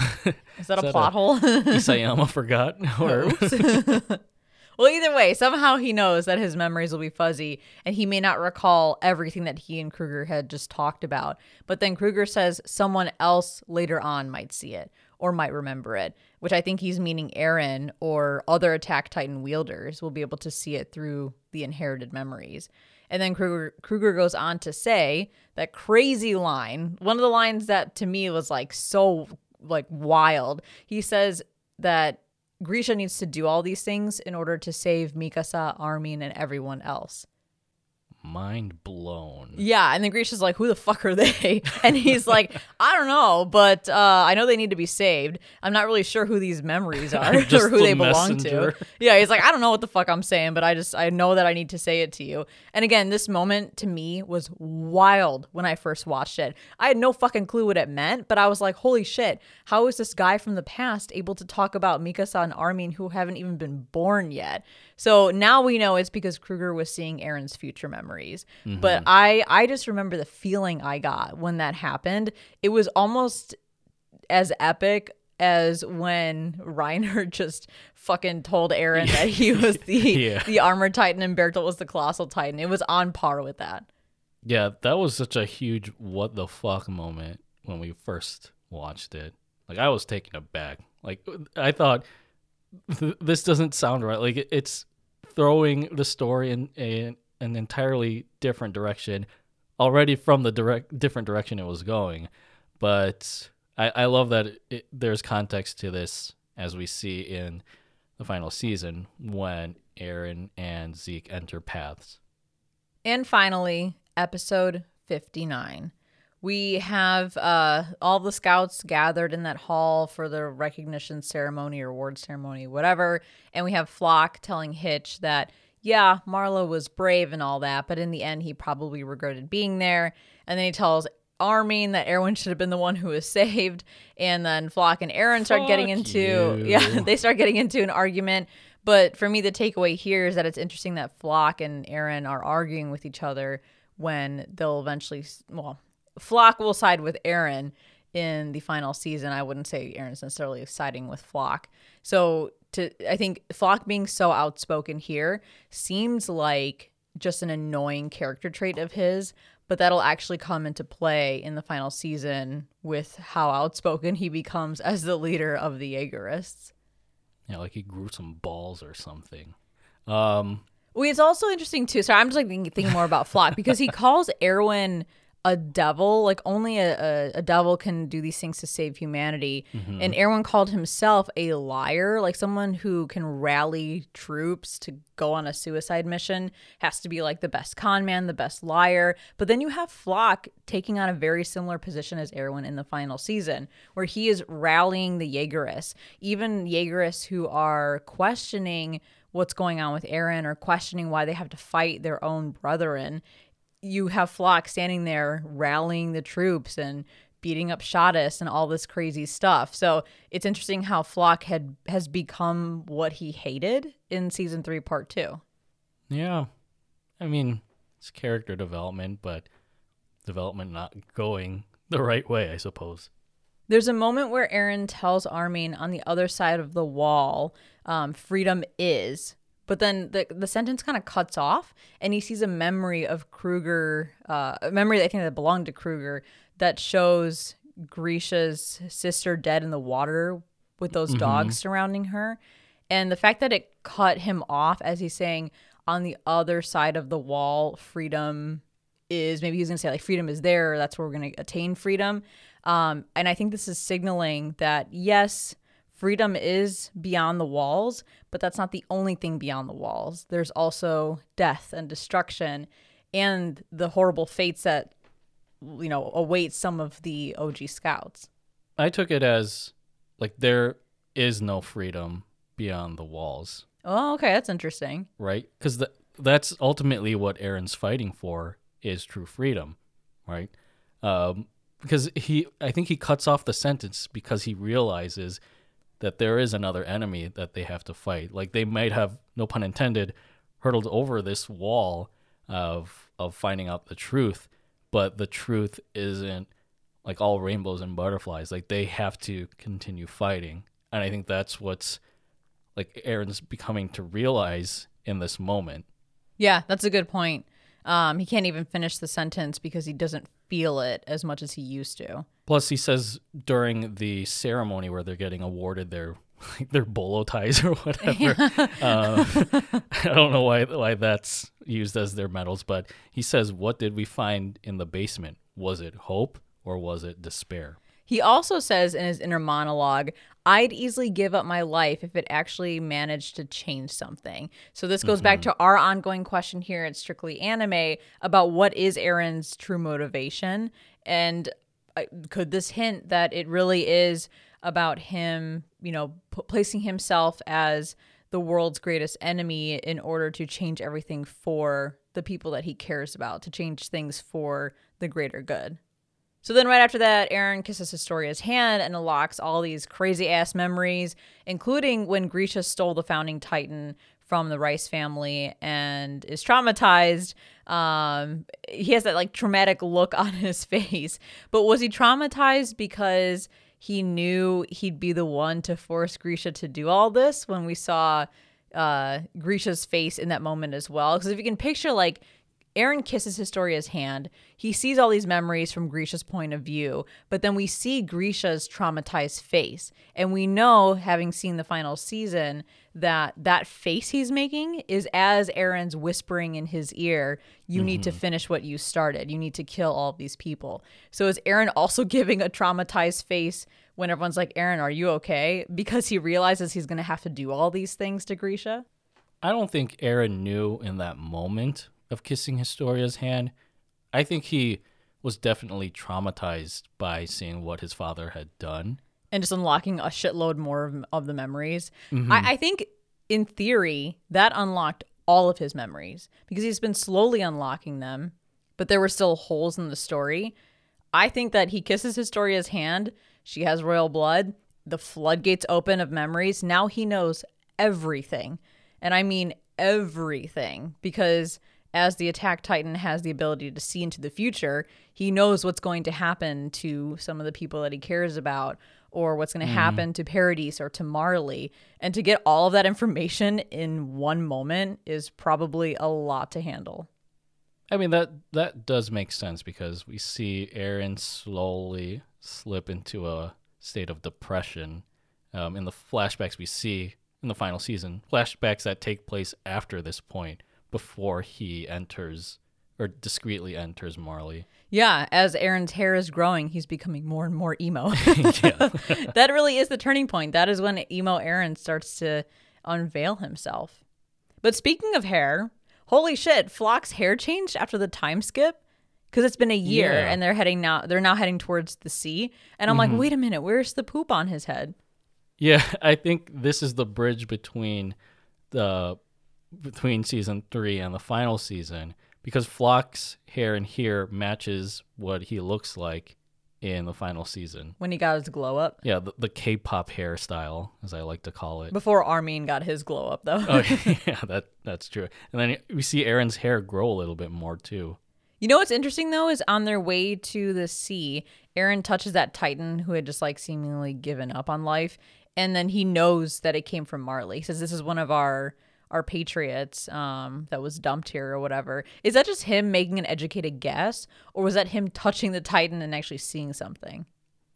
A: is that is a that plot a hole?
B: Isayama forgot or
A: Well, either way, somehow he knows that his memories will be fuzzy and he may not recall everything that he and Kruger had just talked about. But then Kruger says someone else later on might see it or might remember it, which I think he's meaning Eren or other Attack Titan wielders will be able to see it through the inherited memories. And then Kruger, Kruger goes on to say that crazy line, one of the lines that to me was like so like wild. He says that Grisha needs to do all these things in order to save Mikasa, Armin, and everyone else.
B: Mind blown.
A: Yeah, and then Grisha's like, "Who the fuck are they?" And he's like, "I don't know, but uh, I know they need to be saved. I'm not really sure who these memories are or who the they belong to." Yeah, he's like, "I don't know what the fuck I'm saying, but I just I know that I need to say it to you." And again, this moment to me was wild when I first watched it. I had no fucking clue what it meant, but I was like, "Holy shit! How is this guy from the past able to talk about Mikasa and Armin who haven't even been born yet?" So now we know it's because Kruger was seeing Eren's future memories. Mm-hmm. But I I just remember the feeling I got when that happened. It was almost as epic as when Reiner just fucking told Eren that he was the yeah. the armored titan and Bertolt was the colossal titan. It was on par with that.
B: Yeah, that was such a huge what the fuck moment when we first watched it. Like I was taken aback. Like I thought this doesn't sound right. Like it's throwing the story in, in an entirely different direction already from the direct different direction it was going. But I, I love that it, there's context to this as we see in the final season when Eren and Zeke enter paths.
A: And finally, episode 59 we have uh, all the scouts gathered in that hall for the recognition ceremony or award ceremony, whatever. And we have Floch telling Hitch that, yeah, Marlo was brave and all that, but in the end, he probably regretted being there. And then he tells Armin that Erwin should have been the one who was saved. And then Floch and Eren start
B: Fuck
A: getting into,
B: you.
A: yeah, they start getting into an argument. But for me, the takeaway here is that it's interesting that Floch and Eren are arguing with each other when they'll eventually, well, Floch will side with Eren in the final season. I wouldn't say Eren's necessarily siding with Floch. So to I think Floch being so outspoken here seems like just an annoying character trait of his, but that'll actually come into play in the final season with how outspoken he becomes as the leader of the Jaegerists.
B: Yeah, like he grew some balls or something. Um
A: well, it's also interesting too. So I'm just like thinking, thinking more about Floch because he calls Erwin a devil. Like only a, a, a, devil can do these things to save humanity. Mm-hmm. And Erwin called himself a liar, like someone who can rally troops to go on a suicide mission has to be like the best con man, the best liar. But then you have Floch taking on a very similar position as Erwin in the final season, where he is rallying the Jaegerists, even Jaegerists who are questioning what's going on with Eren or questioning why they have to fight their own brethren you have Floch standing there rallying the troops and beating up Shadis and all this crazy stuff. So it's interesting how Floch had has become what he hated in season three, part two.
B: Yeah. I mean, it's character development, but development not going the right way, I suppose.
A: There's a moment where Eren tells Armin on the other side of the wall, um, freedom is. But then the the sentence kind of cuts off, and he sees a memory of Kruger, uh, a memory I think that belonged to Kruger, that shows Grisha's sister dead in the water with those
B: Mm-hmm.
A: dogs surrounding her. And the fact that it cut him off as he's saying, on the other side of the wall, freedom is maybe he's going to say like freedom is there, that's where we're going to attain freedom. Um, and I think this is signaling that yes, freedom is beyond the walls, but that's not the only thing beyond the walls. There's also death and destruction and the horrible fates that you know await some of the OG scouts.
B: I took it as like there is no freedom beyond the walls,
A: Oh, okay, that's interesting.
B: right? Because th- that's ultimately what Eren's fighting for is true freedom, right? Um, because he, I think he cuts off the sentence because he realizes that there is another enemy that they have to fight. Like they might have, no pun intended, hurdled over this wall of of finding out the truth, but the truth isn't like all rainbows and butterflies. Like they have to continue fighting, and I think that's what's like Eren's becoming to realize in this moment.
A: Yeah, that's a good point. Um, he can't even finish the sentence because he doesn't feel it as much as he used to.
B: Plus, he says during the ceremony where they're getting awarded their like their bolo ties or whatever. uh, I don't know why why that's used as their medals, but he says, "What did we find in the basement? Was it hope or was it despair?"
A: He also says in his inner monologue, I'd easily give up my life if it actually managed to change something. So this goes back to our ongoing question here at Strictly Anime about what is Eren's true motivation and uh, could this hint that it really is about him, you know, p- placing himself as the world's greatest enemy in order to change everything for the people that he cares about, to change things for the greater good. So then, right after that, Eren kisses Historia's hand and unlocks all these crazy ass memories, including when Grisha stole the founding Titan from the Reiss family and is traumatized. Um, he has that like traumatic look on his face. But was he traumatized because he knew he'd be the one to force Grisha to do all this? When we saw uh, Grisha's face in that moment as well, because if you can picture like Eren kisses Historia's hand. He sees all these memories from Grisha's point of view, but then we see Grisha's traumatized face. And we know, having seen the final season, that that face he's making is as Eren's whispering in his ear, you need to mm-hmm. finish what you started. You need to kill all of these people. So is Eren also giving a traumatized face when everyone's like, Eren, are you okay? Because he realizes he's going to have to do all these things to Grisha?
B: I don't think Eren knew in that moment of kissing Historia's hand. I think he was definitely traumatized by seeing what his father had done.
A: and just unlocking a shitload more of, of the memories. Mm-hmm. I, I think, in theory, that unlocked all of his memories because he's been slowly unlocking them, but there were still holes in the story. I think that he kisses Historia's hand. She has royal blood. The floodgates open of memories. Now he knows everything. And I mean everything because as the attack titan has the ability to see into the future, he knows what's going to happen to some of the people that he cares about or what's going to happen to Paradise or to Marley. And to get all of that information in one moment is probably a lot to handle.
B: I mean that that does make sense because we see Eren slowly slip into a state of depression. Um, in the flashbacks we see in the final season, flashbacks that take place after this point, before he enters or discreetly enters Marley.
A: Yeah, as Eren's hair is growing, he's becoming more and more emo. that really is the turning point. That is when emo Eren starts to unveil himself. But speaking of hair, holy shit, Floch's hair changed after the time skip because it's been a year
B: Yeah.
A: and they're heading now. They're now heading towards the sea, and I'm like, mm-hmm. wait a minute, where's the poop on his head?
B: Yeah, I think this is the bridge between the between season three and the final season because Floch's hair in here matches what he looks like in the final season.
A: when he got his glow up.
B: Yeah, the, the K-pop hairstyle, as I like to call it.
A: Before Armin got his glow up, though.
B: oh, yeah, that that's true. And then we see Eren's hair grow a little bit more too.
A: You know what's interesting though is on their way to the sea, Eren touches that Titan who had just like seemingly given up on life, and then he knows that it came from Marley. He says this is one of our our patriots um, that was dumped here or whatever. Is that just him making an educated guess, or was that him touching the Titan and actually seeing something?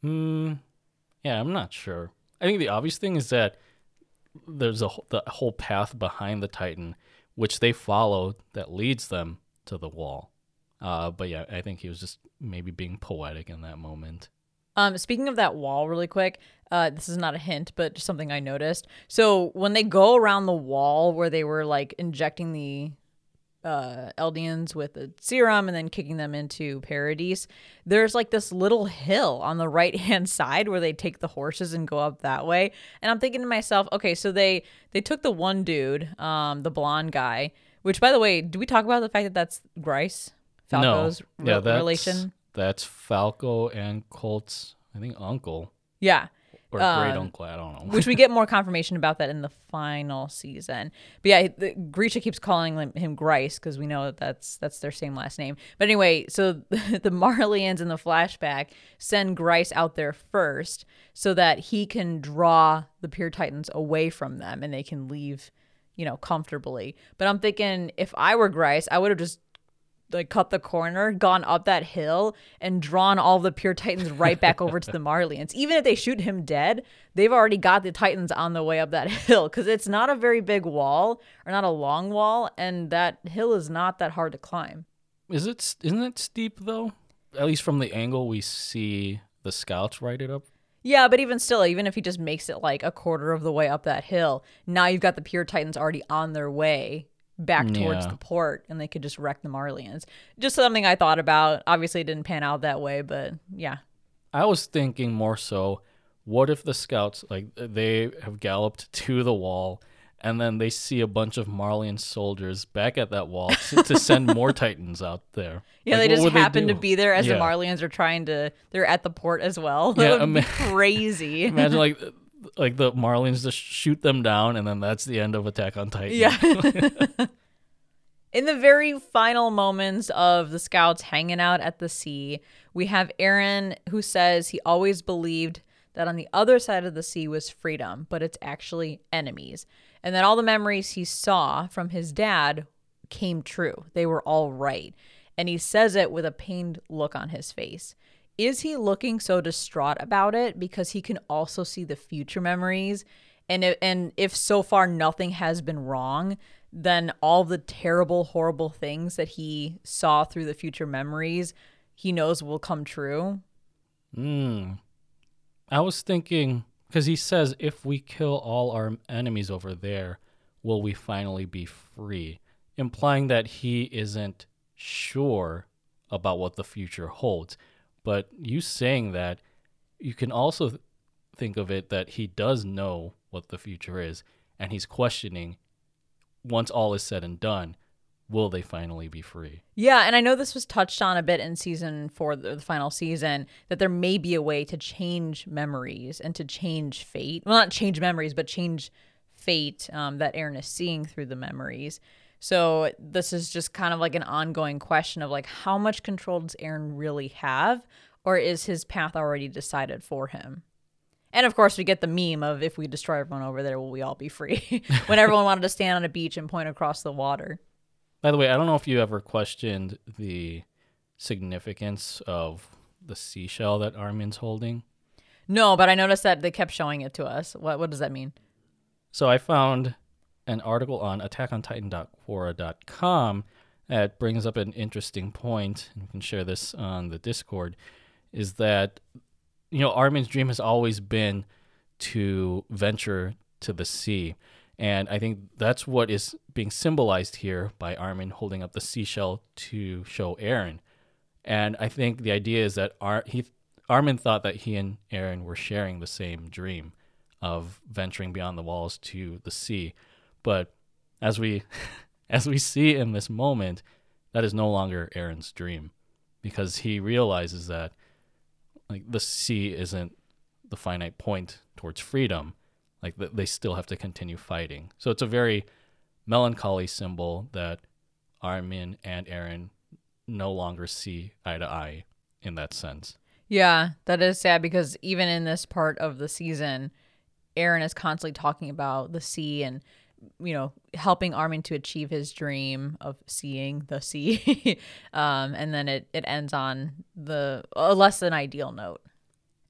B: Hmm. Yeah, I'm not sure. I think the obvious thing is that there's a the whole path behind the Titan, which they follow that leads them to the wall. Uh, but yeah, I think he was just maybe being poetic in that moment.
A: Um, speaking of that wall, really quick, uh, this is not a hint, but just something I noticed. So when they go around the wall where they were like injecting the uh, Eldians with a serum and then kicking them into Paradis, there's like this little hill on the right hand side where they take the horses and go up that way. And I'm thinking to myself, okay, so they they took the one dude, um, the blonde guy. Which, by the way, do we talk about the fact that that's Grice, Falco's
B: no, yeah,
A: re-
B: that's,
A: relation?
B: That's Falco and Colt's, I think, uncle
A: Yeah.
B: or great
A: Um,
B: uncle. I don't know.
A: which we get more confirmation about that in the final season. But yeah, the, Grisha keeps calling him, him Grice because we know that that's that's their same last name. But anyway, so the Marleyans in the flashback send Grice out there first so that he can draw the Pure Titans away from them and they can leave, you know, comfortably. But I'm thinking if I were Grice, I would have just like cut the corner, gone up that hill, and drawn all the pure titans right back over to the Marleyans. Even if they shoot him dead, they've already got the titans on the way up that hill because it's not a very big wall or not a long wall, and that hill is not that hard to climb.
B: Is it? Isn't it steep though? At least from the angle we see the scouts ride it up.
A: Yeah, but even still, even if he just makes it like a quarter of the way up that hill, now you've got the pure titans already on their way back towards
B: Yeah.
A: the port and they could just wreck the Marleyans. Just something I thought about. Obviously, it didn't pan out that way, but yeah.
B: I was thinking more so, what if the scouts like they have galloped to the wall and then they see a bunch of Marleyan soldiers back at that wall to, to send more titans out there.
A: Yeah,
B: Like,
A: they just happen to be there as
B: Yeah.
A: the Marleyans are trying to. They're at the port as well. That
B: Yeah,
A: would be crazy.
B: Imagine like like the Marleyans just shoot them down and then that's the end of Attack on Titan.
A: yeah. In the very final moments of the scouts hanging out at the sea, we have Eren who says he always believed that on the other side of the sea was freedom, but it's actually enemies. And that all the memories he saw from his dad came true. They were all right. And he says it with a pained look on his face. Is he looking so distraught about it because he can also see the future memories? And if, and if so far nothing has been wrong, then all the terrible, horrible things that he saw through the future memories, he knows will come true.
B: Mm. I was thinking because he says if we kill all our enemies over there, will we finally be free? Implying that he isn't sure about what the future holds. But you saying that, you can also th- think of it that he does know what the future is, and he's questioning once all is said and done, will they finally be free?
A: Yeah, and I know this was touched on a bit in season four, the the final season, that there may be a way to change memories and to change fate. Well, not change memories, but change fate um, that Eren is seeing through the memories. So this is just kind of like an ongoing question of like how much control does Eren really have, or is his path already decided for him? And of course, we get the meme of if we destroy everyone over there, will we all be free? when everyone wanted to stand on a beach and point across the water.
B: By the way, I don't know if you ever questioned the significance of the seashell that Armin's holding.
A: No, but I noticed that they kept showing it to us. What what does that mean?
B: So I found an article on attackontitan.quora.com that brings up an interesting point, and we can share this on the Discord, is that you know Armin's dream has always been to venture to the sea. And I think that's what is being symbolized here by Armin holding up the seashell to show Eren. And I think the idea is that Ar- he, Armin thought that he and Eren were sharing the same dream of venturing beyond the walls to the sea. But as we as we see in this moment, that is no longer Eren's dream because he realizes that like the sea isn't the finite point towards freedom. Like they still have to continue fighting. So it's a very melancholy symbol that Armin and Eren no longer see eye to eye in that sense.
A: Yeah, that is sad because even in this part of the season, Eren is constantly talking about the sea and you know helping Armin to achieve his dream of seeing the sea, um, and then it it ends on the a less than ideal note.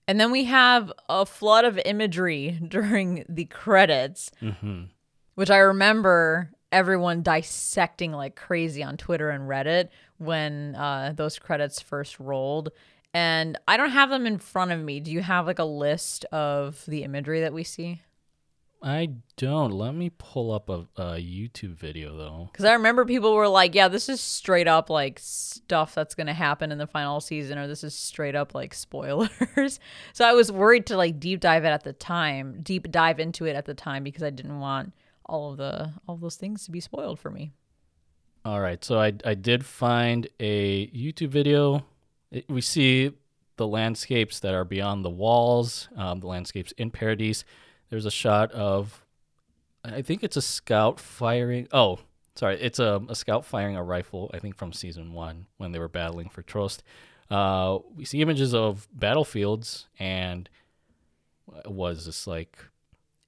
A: And then we have a flood of imagery during the credits,
B: Mm-hmm.
A: which I remember everyone dissecting like crazy on Twitter and Reddit when uh, those credits first rolled. And I don't have them in front of me. Do you have like a list of the imagery that we see?
B: I don't. Let me pull up a, a YouTube video though.
A: Because I remember people were like, yeah, this is straight up like stuff that's going to happen in the final season, or this is straight up like spoilers. so I was worried to like deep dive it at the time, deep dive into it at the time because I didn't want all of the all of those things to be spoiled for me.
B: All right, so I I did find a YouTube video. It, we see the landscapes that are beyond the walls, um, the landscapes in Paradise. There's a shot of, I think it's a scout firing. Oh, sorry, it's a, a scout firing a rifle. I think from season one when they were battling for Trost. Uh, we see images of battlefields and was this like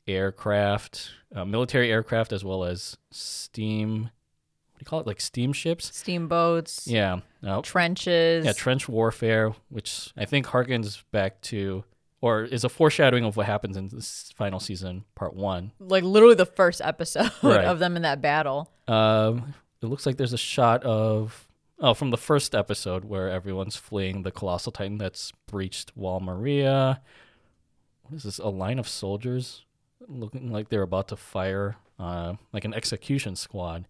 B: aircraft, uh, military aircraft, as well as steam. What do you call it? Like steamships.
A: Steamboats,
B: Yeah. No.
A: trenches.
B: Yeah, trench warfare, which I think harkens back to, or is a foreshadowing of what happens in this final season, part one.
A: like literally the first episode
B: Right.
A: of them in that battle.
B: Um, it looks like there's a shot of, oh, from the first episode where everyone's fleeing the colossal titan that's breached Wall Maria. What is this? A line of soldiers looking like they're about to fire, uh, like an execution squad,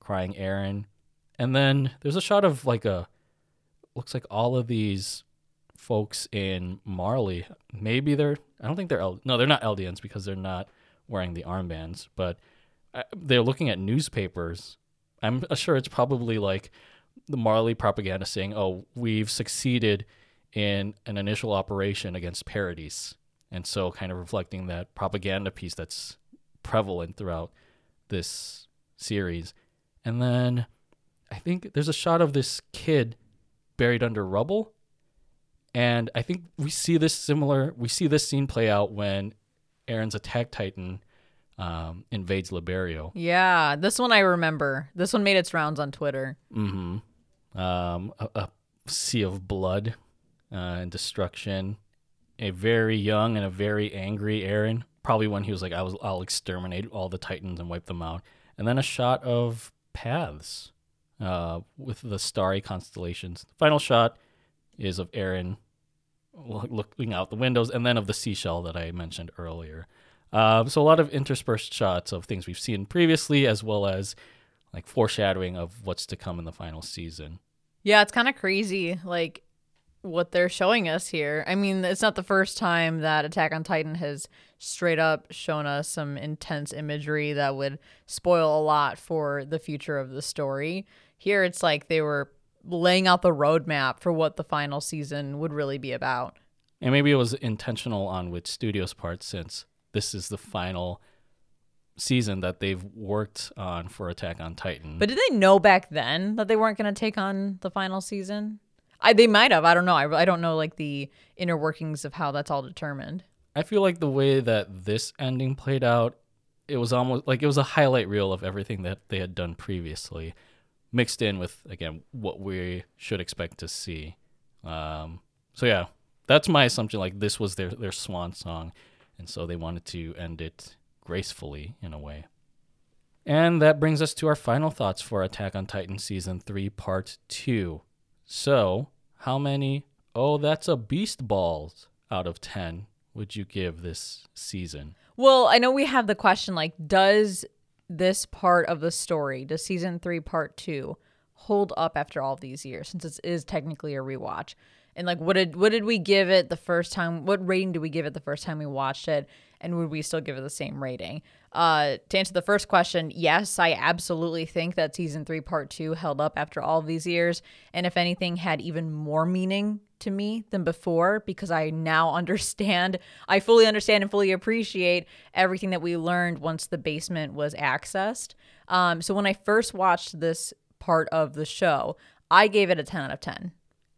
B: crying Eren. And then there's a shot of like a, looks like all of these folks in Marley. Maybe they're, I don't think they're, L, no, they're not Eldians because they're not wearing the armbands, but uh, they're looking at newspapers. I'm sure it's probably like the Marley propaganda saying, "Oh, we've succeeded in an initial operation against Paradis," and so kind of reflecting that propaganda piece that's prevalent throughout this series. And then I think there's a shot of this kid buried under rubble, and I think we see this similar. We see this scene play out when Eren's attack titan um, invades Liberio.
A: Yeah, this one I remember. This one made its rounds on Twitter.
B: Mm-hmm. Um, a, a sea of blood uh, and destruction. A very young and a very angry Eren. Probably when he was like, "I was, I'll exterminate all the Titans and wipe them out." And then a shot of paths uh, with the starry constellations. Final shot is of Eren looking out the windows, and then of the seashell that I mentioned earlier. Um, so a lot of interspersed shots of things we've seen previously, as well as like foreshadowing of what's to come in the final season.
A: Yeah, it's kind of crazy, like what they're showing us here. I mean, it's not the first time that Attack on Titan has straight up shown us some intense imagery that would spoil a lot for the future of the story. Here, it's like they were laying out the roadmap for what the final season would really be about.
B: And maybe it was intentional on Wit Studio's part, since this is the final season that they've worked on for Attack on Titan.
A: But did they know back then that they weren't going to take on the final season? I, they might have. I don't know. I, I don't know like the inner workings of how that's all determined.
B: I feel like the way that this ending played out, it was almost like it was a highlight reel of everything that they had done previously, mixed in with again what we should expect to see. Um, so yeah, that's my assumption. Like this was their their swan song, and so they wanted to end it gracefully in a way. And that brings us to our final thoughts for Attack on Titan season three, part two. So, how many? Oh, that's a beast balls out of ten would you give this season?
A: Well, I know we have the question like, does this part of the story, does season three, part two, hold up after all these years since it is technically a rewatch? And like, what did what did we give it the first time? What rating did we give it the first time we watched it? And would we still give it the same rating? Uh, to answer the first question, yes, I absolutely think that season three, part two, held up after all these years, and if anything, had even more meaning to me than before because I now understand, I fully understand and fully appreciate everything that we learned once the basement was accessed. Um, so when I first watched this part of the show, I gave it a 10 out of 10.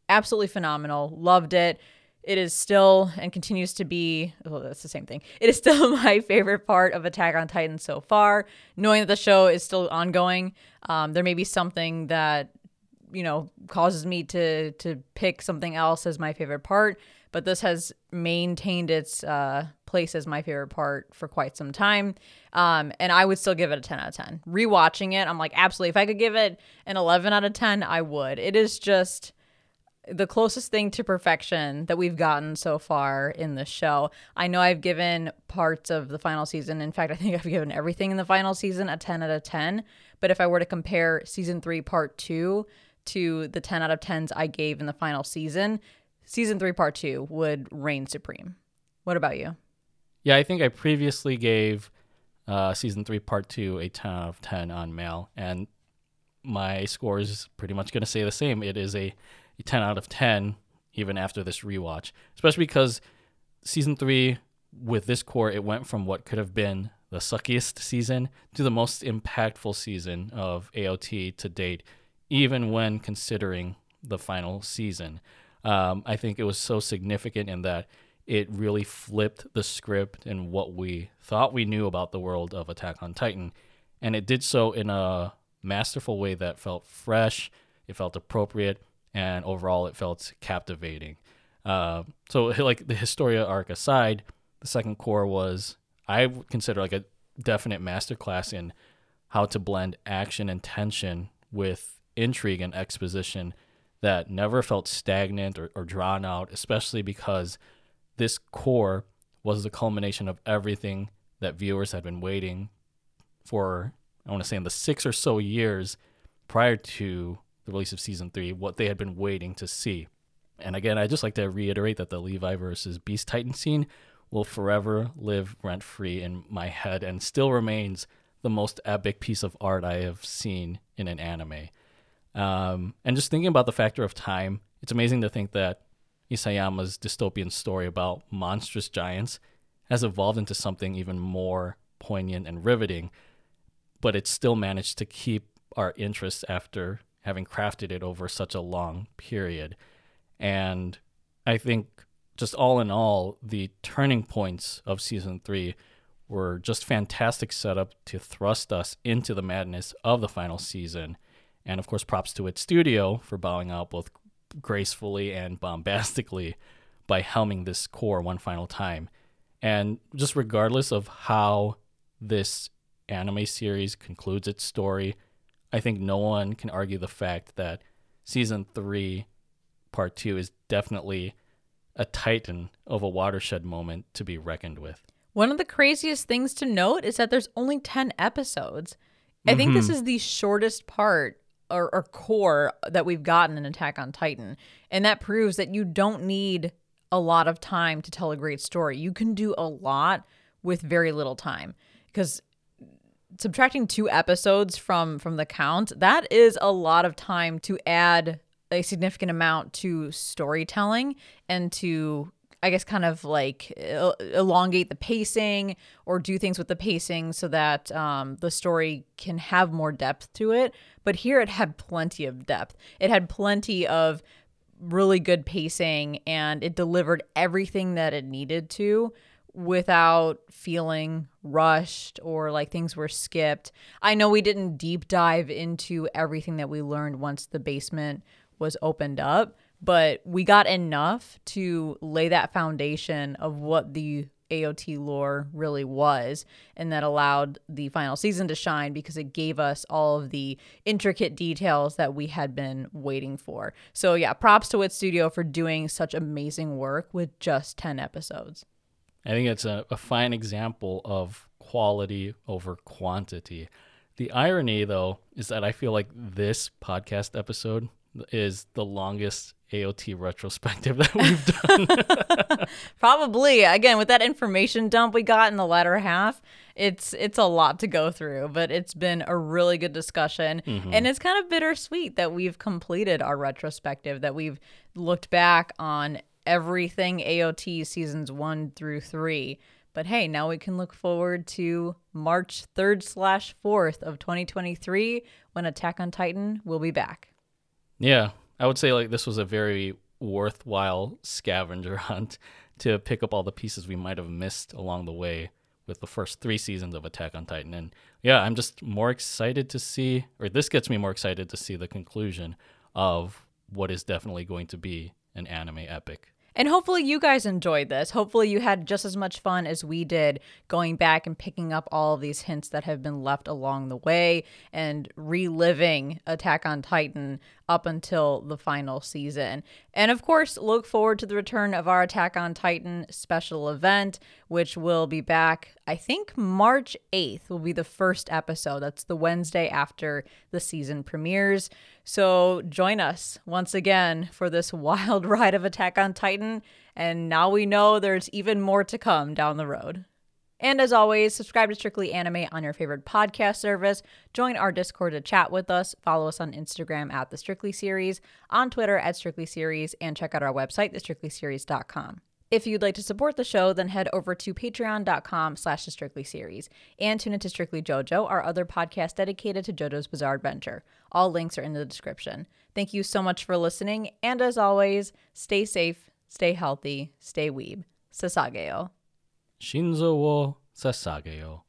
A: Absolutely phenomenal. Loved it. It is still and continues to be, well, that's the same thing. It is still my favorite part of Attack on Titan so far. Knowing that the show is still ongoing, um, there may be something that you know causes me to to pick something else as my favorite part but this has maintained its uh, place as my favorite part for quite some time um, and i would still give it a 10 out of 10 rewatching it i'm like absolutely if i could give it an 11 out of 10 i would it is just the closest thing to perfection that we've gotten so far in the show. I know I've given parts of the final season. In fact, I think I've given everything in the final season a 10 out of 10. But if I were to compare season three, part two to the 10 out of 10s I gave in the final season, season three, part two would reign supreme. What about you?
B: Yeah, I think I previously gave uh, season three, part two, a 10 out of 10 on MAL. And my score is pretty much going to say the same. It is a, a 10 out of 10, even after this rewatch, especially because season three, with this cour, it went from what could have been the suckiest season to the most impactful season of AOT to date even when considering the final season. Um, I think it was so significant in that it really flipped the script and what we thought we knew about the world of Attack on Titan. And it did so in a masterful way that felt fresh, it felt appropriate, and overall it felt captivating. Uh, so, like the Historia arc aside, the second cour was, I consider like a definite masterclass in how to blend action and tension with intrigue and exposition that never felt stagnant or, or drawn out, especially because this cour was the culmination of everything that viewers had been waiting for, I want to say, in the six or so years prior to the release of season three, what they had been waiting to see. And again, I just like to reiterate that the Levi versus Beast Titan scene will forever live rent free in my head and still remains the most epic piece of art I have seen in an anime. Um, and just thinking about the factor of time, it's amazing to think that Isayama's dystopian story about monstrous giants has evolved into something even more poignant and riveting, but it still managed to keep our interest after having crafted it over such a long period. And I think just all in all, the turning points of season three were just fantastic setup to thrust us into the madness of the final season and of course, props to its studio for bowing out both gracefully and bombastically by helming this cour one final time. And just regardless of how this anime series concludes its story, I think no one can argue the fact that season three, part two, is definitely a titan of a watershed moment to be reckoned with.
A: One of the craziest things to note is that there's only 10 episodes. I mm-hmm. think this mm-hmm. is the shortest part or, or cour that we've gotten in Attack on Titan. And that proves that you don't need a lot of time to tell a great story. You can do a lot with very little time because subtracting two episodes from from the count that is a lot of time to add a significant amount to storytelling and to I guess kind of like elongate the pacing or do things with the pacing so that um, the story can have more depth to it. But here it had plenty of depth. It had plenty of really good pacing and it delivered everything that it needed to without feeling rushed or like things were skipped. I know we didn't deep dive into everything that we learned once the basement was opened up but we got enough to lay that foundation of what the AOT lore really was, and that allowed the final season to shine because it gave us all of the intricate details that we had been waiting for. So, yeah, props to Wit Studio for doing such amazing work with just 10 episodes.
B: I think it's a, a fine example of quality over quantity. The irony, though, is that I feel like this podcast episode is the longest AOT retrospective that we've done.
A: Probably. Again, with that information dump we got in the latter half, it's it's a lot to go through, but it's been a really good discussion. Mm-hmm. And it's kind of bittersweet that we've completed our retrospective, that we've looked back on everything AOT seasons one through three. But hey, now we can look forward to March 3rd slash 4th of 2023 when Attack on Titan will be back.
B: yeah, I would say like this was a very worthwhile scavenger hunt to pick up all the pieces we might have missed along the way with the first three seasons of Attack on Titan. And yeah, I'm just more excited to see, or this gets me more excited to see the conclusion of what is definitely going to be an anime epic.
A: And hopefully, you guys enjoyed this. Hopefully, you had just as much fun as we did going back and picking up all of these hints that have been left along the way and reliving Attack on Titan up until the final season. And of course, look forward to the return of our Attack on Titan special event, which will be back, I think March 8th will be the first episode. That's the Wednesday after the season premieres. So join us once again for this wild ride of Attack on Titan. And now we know there's even more to come down the road. And as always, subscribe to Strictly Anime on your favorite podcast service. Join our Discord to chat with us. Follow us on Instagram at The Strictly Series, on Twitter at Strictly Series, and check out our website, thestrictlyseries.com. If you'd like to support the show, then head over to patreon.com slash the Strictly Series and tune into Strictly JoJo, our other podcast dedicated to JoJo's Bizarre Adventure. All links are in the description. Thank you so much for listening, and as always, stay safe, stay healthy, stay weeb. Sasageyo.
B: Shinzo wo sasageyo.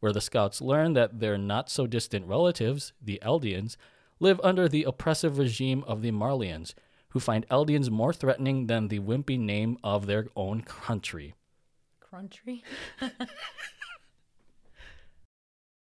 B: Where the scouts learn that their not so distant relatives, the Eldians, live under the oppressive regime of the Marleyans, who find Eldians more threatening than the wimpy name of their own country.
A: Crunchy.